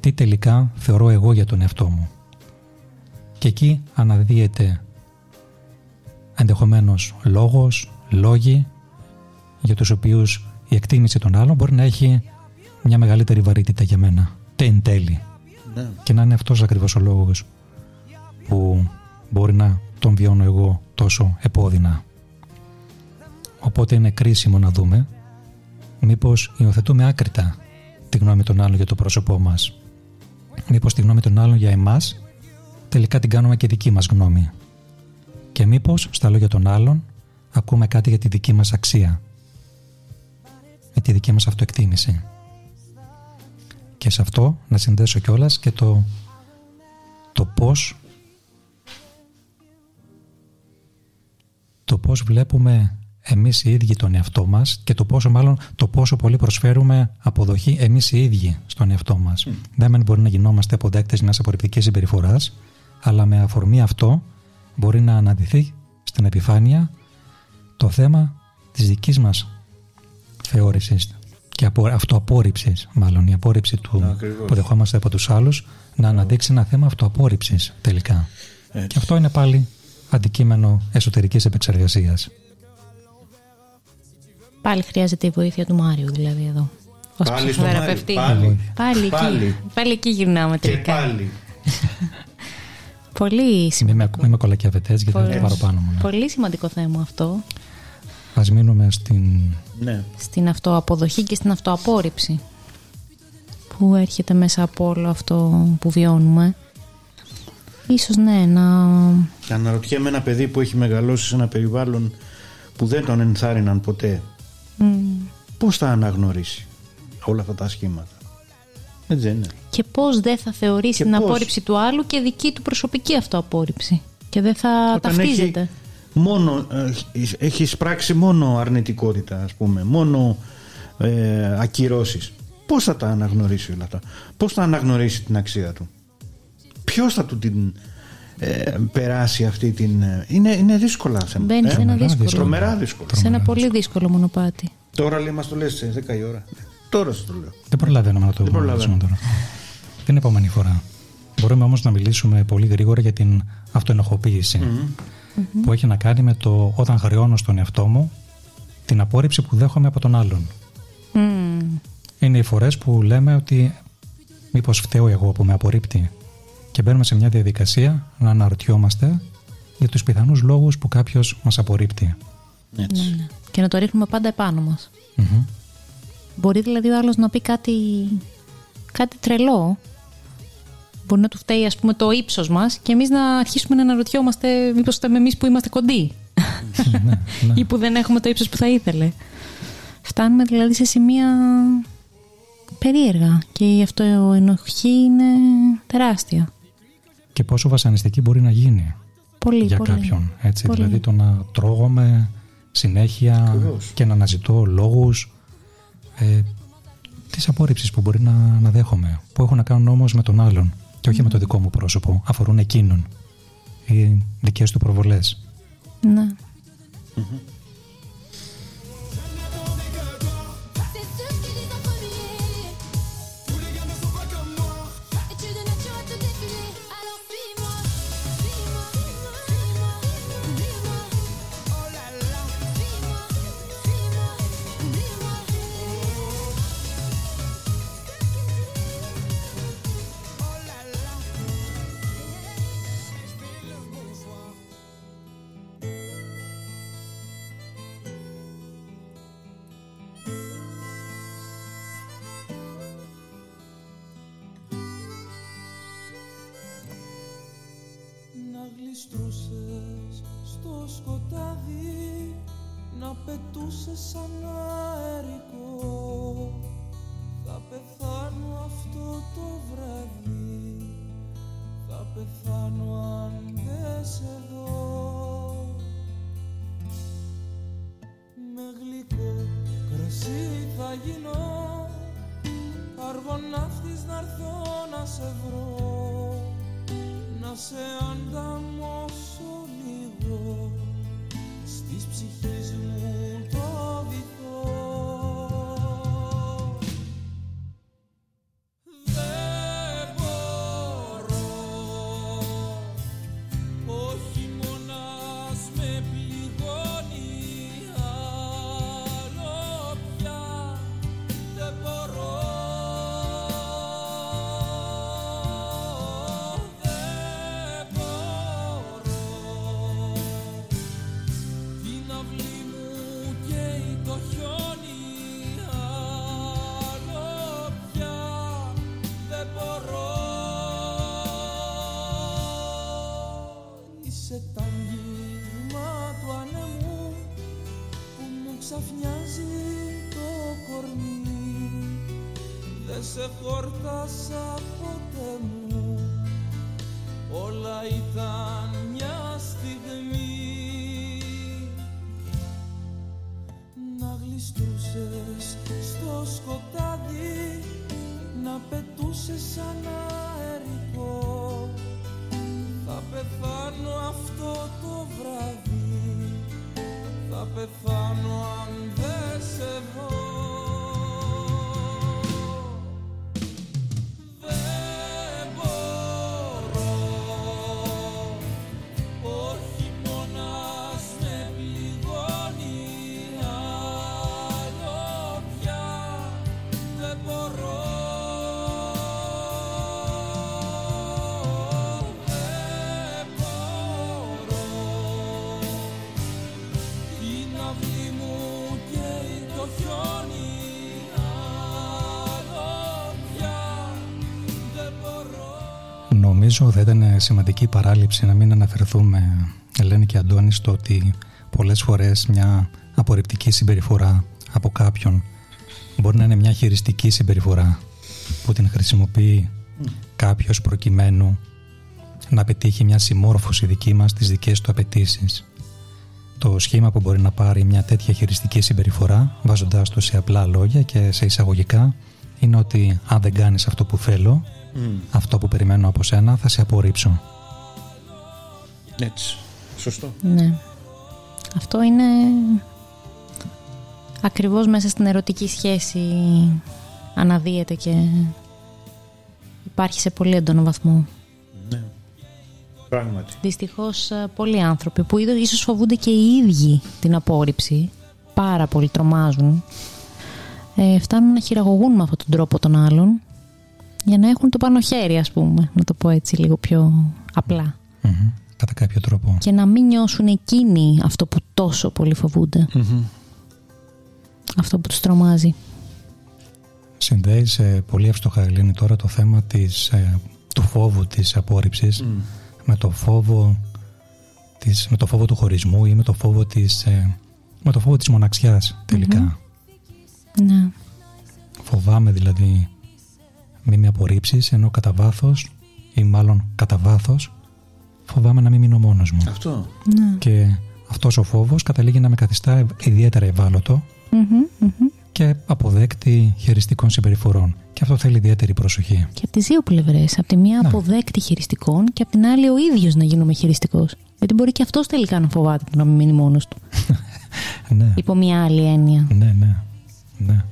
Τι τελικά θεωρώ εγώ για τον εαυτό μου. Και εκεί αναδύεται ενδεχομένως λόγος, λόγοι για τους οποίους η εκτίμηση των άλλων μπορεί να έχει μια μεγαλύτερη βαρύτητα για μένα. Εν τέλει. Ναι. Και να είναι αυτός ακριβώς ο λόγος που μπορεί να τον βιώνω εγώ τόσο επώδυνα. Οπότε είναι κρίσιμο να δούμε μήπως υιοθετούμε άκρητα τη γνώμη των άλλων για το πρόσωπό μας. Μήπως τη γνώμη των άλλων για εμάς τελικά την κάνουμε και δική μας γνώμη. Και μήπως στα λόγια των άλλων ακούμε κάτι για τη δική μας αξία. Με τη δική μας αυτοεκτίμηση. Και σε αυτό να συνδέσω κιόλας και το, το πώς το πώς βλέπουμε εμείς οι ίδιοι τον εαυτό μας και το πόσο, μάλλον, το πόσο πολύ προσφέρουμε αποδοχή εμείς οι ίδιοι στον εαυτό μας. Mm. Δεν μπορεί να γινόμαστε αποδέκτε μιας απορριπτικής συμπεριφοράς, αλλά με αφορμή αυτό μπορεί να αναδυθεί στην επιφάνεια το θέμα της δικής μας θεώρησης και αυτοαπόρριψης, μάλλον η απόρριψη του που δεχόμαστε από τους άλλους, να αναδείξει ένα θέμα αυτοαπόρριψης τελικά. Και αυτό είναι πάλι αντικείμενο εσωτερικής επεξεργασίας. Πάλι χρειάζεται η βοήθεια του Μάριου δηλαδή εδώ. Ως Πάλι στο ψυχοθεραπευτή. Μάριο, Πάλι. πάλι. εκεί. Πάλι. Πάλι εκεί γυρνάμε Και τελικά. πάλι. Πολύ Μην με, σημαντικό. μην με κολακιαβετές γιατί θα Πολύ- το πάρω πάνω μου. ναι. Πολύ σημαντικό θέμα αυτό. Ας μείνουμε στην Ναι. Στην αυτοαποδοχή και στην αυτοαπόρριψη. Που έρχεται μέσα από όλο αυτό που βιώνουμε. Ίσως ναι, να... Και αναρωτιέμαι ένα παιδί που έχει μεγαλώσει σε ένα περιβάλλον που δεν τον ενθάρρυναν ποτέ. μ, Πώς θα αναγνωρίσει όλα αυτά τα σχήματα; Έτσι δεν είναι. Και πώς δεν θα θεωρήσει Και την πώς; απόρριψη του άλλου και δική του προσωπική αυτοαπόρριψη. Και δεν θα Όταν ταυτίζεται. έχει μόνο, ε, έχει εισπράξει μόνο αρνητικότητα ας πούμε, μόνο ε, ακυρώσεις. Πώς θα τα αναγνωρίσει όλα αυτά, πώς θα αναγνωρίσει την αξία του; Ποιος θα του την ε, περάσει αυτή την... ε, είναι, είναι δύσκολα θέματα. Μπαίνει σε ένα τρομερά δύσκολο. Τρομερά δύσκολα. Σε ένα πολύ δύσκολο μονοπάτι. Τώρα λέει μας το λες σε 10 η ώρα. Τώρα σου το λέω. Δεν προλαβαίνουμε να το Δεν γνωρίσουμε προλαβαίνω. τώρα. Την επόμενη φορά. Μπορούμε όμως να μιλήσουμε πολύ γρήγορα για την αυτοενοχοποίηση που έχει να κάνει με το όταν χρεώνω στον εαυτό μου την απόρριψη που δέχομαι από τον άλλον. Μμ. Είναι οι φορές που λέμε ότι μήπως φταίω εγώ που με απορρίπτει και μπαίνουμε σε μια διαδικασία να αναρωτιόμαστε για τους πιθανούς λόγους που κάποιος μας απορρίπτει. Έτσι. Ναι, ναι. Και να το ρίχνουμε πάντα επάνω μας. Μμμ. Μπορεί δηλαδή ο άλλος να πει κάτι, κάτι τρελό. Μπορεί να του φταίει ας πούμε το ύψος μας και εμείς να αρχίσουμε να αναρωτιόμαστε μήπως φταίμε εμείς που είμαστε κοντοί ναι, ναι. ή που δεν έχουμε το ύψος που θα ήθελε. Φτάνουμε δηλαδή σε σημεία περίεργα και η αυτοενοχή είναι τεράστια. Και πόσο βασανιστική μπορεί να γίνει Πολύ, για πολύ. κάποιον. Έτσι, Πολύ. δηλαδή το να τρώγομαι συνέχεια Ακριβώς. και να αναζητώ λόγους ε, της απόρριψης που μπορεί να, να δέχομαι, που έχουν να κάνουν όμως με τον άλλον και όχι με το δικό μου πρόσωπο, αφορούν εκείνον οι δικές του προβολές. Ναι. C'est γίνω Αργοναύτης να έρθω να σε βρω να σε ανταμώσω λίγο. Στις ψυχής μου το Δεν σε Νομίζω θα ήταν σημαντική παράληψη να μην αναφερθούμε, Ελένη και Αντώνη, στο ότι πολλές φορές μια απορριπτική συμπεριφορά από κάποιον μπορεί να είναι μια χειριστική συμπεριφορά που την χρησιμοποιεί κάποιος προκειμένου να πετύχει μια συμμόρφωση δική μας στις δικές του απαιτήσεις. Το σχήμα που μπορεί να πάρει μια τέτοια χειριστική συμπεριφορά, βάζοντάς το σε απλά λόγια και σε εισαγωγικά, είναι ότι αν δεν κάνεις αυτό που θέλω, αυτό που περιμένω από σένα, θα σε απορρίψω. Έτσι. Σωστό. Ναι. Αυτό είναι ακριβώς μέσα στην ερωτική σχέση αναδύεται και υπάρχει σε πολύ έντονο βαθμό. Ναι. Πράγματι. Δυστυχώς ε, πολλοί άνθρωποι που είδο- ίσως φοβούνται και οι ίδιοι την απόρριψη, πάρα πολύ τρομάζουν, ε, φτάνουν να χειραγωγούν με αυτόν τον τρόπο των άλλων για να έχουν το πάνω χέρι ας πούμε, να το πω έτσι λίγο πιο απλά. Μμμ. Κατά κάποιο τρόπο. Και να μην νιώσουν εκείνοι αυτό που τόσο πολύ φοβούνται. Αυτό που τους τρομάζει. Συνδέει σε πολύ εύστοχα, Ελένη, τώρα το θέμα της, ε, του φόβου της απόρριψης, με το φόβο της, με το φόβο του χωρισμού ή με το φόβο της, ε, με το φόβο της μοναξιάς τελικά. Ναι. Φοβάμαι δηλαδή μη με απορρίψεις ενώ κατά βάθος ή μάλλον κατά βάθος φοβάμαι να μην μείνω μόνος μου. Αυτό. Ναι. Και αυτός ο φόβος καταλήγει να με καθιστά ιδιαίτερα ευάλωτο Μμμ, μμμ. και αποδέκτη χειριστικών συμπεριφορών. Και αυτό θέλει ιδιαίτερη προσοχή. Και από τις δύο πλευρές. Από τη μία Ναι. αποδέκτη χειριστικών και από την άλλη ο ίδιος να γίνομαι χειριστικός. Γιατί μπορεί και αυτός τελικά να φοβάται το να μην μείνει μόνος του. Ναι, Υπό μια άλλη έννοια. ναι, ναι. ναι,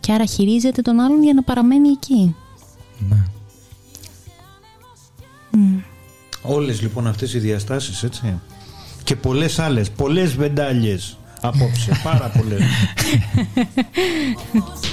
Και άρα χειρίζεται τον άλλον για να παραμένει εκεί. Ναι. Όλες λοιπόν αυτές οι διαστάσεις έτσι και πολλές άλλες, πολλές βεντάλιες απόψε, πάρα πολλές.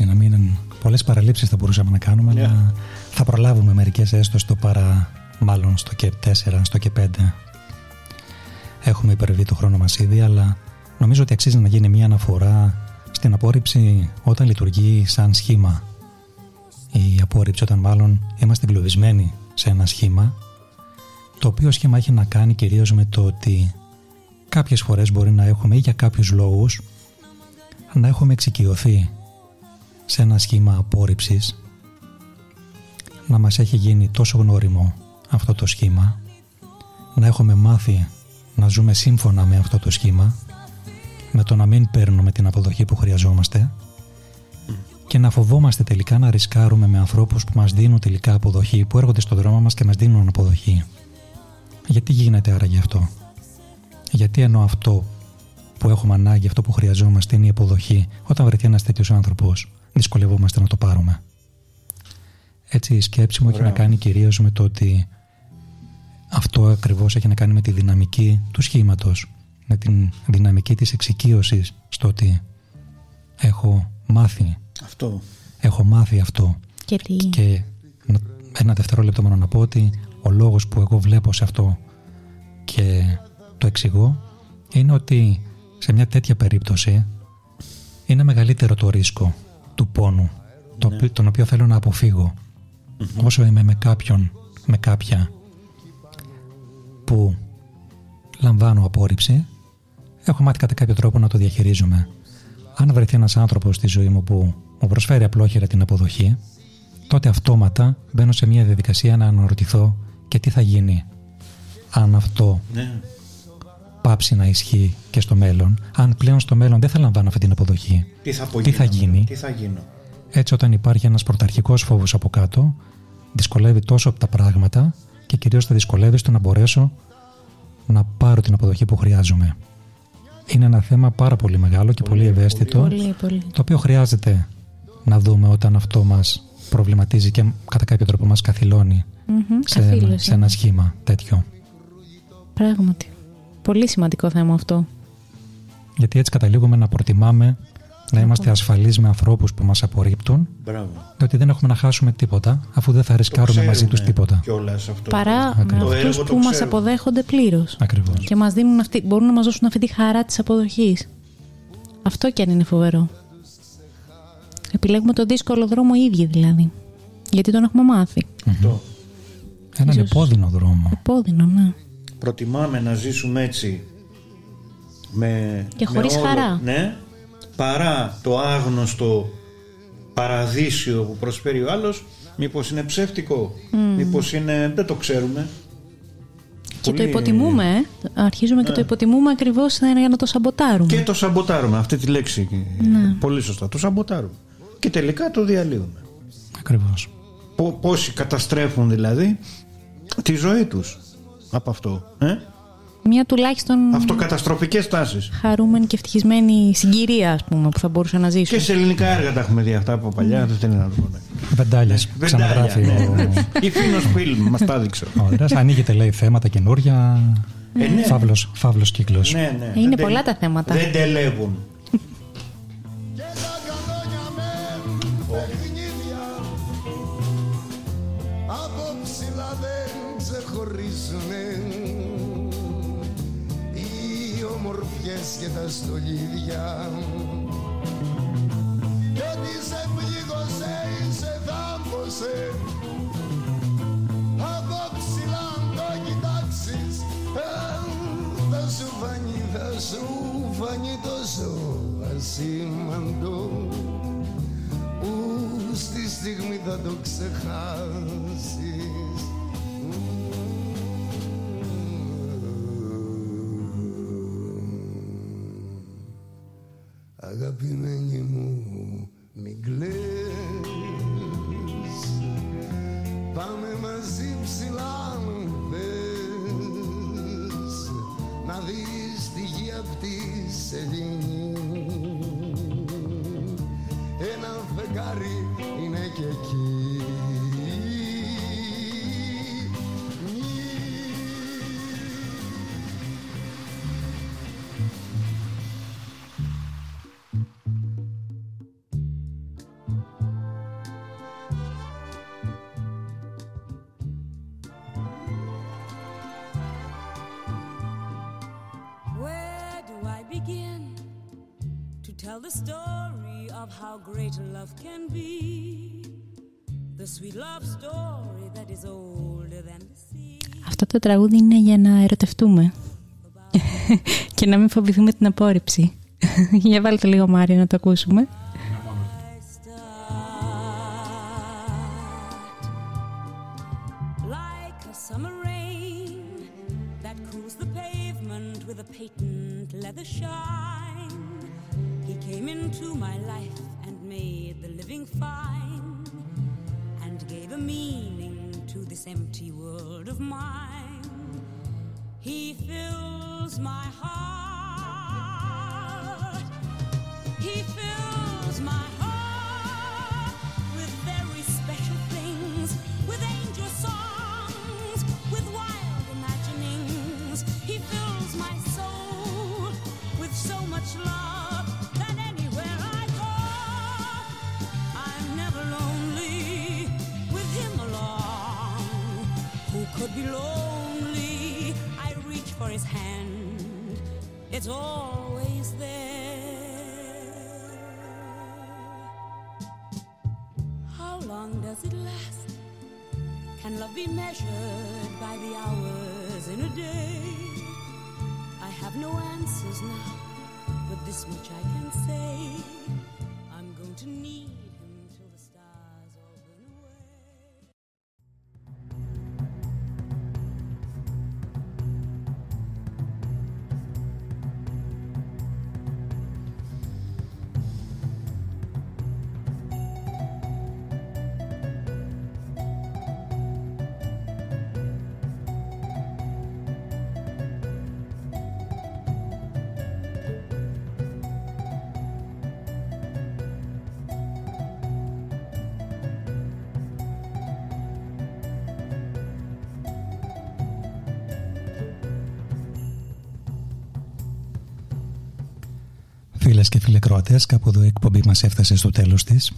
επίσης παράληψη να μην... Πολλές παραλήψεις θα μπορούσαμε να κάνουμε, αλλά θα προλάβουμε μερικές έστω στο παρά... Μάλλον στο και 4, στο και 5. Έχουμε υπερβεί το χρόνο μας ήδη, αλλά νομίζω ότι αξίζει να γίνει μια αναφορά στην απόρριψη όταν λειτουργεί σαν σχήμα. Η απόρριψη όταν μάλλον είμαστε εγκλωβισμένοι σε ένα σχήμα, το οποίο σχήμα έχει να κάνει κυρίως με το ότι κάποιες φορές μπορεί να έχουμε ή για κάποιους λόγους να έχουμε εξοικειωθεί σε ένα σχήμα απόρριψης. Να μας έχει γίνει τόσο γνώριμο αυτό το σχήμα. Να έχουμε μάθει να ζούμε σύμφωνα με αυτό το σχήμα. Με το να μην παίρνουμε την αποδοχή που χρειαζόμαστε. Και να φοβόμαστε τελικά να ρισκάρουμε με ανθρώπους που μας δίνουν τελικά αποδοχή που έρχονται στο δρόμο μας και μας δίνουν αποδοχή. Γιατί γίνεται άραγε αυτό; Γιατί ενώ αυτό που έχουμε ανάγκη, αυτό που χρειαζόμαστε είναι η αποδοχή. Όταν βρεθεί ένας τέτοιος άνθρωπος, δυσκολευόμαστε να το πάρουμε. Έτσι, η σκέψη μου έχει να κάνει κυρίως με το ότι αυτό ακριβώς έχει να κάνει με τη δυναμική του σχήματος. Με την δυναμική της εξοικείωσης στο ότι έχω μάθει. Αυτό. Έχω μάθει αυτό. Και τι; Και να- ένα δευτερόλεπτο μόνο να πω ότι ο λόγος που εγώ βλέπω σε αυτό και το εξηγώ είναι ότι σε μια τέτοια περίπτωση είναι μεγαλύτερο το ρίσκο του πόνου το οποίο- τον οποίο θέλω να αποφύγω. Όσο είμαι με κάποιον με κάποια που λαμβάνω απόρριψη έχω μάθει κατά κάποιο τρόπο να το διαχειρίζομαι. Αν βρεθεί ένας άνθρωπος στη ζωή μου που μου προσφέρει απλόχερα την αποδοχή τότε αυτόματα μπαίνω σε μια διαδικασία να αναρωτηθώ και τι θα γίνει αν αυτό Ναι. Πάψει να ισχύει και στο μέλλον, αν πλέον στο μέλλον δεν θα λαμβάνω αυτή την αποδοχή. Τι θα, Τι θα γίνει; Τι θα γίνω; Έτσι όταν υπάρχει ένας πρωταρχικός φόβος από κάτω, δυσκολεύει τόσο τα πράγματα και κυρίως θα δυσκολεύει στο να μπορέσω να πάρω την αποδοχή που χρειάζομαι. Είναι ένα θέμα πάρα πολύ μεγάλο και πολύ, ευαίσθητο, Πολύ, πολύ. το οποίο χρειάζεται να δούμε όταν αυτό μας προβληματίζει και κατά κάποιο τρόπο μας καθυλώνει Μμμ, σε, ένα, καθήλωση. σε ένα σχήμα τέτοιο. Πράγματι. Πολύ σημαντικό θέμα αυτό. Γιατί έτσι καταλήγουμε να προτιμάμε να είμαστε ασφαλείς με ανθρώπους που μας απορρίπτουν Μπράβο. διότι δεν έχουμε να χάσουμε τίποτα αφού δεν θα ρισκάρουμε μαζί τους τίποτα. Κιόλας αυτό. Παρά με Ακριβώς. Το αυτούς έργο το που μας ξέρουμε. αποδέχονται πλήρως. Ακριβώς. Και μας δίνουν αυτή, μπορούν να μας δώσουν αυτή τη χαρά της αποδοχής. Αυτό και αν είναι φοβερό. Επιλέγουμε τον δύσκολο δρόμο οι ίδιοι δηλαδή. Γιατί τον έχουμε μάθει. Αυτό. Έναν Ίσως- επώδυνο δρόμο. Πόδινο, ναι. Προτιμάμε να ζήσουμε έτσι με, Και με χωρίς όλο- χαρά. Ναι, παρά το άγνωστο παραδείσιο που προσφέρει ο άλλος μήπως είναι ψεύτικο, μήπως είναι, δεν το ξέρουμε. Και το Πολύ- υποτιμούμε, ε. Αρχίζουμε και το υποτιμούμε ακριβώς για να το σαμποτάρουμε. Και το σαμποτάρουμε, αυτή τη λέξη. Ναι. Πολύ σωστά, το σαμποτάρουμε. Και τελικά το διαλύουμε. Ακριβώς. Πο- Πόσοι καταστρέφουν δηλαδή τη ζωή τους από αυτό. Ε; Μια τουλάχιστον Αυτοκαταστροφικές τάσεις. χαρούμενη και ευτυχισμένη συγκυρία, ας πούμε, που θα μπορούσε να ζήσουμε. Και σε ελληνικά έργα τα έχουμε δει αυτά από παλιά, δεν θέλει να το πω. ναι. Βεντάλιες. Βεντάλια, Ξαναγράφει ναι. ο, Η Φίνος Φιλμ μας τα έδειξε. ο Ανδρέας. Ανοίγεται λέει θέματα καινούρια. Ε, ναι. Φαύλος, φαύλος κύκλος. Ναι, ναι. Είναι Δεν πολλά τε- τα θέματα. Δεν τελεύουν. Ομορφιές και τα στολίδια κι ότι σε πλήγωσε ή σε θάμπωσε από ψηλά αν το κοιτάξεις ε, θα σου φανεί, θα σου φανεί τόσο ασήμαντο. Που στη στιγμή θα το ξεχάσεις Αγαπημένη μου μην κλαις. Πάμε μαζί ψηλά αν θες Να δεις τη γη απ' της σελήνη Ένα φεγγάρι είναι και εκεί the story of how great love can be? The sweet love story that is older than the sea. Αυτό το τραγούδι είναι για να ερωτευτούμε. και να μην φοβηθούμε την απόρριψη. για βάλτε λίγο Μάριο να το ακούσουμε. Empty world of mine. He fills my heart. He fills my heart with very special things, with angel songs, with wild imaginings. He fills my soul with so much love could be lonely? I reach for his hand, it's always there. How long does it last? Can love be measured by the hours in a day? I have no answers now, but this much I can say. Φίλες και φίλοι Κροατές, κάπου εδώ η εκπομπή μας έφτασε στο τέλος της.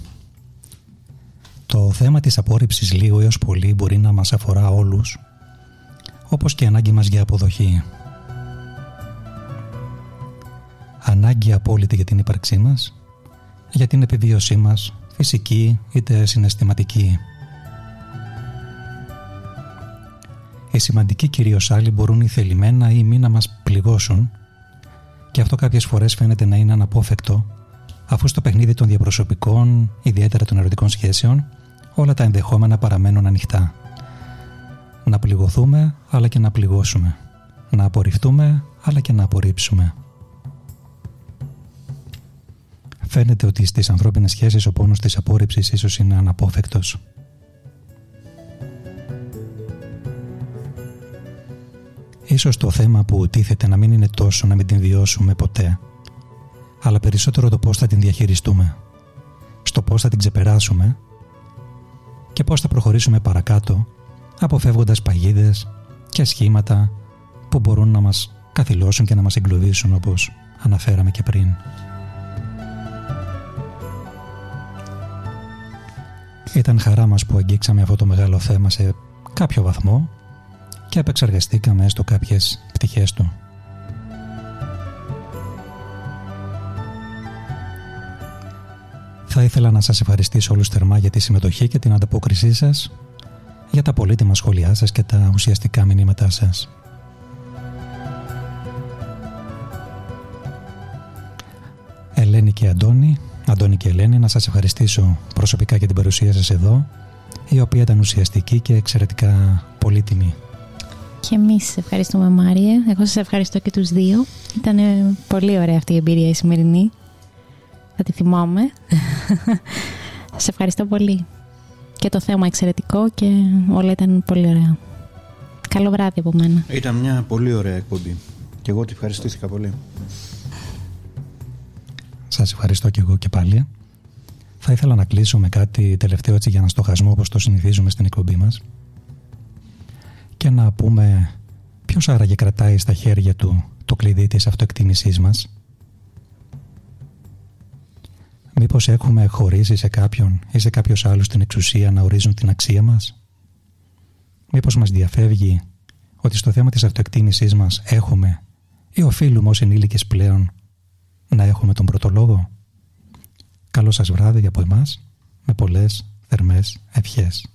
Το θέμα της απόρριψης λίγο έως πολύ μπορεί να μας αφορά όλους, όπως και η ανάγκη μας για αποδοχή. Ανάγκη απόλυτη για την ύπαρξή μας, για την επιβίωσή μας, φυσική είτε συναισθηματική. Οι σημαντικοί κυρίως άλλοι μπορούν ή θελημένα ή μη να μας πληγώσουν και αυτό κάποιες φορές φαίνεται να είναι αναπόφευκτο αφού στο παιχνίδι των διαπροσωπικών, ιδιαίτερα των ερωτικών σχέσεων, όλα τα ενδεχόμενα παραμένουν ανοιχτά. Να πληγωθούμε αλλά και να πληγώσουμε. Να απορριφθούμε αλλά και να απορρίψουμε. Φαίνεται ότι στις ανθρώπινες σχέσεις ο πόνος της απόρριψης ίσως είναι αναπόφευκτος. Ίσως το θέμα που τίθεται να μην είναι τόσο να μην την βιώσουμε ποτέ, αλλά περισσότερο το πώς θα την διαχειριστούμε, στο πώς θα την ξεπεράσουμε και πώς θα προχωρήσουμε παρακάτω, αποφεύγοντας παγίδες και σχήματα που μπορούν να μας καθυλώσουν και να μας εγκλωβίσουν όπως αναφέραμε και πριν. Ήταν χαρά μας που αγγίξαμε αυτό το μεγάλο θέμα σε κάποιο βαθμό και επεξεργαστήκαμε έστω κάποιες πτυχές του. Θα ήθελα να σας ευχαριστήσω όλους θερμά για τη συμμετοχή και την ανταπόκρισή σας, για τα πολύτιμα σχόλιά σας και τα ουσιαστικά μηνύματά σας. Ελένη και Αντώνη, Αντώνη και Ελένη, να σας ευχαριστήσω προσωπικά για την παρουσία σας εδώ, η οποία ήταν ουσιαστική και εξαιρετικά πολύτιμη. Και εμείς ευχαριστούμε, Μάρια. Εγώ σας ευχαριστώ και τους δύο. Ήταν πολύ ωραία αυτή η εμπειρία η σημερινή. Θα τη θυμάμαι. Σας ευχαριστώ πολύ. Και το θέμα εξαιρετικό και όλα ήταν πολύ ωραία. Καλό βράδυ από μένα. Ήταν μια πολύ ωραία εκπομπή. Και εγώ τη ευχαριστήθηκα πολύ. Σας ευχαριστώ και εγώ και πάλι. Θα ήθελα να κλείσω με κάτι τελευταίο έτσι για να στοχασμό όπως το συνηθίζουμε στην εκπομπή μας και να πούμε ποιος άραγε κρατάει στα χέρια του το κλειδί της αυτοεκτίμησής μας. Μήπως έχουμε χωρίσει σε κάποιον ή σε κάποιος άλλος την εξουσία να ορίζουν την αξία μας; Μήπως μας διαφεύγει ότι στο θέμα της αυτοεκτίμησής μας έχουμε ή οφείλουμε ως ενήλικες πλέον να έχουμε τον πρωτολόγο; Καλό σας βράδυ από εμάς με πολλές θερμές ευχές.